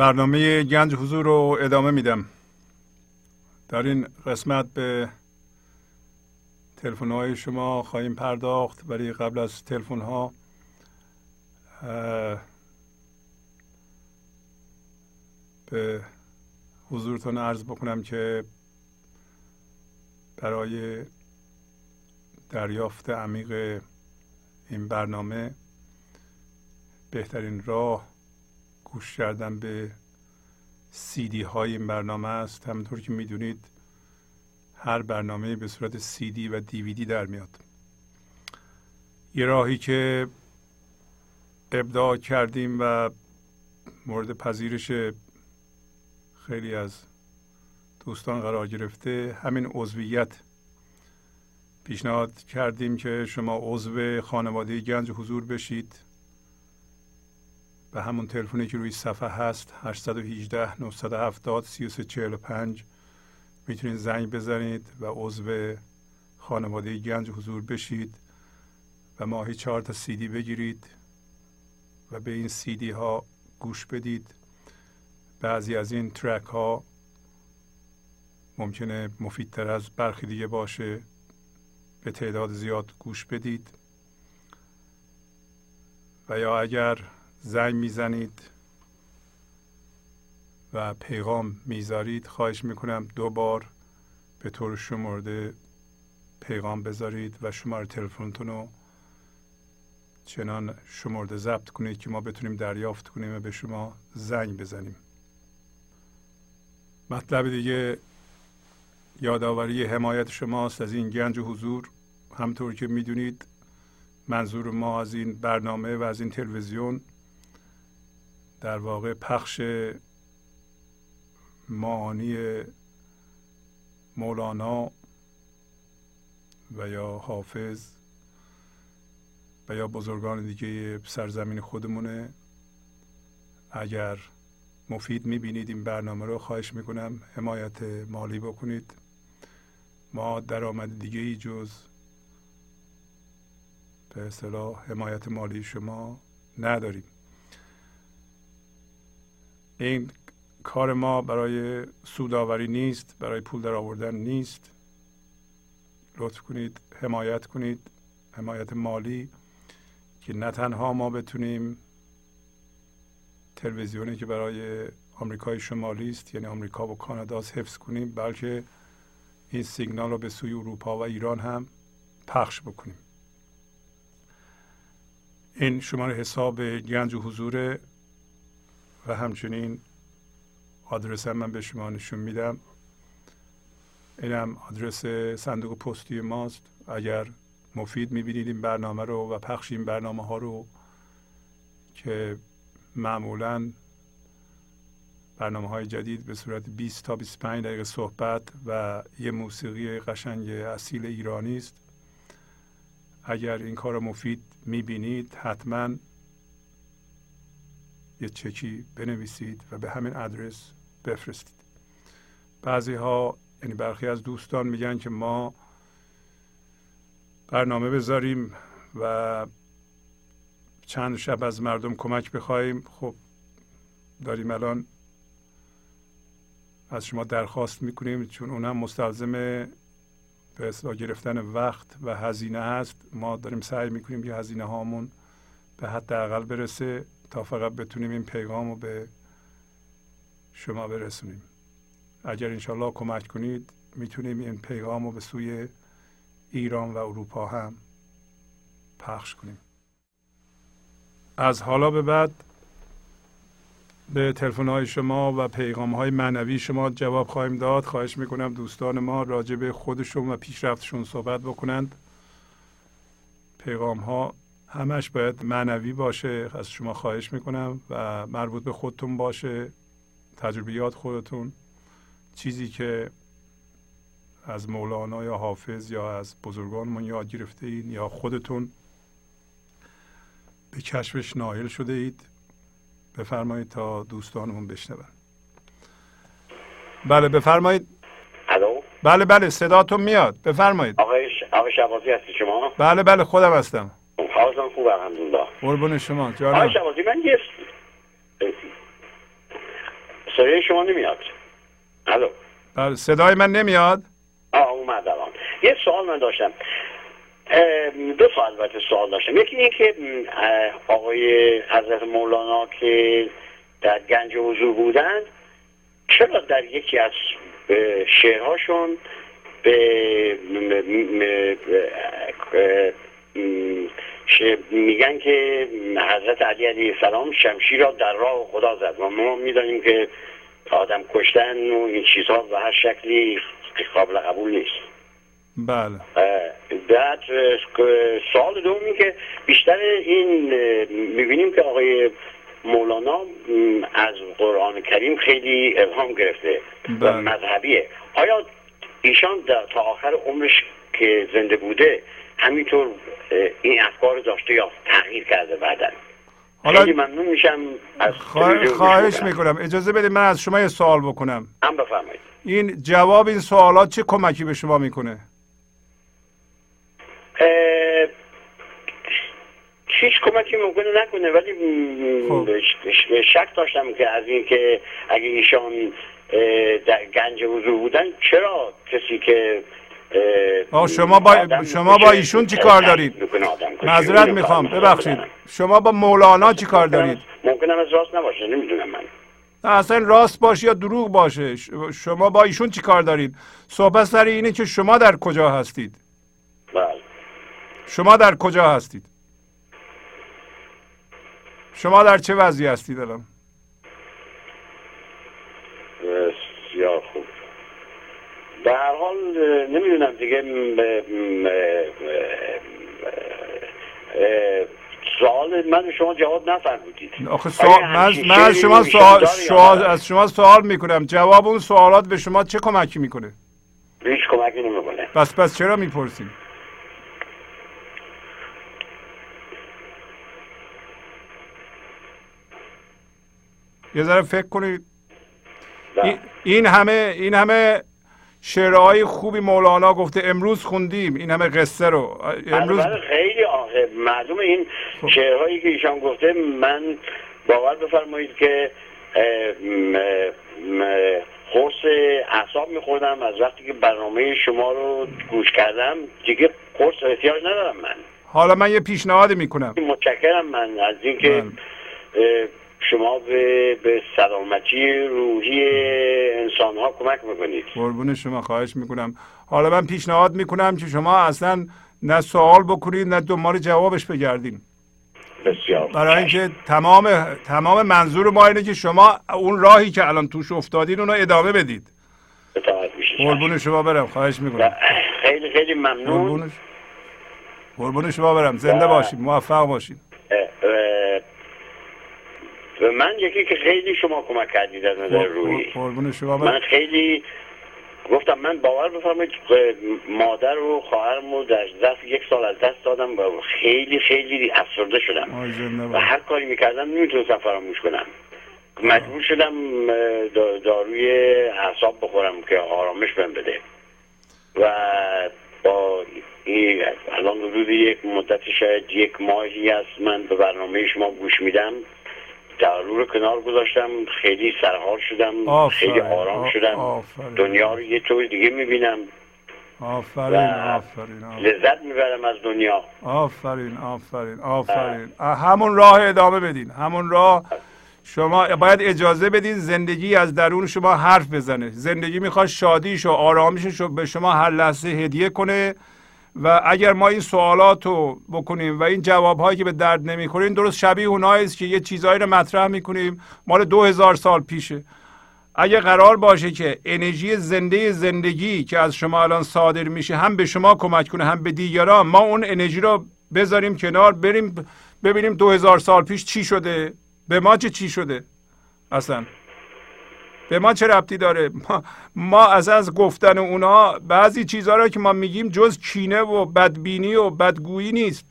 S1: برنامه گنج حضور رو ادامه میدم. در این قسمت به تلفن های شما خواهیم پرداخت ولی قبل از تلفن ها به حضورتون عرض بکنم که برای دریافت عمیق این برنامه بهترین راه گوش کردن به سیدی های این برنامه است. همونطور که می‌دونید هر برنامه به صورت سیدی و دیویدی در میاد. یه راهی که ابداع کردیم و مورد پذیرش خیلی از دوستان قرار گرفته همین عضویت. پیشنهاد کردیم که شما عضو خانواده گنج حضور بشید. به همون تلفنی که روی صفحه هست 818 970 3345 می‌تونید زنگ بزنید و عضو خانواده گنج حضور بشید و ماهی چهار تا سیدی بگیرید و به این سیدی ها گوش بدید. بعضی از این ترک ها ممکنه مفیدتر از برخی دیگه باشه. به تعداد زیاد گوش بدید. و یا اگر زنگ می‌زنید و پیغام می‌ذارید. خواهش می‌کنم دو بار به طور شمرده پیغام بذارید و شماره تلفنتون رو چنان شمرده ضبط کنید که ما بتونیم دریافت کنیم و به شما زنگ بزنیم. مطلب دیگه یادآوری حمایت شماست از این گنج حضور. همطور که می‌دونید منظور ما از این برنامه و از این تلویزیون در واقع پخش معانی مولانا و یا حافظ و یا بزرگان دیگه سرزمین خودمونه. اگر مفید می‌بینید این برنامه رو خواهش می‌کنم حمایت مالی بکنید. ما درآمد دیگه ای جز به اصطلاح حمایت مالی شما نداریم. این کار ما برای سوداوری نیست برای پول در آوردن نیست. لطف کنید حمایت کنید حمایت مالی که نه تنها ما بتونیم تلویزیونی که برای آمریکای شمالی است یعنی آمریکا و کانادا حفظ کنیم بلکه این سیگنال رو به سوی اروپا و ایران هم پخش بکنیم. این شماره حساب گنج و حضور و همچنین آدرس هم من به شما نشون میدم. اینم آدرس صندوق پستی ماست. اگر مفید می‌بینید این برنامه رو و پخش این برنامه ها رو که معمولا برنامه های جدید به صورت 20 تا 25 دقیقه صحبت و یه موسیقی قشنگ اصیل ایرانی است. اگر این کار مفید می‌بینید حتما یه چکی بنویسید و به همین آدرس بفرستید. بعضی ها یعنی برخی از دوستان میگن که ما برنامه بذاریم و چند شب از مردم کمک بخوایم. خب داریم الان از شما درخواست می‌کنیم چون اونم مستلزم به اصلاح گرفتن وقت و هزینه هست. ما داریم سعی می‌کنیم که هزینه هامون به حداقل برسه. تا فقط بتونیم این پیغام رو به شما برسونیم. اگر انشالله کمک کنید می‌تونیم این پیغام رو به سوی ایران و اروپا هم پخش کنیم. از حالا به بعد به تلفن های شما و پیغام های معنوی شما جواب خواهیم داد. خواهش می‌کنم دوستان ما راجع به خودشون و پیشرفتشون صحبت بکنند. پیغام ها همش باید معنوی باشه از شما خواهش می‌کنم و مربوط به خودتون باشه تجربیات خودتون. چیزی که از مولانا یا حافظ یا از بزرگانمون یاد گرفته اید یا خودتون به کشفش نایل شده اید بفرمایید تا دوستانمون بشنون. بله بفرمایید.
S4: الو؟
S1: بله بله صداتون میاد. بفرمایید.
S4: آقای ش... آقای شبازی هستی شما؟
S1: بله بله خودم هستم.
S4: حالتون خوب الحمدلله.
S1: قربون شما
S4: آقای
S1: جانم
S4: شبازی من یه صدای شما نمیاد. الو.
S1: بله صدای من نمیاد؟
S4: آه اومد الان. یه سوال من داشتم. دو تا البته سوال داشتم. یکی این که آقای حضرت مولانا که در گنج حضور بودند چرا در یکی از شعرهاشون به ش- میگن که حضرت علی علیه السلام شمشیر را در راه خدا زد و ما می‌دانیم که آدم کشتن و این چیزها به هر شکلی قابل قبول نیست.
S1: بله.
S4: بعد سوال دوم این که بیشتر این می‌بینیم که آقای مولانا از قرآن کریم خیلی الهام گرفته و
S1: بله.
S4: مذهبیه. آیا ایشان تا آخر عمرش که زنده بوده همینطور این افکار داشته یا تغییر کرده بعدا.
S1: حالا
S4: ممنون میشم از
S1: خواهش
S4: می‌کنم.
S1: اجازه بدید من از شما یه سوال بکنم.
S4: هم بفرمایید.
S1: این جواب این سوالات چه کمکی به شما می‌کنه؟
S4: هیچ کمکی ممکنه نکنه ولی
S1: خب.
S4: شک داشتم که از این که اگه ایشان در گنج حضور بودن چرا کسی که
S1: آه، شما با- شما با ایشون چی کار دارید؟ معذرت می‌خوام. ببخشید. شما با مولانا چی کار. دارید؟
S4: ممکنه از راست نباشه نمی‌دونم من.
S1: نه اصلا راست باشه یا دروغ باشه. شما با ایشون چی کار دارید؟ صحبت سر اینه که شما در کجا هستید؟
S4: بله.
S1: شما در کجا هستید؟ شما در چه وضعی هستید الان؟
S4: بسیار به هر حال نمی‌دونم دیگه سوال من شما جواب نفرمودید.
S1: آخه سوال من, از شما سوال, سوال؟ از شما سوال می‌کنم. جواب اون سوالات به شما چه کمکی می‌کنه؟
S4: هیچ کمکی نمی‌کنه.
S1: پس پس چرا می‌پرسید یه ذره فکر کنید.
S4: بله.
S1: این همه این همه شعرهای خوبی مولانا گفته. امروز خوندیم این همه قصه رو. امروز
S4: بله، خیلی آخه. معلوم این. شعرهایی که ایشان گفته من باور بفرمایید که قرص اعصاب میخوردم. از وقتی که برنامه شما رو گوش کردم دیگه قرص احتیاج ندارم من.
S1: حالا من یه پیشنهادی می‌کنم.
S4: متشکرم من. از اینکه
S1: بله.
S4: شما به, به سلامتی روحی انسان ها کمک می‌کنید.
S1: قربون شما خواهش می‌کنم. حالا من پیشنهاد می‌کنم که شما اصلا نه سوال بکنید نه دنبال جوابش بگردین
S4: بسیار.
S1: برای اینکه تمام تمام منظور ما اینه که شما اون راهی که الان توش افتادین اونو ادامه بدید. قربون شما برم خواهش می‌کنم.
S4: خیلی خیلی ممنون.
S1: قربون شما برم. زنده باشید موفق باشید
S4: و من یکی که خیلی شما کمک کردید از نظر روحی.
S1: قربون شما. برم
S4: من خیلی گفتم من باور بفرمایید مادر و خواهرم رو در ظرف یک سال از دست دادم و خیلی خیلی افسرده شدم. و. هر کاری می‌کردم نمی‌تونستم فراموش کنم. مجبور شدم داروی اعصاب بخورم که آرامش بهم بده. و با این الان حدود یک مدت شاید یک ماهی است من به برنامه شما گوش میدم. دارو رو کنار گذاشتم خیلی سرحال شدم
S1: آفرین،
S4: خیلی آرام شدم.
S1: آفرین.
S4: دنیا رو یه طور دیگه می‌بینم.
S1: آفرین آفرین آفرین.
S4: لذت می‌برم از دنیا.
S1: آفرین آفرین آفرین. همون راه ادامه بدین. همون راه شما باید اجازه بدین زندگی از درون شما حرف بزنه. زندگی می‌خواد شادیش و رو به شما هر لحظه هدیه کنه. و اگر ما این سوالات رو بکنیم و این جوابهایی که به درد نمی‌خورین درست شبیه اونایی است که یه چیزهایی رو مطرح می‌کنیم. مال دو هزار سال پیشه. اگه قرار باشه که انرژی زنده زندگی که از شما الان صادر میشه هم به شما کمک کنه هم به دیگران ما اون انرژی رو بذاریم کنار بریم ببینیم دو هزار سال پیش چی شده به ما چه چی شده. اصلا. به ما چه ربطی داره؟ ما, ما از از گفتن اونا بعضی چیزها رو که ما میگیم جز کینه و بدبینی و بدگویی نیست.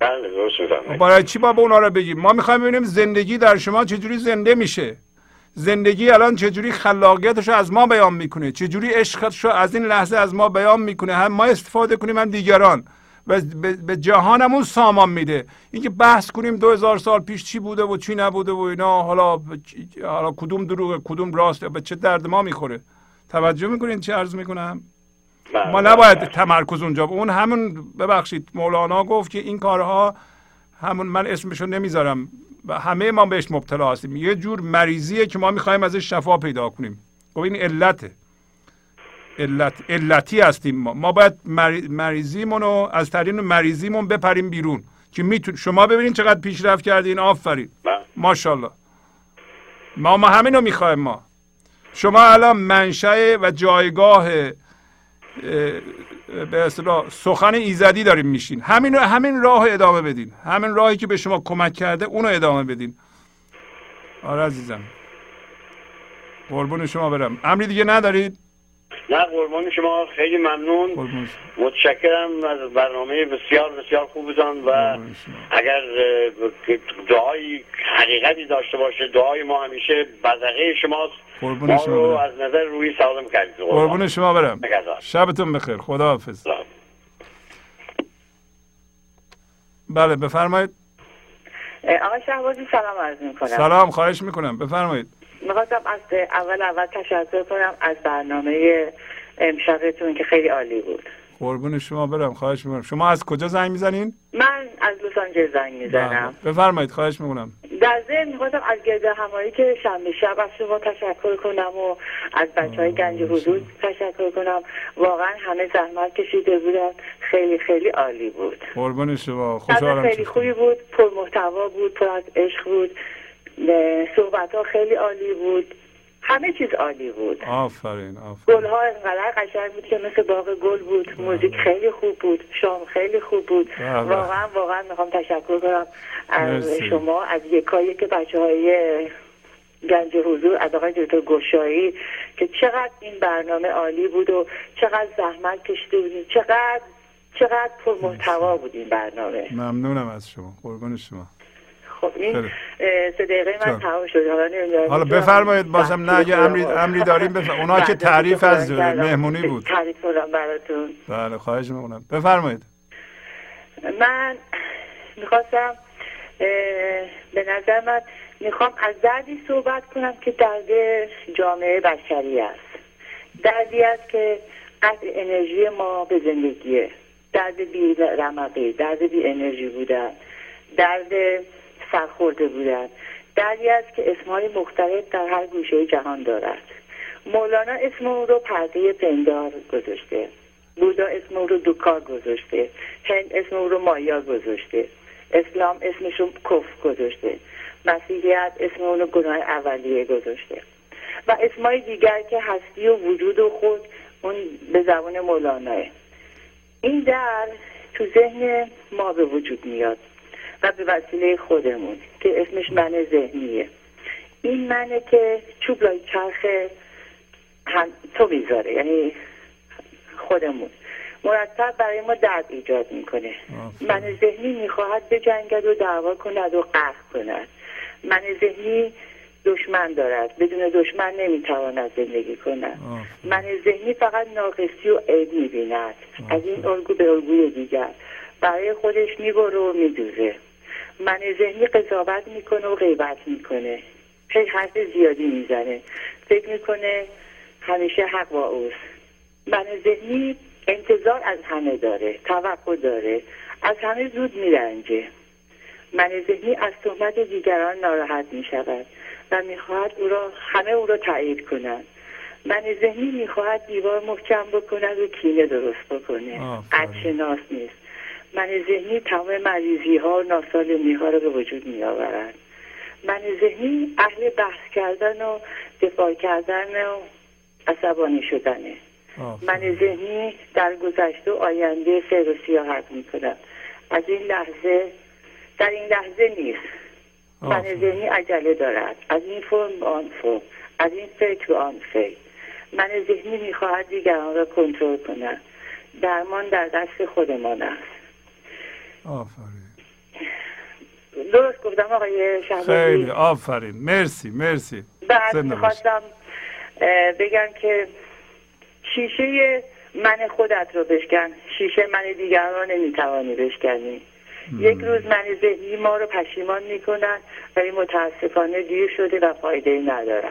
S4: بله
S1: برای چی ما به اونا رو بگیم؟ ما می‌خوایم ببینیم زندگی در شما چجوری زنده میشه. زندگی الان چجوری خلاقیتش رو از ما بیان می‌کنه؟ چجوری عشقش رو از این لحظه از ما بیان می‌کنه؟ هم ما استفاده کنیم هم دیگران. به- به جهانمون سامان میده. اینکه بحث کنیم دو هزار سال پیش چی بوده و چی نبوده و اینا حالا حالا کدوم دروغه کدوم راست به چه درد ما می‌خوره؟ توجه می‌کنین چه عرض می‌کنم؟ ما
S4: بله،
S1: نباید
S4: بله.
S1: تمرکز اونجا. اون همون ببخشید مولانا گفت که این کارها همون من اسمشو نمی‌ذارم. و همه ما بهش مبتلا هستیم. یه جور مریضیه که ما می‌خوایم ازش شفا پیدا کنیم. خب این علته. علت علتی هستیم ما. ما باید مری- مریضیمون رو از طریق مریضیمون بپریم بیرون. که میتون شما ببینید چقدر پیشرفت کردین. آفرین.
S4: بله.
S1: ماشاءالله. ما ما همین رو می‌خوایم ما. شما الان منشأ و جایگاه اه، به اصطلاح سخن ایزدی داریم میشین. همین همین راه ادامه بدین. همین راهی که به شما کمک کرده اونو ادامه بدین. آره عزیزم. قربون شما برم. امری دیگه ندارید؟
S4: نه قربان شما. خیلی ممنون. متشکرم از برنامه بسیار بسیار خوبتان و. اگر اه، دعایی حقیقتی داشته باشه دعای ما همیشه بدقه شماست.
S1: قربون
S4: ما
S1: شما
S4: رو
S1: برم.
S4: از نظر روی سالم کردید.
S1: قربون شما برم. شبتون بخیر. خداحافظ. بله بفرمایید.
S5: آقای شهبازی سلام عرض می‌کنم.
S1: سلام خواهش می‌کنم. بفرمایید.
S5: می‌خواستم از اول اول تشکر کنم از برنامه امشبتون که خیلی عالی بود.
S1: قربون شما برم خواهش می‌کنم. شما از کجا زنگ می‌زنین؟
S5: من از لس آنجلس زنگ می‌زنم.
S1: بله. بفرمایید خواهش می‌کنم.
S5: در ضمن می‌خواستم از گرد همایی که شنبه شب از شما تشکر کنم و از بچه های گنج حضور تشکر کنم. واقعا همه زحمت کشیده بودن. خیلی خیلی عالی بود.
S1: قربون شما خوشحالم
S5: خیلی. خوبی بود پر محتوا بود پر از عشق بود. صحبت ها خیلی عالی بود. همه چیز عالی بود.
S1: آفرین آفرین.
S5: گل ها انقدر قشنگ بود که مثل باغ گل بود. موزیک خیلی خوب بود. شام خیلی خوب بود.
S1: بله.
S5: واقعا واقعا می‌خوام تشکر کنم از
S1: مرسی.
S5: شما از یکایی که بچه های گنج حضور از آقای دکتر گشایی که چقدر این برنامه عالی بود و چقدر زحمت کشیده بودیم چقدر چقدر پر محتوا بود این برنامه.
S1: ممنونم از شما. قربون شما.
S5: خب این سه دقیقه من؟ تمام شد. حالا نمی‌دونم
S1: حالا بفرمایید بازم نه اگه امری, امری داریم بفرمایید اونا که
S5: بله،
S1: تعریف
S5: بله،
S1: از
S5: بله.
S1: مهمونی بود.
S5: تعریف کنم براتون.
S1: بله خواهش می‌کنم. بفرمایید.
S5: من می‌خواستم به نظر من می‌خوام از دردی صحبت کنم که درد جامعه بشری است. دردی است که قطع انرژی ما به زندگیه. درد بی رمقی درد بی انرژی بودن. درد سرخورده بودن. دردی است که اسمهای مختلف در هر گوشه جهان دارد. مولانا اسم او رو پرده پندار گذاشته. بودا اسم او رو دوکار گذاشته. هند اسم او رو مایا گذاشته. اسلام اسمش رو کف گذاشته. مسیحیت اسم اون رو گناه اولیه گذاشته. و اسمای دیگر که هستی و وجود و خود اون به زبان مولاناه. این در تو ذهن ما به وجود میاد. و به وسیله خودمون که اسمش من ذهنیه. این منه که چوب لای چرخ هم تو می‌ذاره یعنی خودمون. مرتب برای ما درد ایجاد می‌کنه. من ذهنی می‌خواهد بجنگد و دعوا کند و قهر کند. من ذهنی دشمن دارد. بدون دشمن نمی‌تواند زندگی کند. من ذهنی فقط ناقصی و عیب می‌بیند. از این الگو به الگوی دیگر. برای خودش می‌بره و میدوزه. من ذهنی قضاوت می‌کنه و غیبت می‌کنه. هی حرف زیادی می‌زنه. فکر می‌کنه همیشه حق با اوست. من ذهنی انتظار از همه داره توقع داره. از همه زود میرنجه من ذهنی از تهمت دیگران ناراحت می شود و می‌خواهد او را همه او را تایید کنند من ذهنی می‌خواهد دیوار محکم بکند و کینه درست بکنه. قدشناس نیست. من ذهنی تمام مریضی ها و ناسالمی ها را به وجود می آورد من ذهنی اهل بحث کردن و دفاع کردن و عصبانی شدنه. من ذهنی در گذشته و آینده فعل و سیاحت می کنم از این لحظه در این لحظه نیست. من ذهنی عجله دارد. از این فرم به آن فرم. از این فکر به آن فکر. من ذهنی می‌خواهد دیگران را کنترل کند. درمان در دست خودمان است.
S1: آفرین.
S5: درست گفتم آقای شهبازی.
S1: خیلی آفرین. مرسی مرسی.
S5: بعد. می‌خواستم بگم که شیشه من خودت رو بشکن. شیشه من دیگران رو نمی‌توانی بشکنی. یک روز من ذهنی ما رو پشیمان می‌کنن ولی متاسفانه دیر شده و فایده ای نداره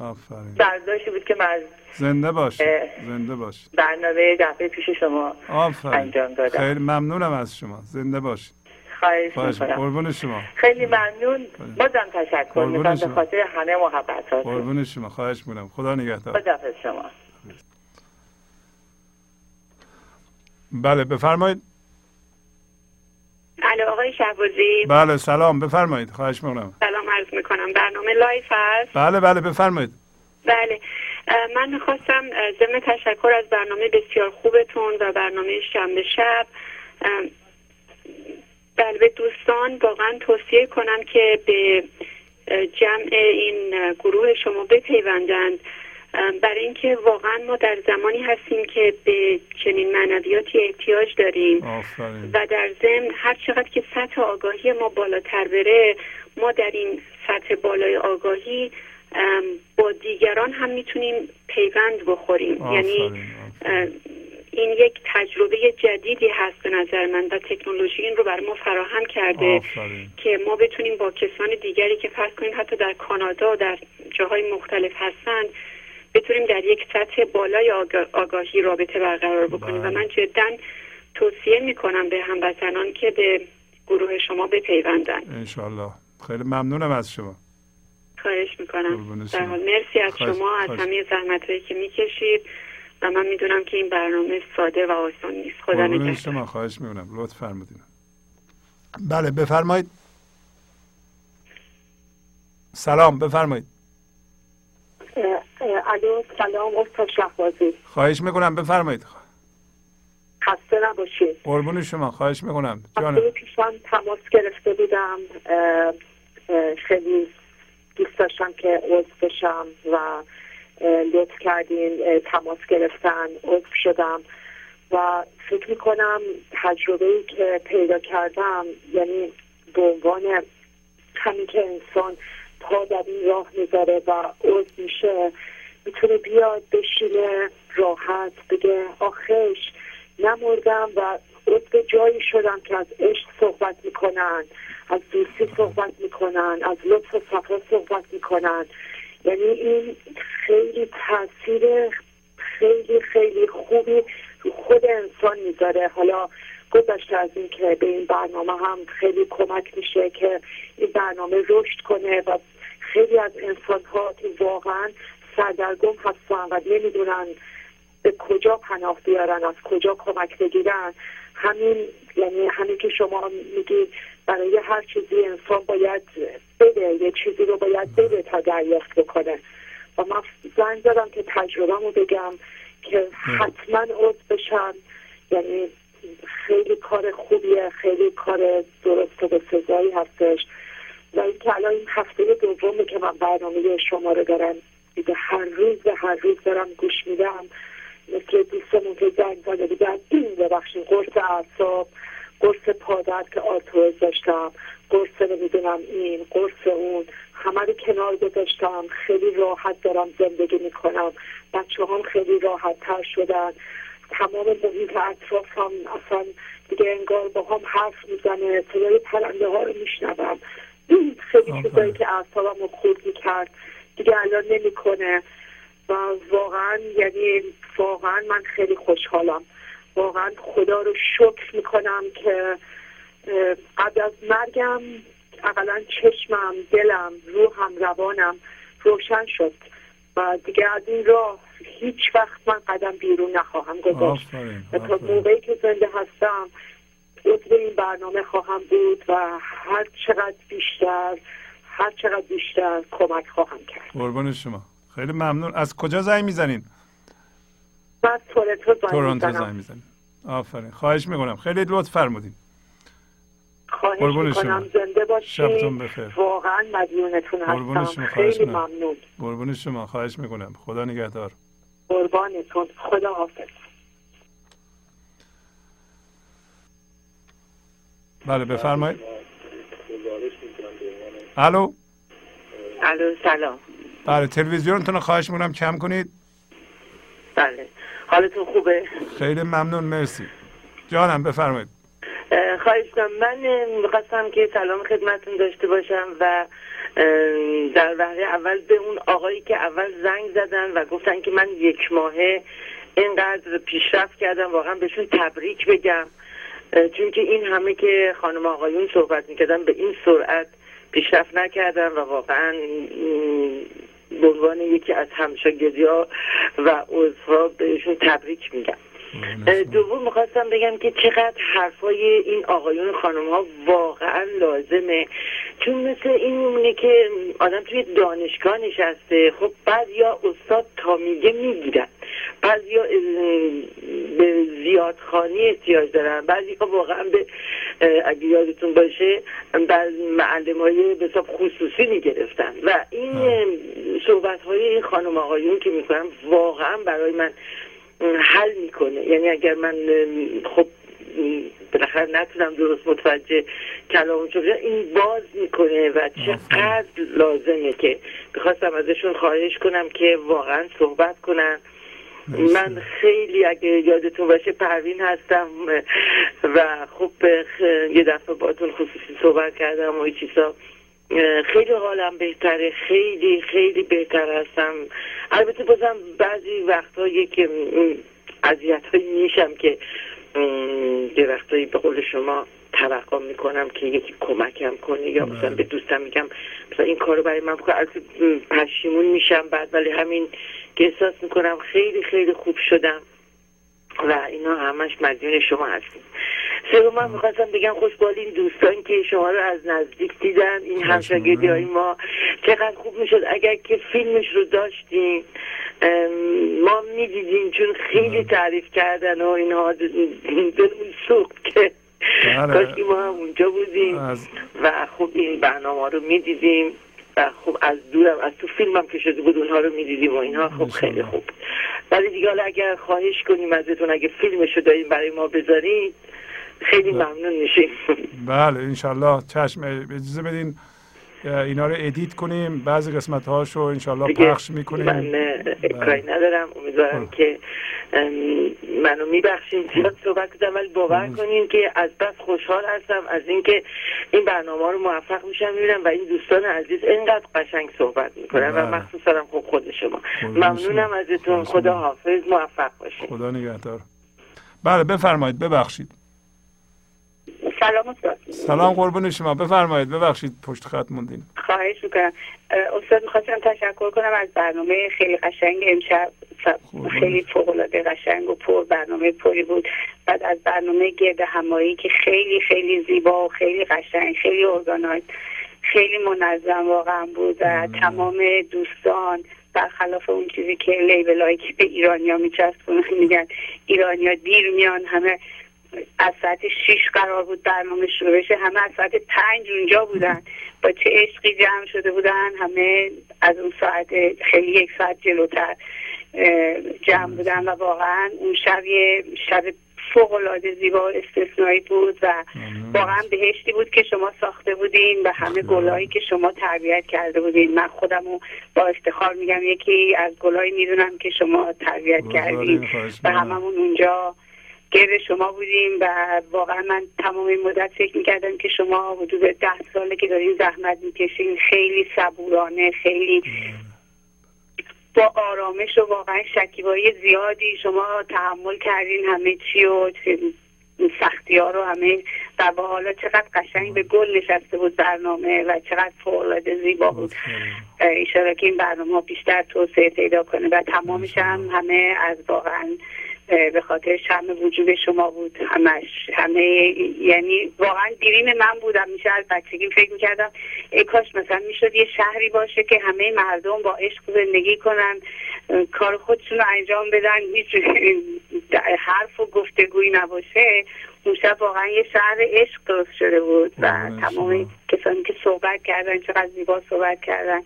S1: آفرین.
S5: برداشتی بود که من از
S1: زنده باش. زنده باش
S5: برنامه دفعه پیش شما
S1: آفرین.
S5: انجام دادم.
S1: خیلی ممنونم از شما. زنده باش
S5: خواهش می‌کنم.
S1: قربون شما.
S5: خیلی ممنون. بازم تشکر می‌کنم به. خاطر همه محبتاتون.
S1: قربون شما. خواهش می‌کنم. خدا نگهدار.
S5: خدا شما.
S1: بله بفرمایید.
S6: الو آقای شهبازی.
S1: بله سلام. بفرمایید. خواهش می‌کنم.
S6: سلام. عرض می‌کنم. برنامه live هست
S1: بله بله بفرمایید.
S6: بله. من می‌خواستم ضمن تشکر از برنامه بسیار خوبتون و برنامه شنبه شب. بله به دوستان واقعا توصیه کنم که به جمع این گروه شما بپیوندند. برای اینکه واقعا ما در زمانی هستیم که به چنین معنویاتی احتیاج داریم
S1: آفرین.
S6: و در ضمن هر چقدر که سطح آگاهی ما بالاتر بره ما در این سطح بالای آگاهی با دیگران هم می‌تونیم پیوند بخوریم. یعنی
S1: آفرین.
S6: اه، این یک تجربه جدیدی هست به نظر من و تکنولوژی این رو برای ما فراهم کرده
S1: آفرین.
S6: که ما بتونیم با کسان دیگری که فرض کنیم حتی در کانادا و در جاهای مختلف هستن بتونیم در یک سطح بالای آگا- آگاهی رابطه برقرار بکنیم.
S1: بله.
S6: و من جدا توصیه می‌کنم به هموطنان که به گروه شما بپیوندن.
S1: انشالله خیلی ممنونم از شما.
S6: خواهش می‌کنم. در حال مرسی از
S1: خواهش-
S6: شما از. همه زحمت که می‌کشید. و من می‌دونم که این برنامه ساده و آسان نیست. خدا نگهدار.
S1: شما. خواهش می‌کنم. لطف فرمودین. بله بفرمایید. سلام بفرمایید.
S5: الو سلام استاد شهبازی.
S1: خواهش می‌کنم بفرمایید.
S5: خسته نباشید
S1: قربون شما خواهش می‌کنم.
S5: هفته پیشم تماس گرفته بودم. اه، اه، خیلی دوست داشتم که عضو بشم و لطف کردین تماس گرفتن عضو شدم. و فکر می‌کنم تجربه ای که پیدا کردم یعنی
S7: به عنوان همین که انسان پا در این راه می‌ذاره و عضو میشه می‌تونه بیاد بشینه راحت بگه آخش نمردم و عضو جایی شدم که از عشق صحبت می‌کنن از دوستی صحبت می‌کنن از لطف و صفا صحبت می‌کنن. یعنی این خیلی تاثیر خیلی خیلی خوبی خود انسان می‌ذاره. حالا گذشته از این که به این برنامه هم خیلی کمک میشه که این برنامه رشد کنه و خیلی از انسان ها که واقعا سردرگم هستن و نمی‌دونن به کجا پناه بیارن از کجا کمک بگیرن. همین یعنی همین که شما میگید برای هر چیزی انسان باید بده یه چیزی رو باید بده تا دریافت بکنه. و من زنگ دارم که تجربه رو بگم که حتما عضو بشن یعنی خیلی کار خوبیه خیلی کار درست و به سزایی هستش. و اینکه الان این هفته دومه که من برنامه شما رو دارم به هر روز به هر روز دارم گوش میدم. مثل دوستمون که زنگ زده بودن ببخشید قرص اعصاب قرص پادر که آرتوز داشتم قرص نمی‌دونم این قرص اون همه رو کنار گذاشتم. خیلی راحت دارم زندگی می‌کنم. بچه هم خیلی راحت تر شدن. تمام محیط اطراف هم اصلا دیگه انگار با هم حرف می‌زنه صدای پرنده ها رو میشنوم. [clears throat] خیلی چیزایی که اعصابم رو خورد می‌کرد. دیگه الان نمی‌کنه. و واقعا یعنی واقعا من خیلی خوشحالم. واقعا خدا رو شکر می‌کنم که قبل از مرگم اقلا چشمم دلم روحم روانم روشن شد. و دیگه از این راه هیچ وقت من قدم بیرون نخواهم گذاشت. و تا موقعی که زنده هستم عضو این برنامه خواهم بود و هر چقدر بیشتر هر چقدر بیشتر کمک خواهم کرد.
S1: قربان شما. خیلی ممنون. از کجا زنگ می‌زنین؟
S7: من تورنتو زنگ
S1: می‌زنین. آفرین. خواهش می‌کنم. خیلی لطف فرمودین.
S7: خواهش می‌کنم. زنده باشین.
S1: بخیر.
S7: واقعا مدیونتون هستم. خیلی ممنون.
S1: قربون شما. خواهش می‌کنم. خدا نگهدار.
S7: قربانتون خدا حافظ.
S1: بله بفرمایید. الو؟
S8: الو سلام.
S1: بله تلویزیونتون رو خواهش می‌کنم کم کنید.
S8: بله. حالتون خوبه؟
S1: خیلی ممنون مرسی. جانم بفرمایید.
S8: خواهش کنم من می‌خواستم که سلام خدمتون داشته باشم و در وحله اول به اون آقایی که اول زنگ زدن و گفتن که من یک ماهه اینقدر پیشرفت کردم واقعا بهشون تبریک بگم. چون که این همه که خانم آقایون صحبت می‌کردن به این سرعت پیشرفت نکردم و واقعا به عنوان یکی از همشاگردی ها و عضوها بهشون تبریک میگم. دوم می‌خواستم بگم که چقدر حرفای این آقایون خانم ها واقعا لازمه. چون مثل این میمونه که آدم توی دانشگاه نشسته خب بعد یا استاد تا میگه می‌گیرن. بعض یا به زیادخانی احتیاج دارن. بعضی ها واقعا به اگه یادتون باشه بعض معلم های به خصوصی می‌گرفتن. و این صحبت های این خانم آقایون که می‌کنم واقعا برای من حل می‌کنه. یعنی اگر من خب بالاخره نتونم درست متوجه کلام این باز می‌کنه و چقدر لازمه که می‌خواستم ازشون خواهش کنم که واقعا صحبت کنن. من خیلی اگه یادتون باشه پروین هستم و خب یه دفعه باتون خصوصی صحبت کردم و چیزا. خیلی حالم بهتره خیلی خیلی بهتر هستم. البته بازم بعضی وقتهایی که اذیت هایی میشم که یه وقتایی به قول شما توقع می‌کنم که یکی کمکم کنه یا مثلا به دوستم میگم مثلا این کارو برای من بکنم البته پشیمون میشم بعد ولی همین که احساس می‌کنم خیلی خیلی خوب شدم. و اینا همش مدیون شما هستیم. سوم من می‌خواستم بگم خوشبال این دوستان که شما رو از نزدیک دیدن این همشاگردی های ما چقدر خوب می‌شد. اگر که فیلمش رو داشتیم ما می‌دیدیم چون خیلی تعریف کردن و اینها دلمون سوخت که
S1: بله.
S8: کاشکی ما هم اونجا بودیم و خوب این برنامه رو می‌دیدیم. و خب از دورم از تو فیلمم که شده بود اونها رو می‌دیدیم و اینها خب خیلی خوب. ولی دیگه حالا اگر خواهش کنیم ازتون اگه فیلمشو داریم برای ما بذارید خیلی ممنون میشیم.
S1: بله انشالله چشم اجازه بدین. اینا رو ادیت کنیم. بعضی قسمت هاشو انشالله پخش می‌کنیم.
S8: من کاری ندارم. امیدوارم که منو میبخشین. زیاد صحبت کردم ولی باور کنین که از بس خوشحال هستم از اینکه این برنامه رو موفق میشم می‌بینم و این دوستان عزیز اینقدر قشنگ صحبت می‌کنن و
S1: بله.
S8: مخصوصا خب خود شما. ممنونم ازتون. خدا حافظ. موفق باشین.
S1: خدا نگهدار. بله بفرمایید. ببخشید.
S9: سلام استاد
S1: سلام قربون شما. بفرمایید ببخشید پشت خط موندین.
S9: خواهش می‌کنم. استاد می‌خواستم تشکر کنم از برنامه خیلی قشنگ. امشب خیلی فوق العاده قشنگ و پر برنامه پری بود. بعد از برنامه گرد همایی که خیلی خیلی زیبا و خیلی قشنگ خیلی ارگانایز خیلی منظم واقعا بود. و تمام دوستان برخلاف اون چیزی که لیبل که به ایرانیا میچسبونن میگن ایرانیا دیر میان همه از ساعت شیش قرار بود برنامه شروع بشه. همه از ساعت پنج اونجا بودن. با چه عشقی جمع شده بودن. همه از اون ساعت خیلی یک ساعت جلوتر جمع بودن و واقعا اون شب یه شب فوق العاده زیبا استثنایی بود و واقعا بهشتی بود که شما ساخته بودین و همه گلایی که شما تربیت کرده بودین. من خودم با افتخار میگم یکی از گلایی می‌دونم که شما تربیت کردین و هممون اونجا گرد شما بودیم و واقعا من تمام این مدت فکر می‌کردم که شما حدود ده ساله که دارین زحمت می‌کشین خیلی صبورانه خیلی با آرامش و واقعا شکیبایی زیادی شما تحمل کردین همه چی و سختی ها رو همه و با حالا چقدر قشنگ به گل نشسته بود برنامه و چقدر فوق زیبا بود. ایشالا که این برنامه بیشتر توسعه پیدا کنه و تمامش هم همه از واقعا به خاطر شرم وجود شما بود همش. همه یعنی واقعا دیرین من بودم. میشه از بچگی فکر می‌کردم ای کاش مثلا می‌شد یه شهری باشه که همه مردم با عشق زندگی کنن کار خودشون رو انجام بدن. هیچ حرف و گفتگویی نباشه. اون شب واقعا یه شهر عشق درست شده بود و تمام کسانی که صحبت کردن چقدر زیبا صحبت کردن.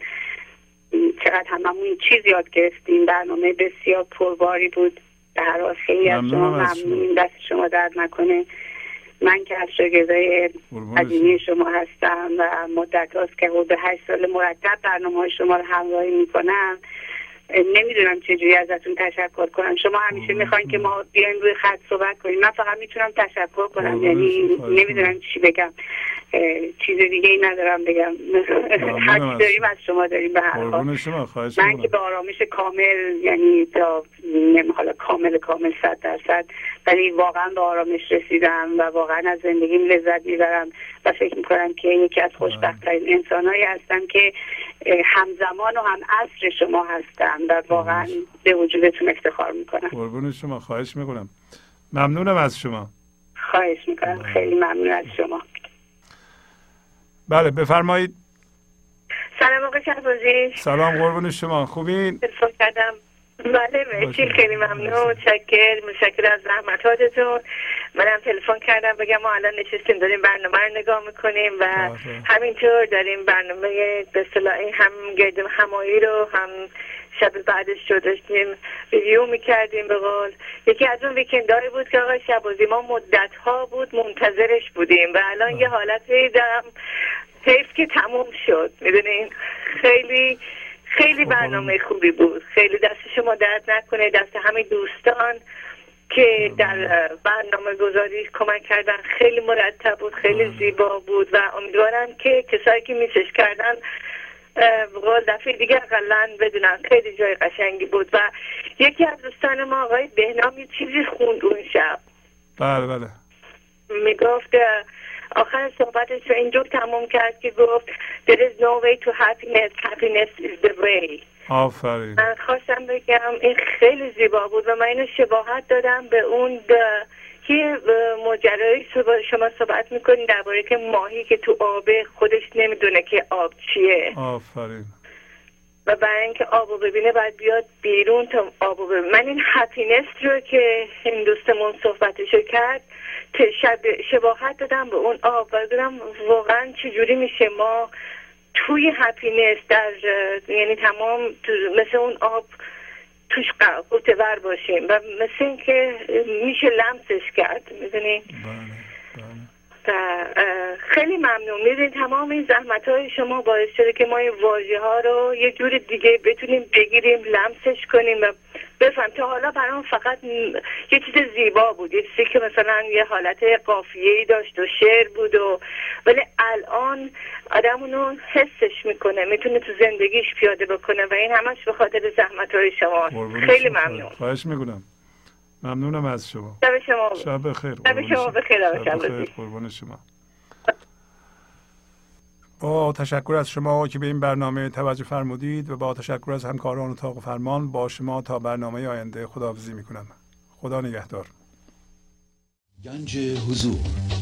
S9: چقدر هممون چیز یاد گرفتیم. برنامه بسیار پرباری بود. هر حال خیلی از شما ممنون. دست شما درد نکنه. من که از شاگردای قدیمی شما هستم و مدت هاست که حدود هشت سال مرتب برنامه های شما رو همراهی می‌کنم. نمی‌دونم چجوری ازتون تشکر کنم. شما همیشه می‌خواین که ما بیایم روی خط صحبت کنیم. من فقط می‌تونم تشکر کنم. یعنی نمی‌دونم چی بگم. چیز دیگه ای ندارم بگم. چی داریم از شما داریم به هر حال. من که به آرامش کامل یعنی تا حالا کامل کامل صد درصد ولی واقعا به آرامش رسیدم و واقعا از زندگیم لذت می‌برم و فکر می‌کنم که یکی از خوشبختترین انسانهایی هستم که همزمان و هم عصر شما هستم و واقعا به وجودتون افتخار می‌کنم.
S1: قربون شما خواهش می‌کنم. ممنونم از شما.
S9: خواهش می‌کنم. خیلی ممنون از شما.
S1: بله بفرمایید.
S9: سلام آقای شهبازی.
S1: سلام قربون شما. خوبین؟
S9: کردم. بله مرسی. خیلی ممنون. شکر مشکل از زحمتاتتون منم تلفن کردم بگم ما الان نشستیم داریم برنامه رو نگاه می‌کنیم و همینطور داریم برنامه به هم گردم همایی رو هم شب بعدش رو داشتیم ریویو می‌کردیم به قول. یکی از اون ویکندهایی بود که آقای شبازی ما مدت ها بود منتظرش بودیم و الان یه حالتی دارم حیف که تموم شد. می‌دونین؟ خیلی خیلی برنامه خوبی بود. خیلی دست شما درد نکنه. دست همه دوستان که در برنامه گذاری کمک کردن خیلی مرتب بود خیلی زیبا بود و امیدوارم که کسایی که میسش کردن قول دفعه دیگه اقلا بدونن خیلی جای قشنگی بود و یکی از دوستان ما آقای بهنام یه چیزی خوند اون شب.
S1: بله بله.
S9: می‌گفت آخر صحبتش رو اینجور تموم کرد که گفت there is no way to happiness. Happiness is the way.
S1: آفرین.
S9: من خواستم بگم این خیلی زیبا بود و من اینو شباهت دادم به اون که ماجرایی شما صحبت می‌کنین درباره که ماهی که تو آبه خودش نمی‌دونه که آب چیه.
S1: آفرین.
S9: و برای اینکه آبو ببینه باید بیاد بیرون تا آبو ببینه. من این هپینس رو که این دوستمون صحبتشو کرد شب شباهت دادم به اون آب و دادم واقعا چجوری میشه ما توی هپینس در یعنی تمام مثل اون آب توش قوتور باشیم. و مثل اینکه میشه لمسش کرد می‌دونی؟ و اه، خیلی ممنون. می‌دونید تمام این زحمت های شما باعث شده که ما این واژه ها رو یه جور دیگه بتونیم بگیریم لمسش کنیم و بفهم. تا حالا برام فقط یه چیز زیبا بود. یه چیزی که مثلا یه حالت قافیه داشت و شعر بود و ولی الان آدم اونو حسش می‌کنه. می‌تونه تو زندگیش پیاده بکنه و این همش به خاطر زحمت های شما خیلی. ممنون.
S1: خواهش می‌کنم. ممنونم از شما.
S9: شب شما
S1: شب بخیر.
S9: شب شما بخیر
S1: شب. قربون شما. با تشکر از شما که به این برنامه توجه فرمودید و با تشکر از همکاران اتاق فرمان با شما تا برنامه آینده خداحافظی می‌کنم. خدا نگهدار.
S2: گنج حضور.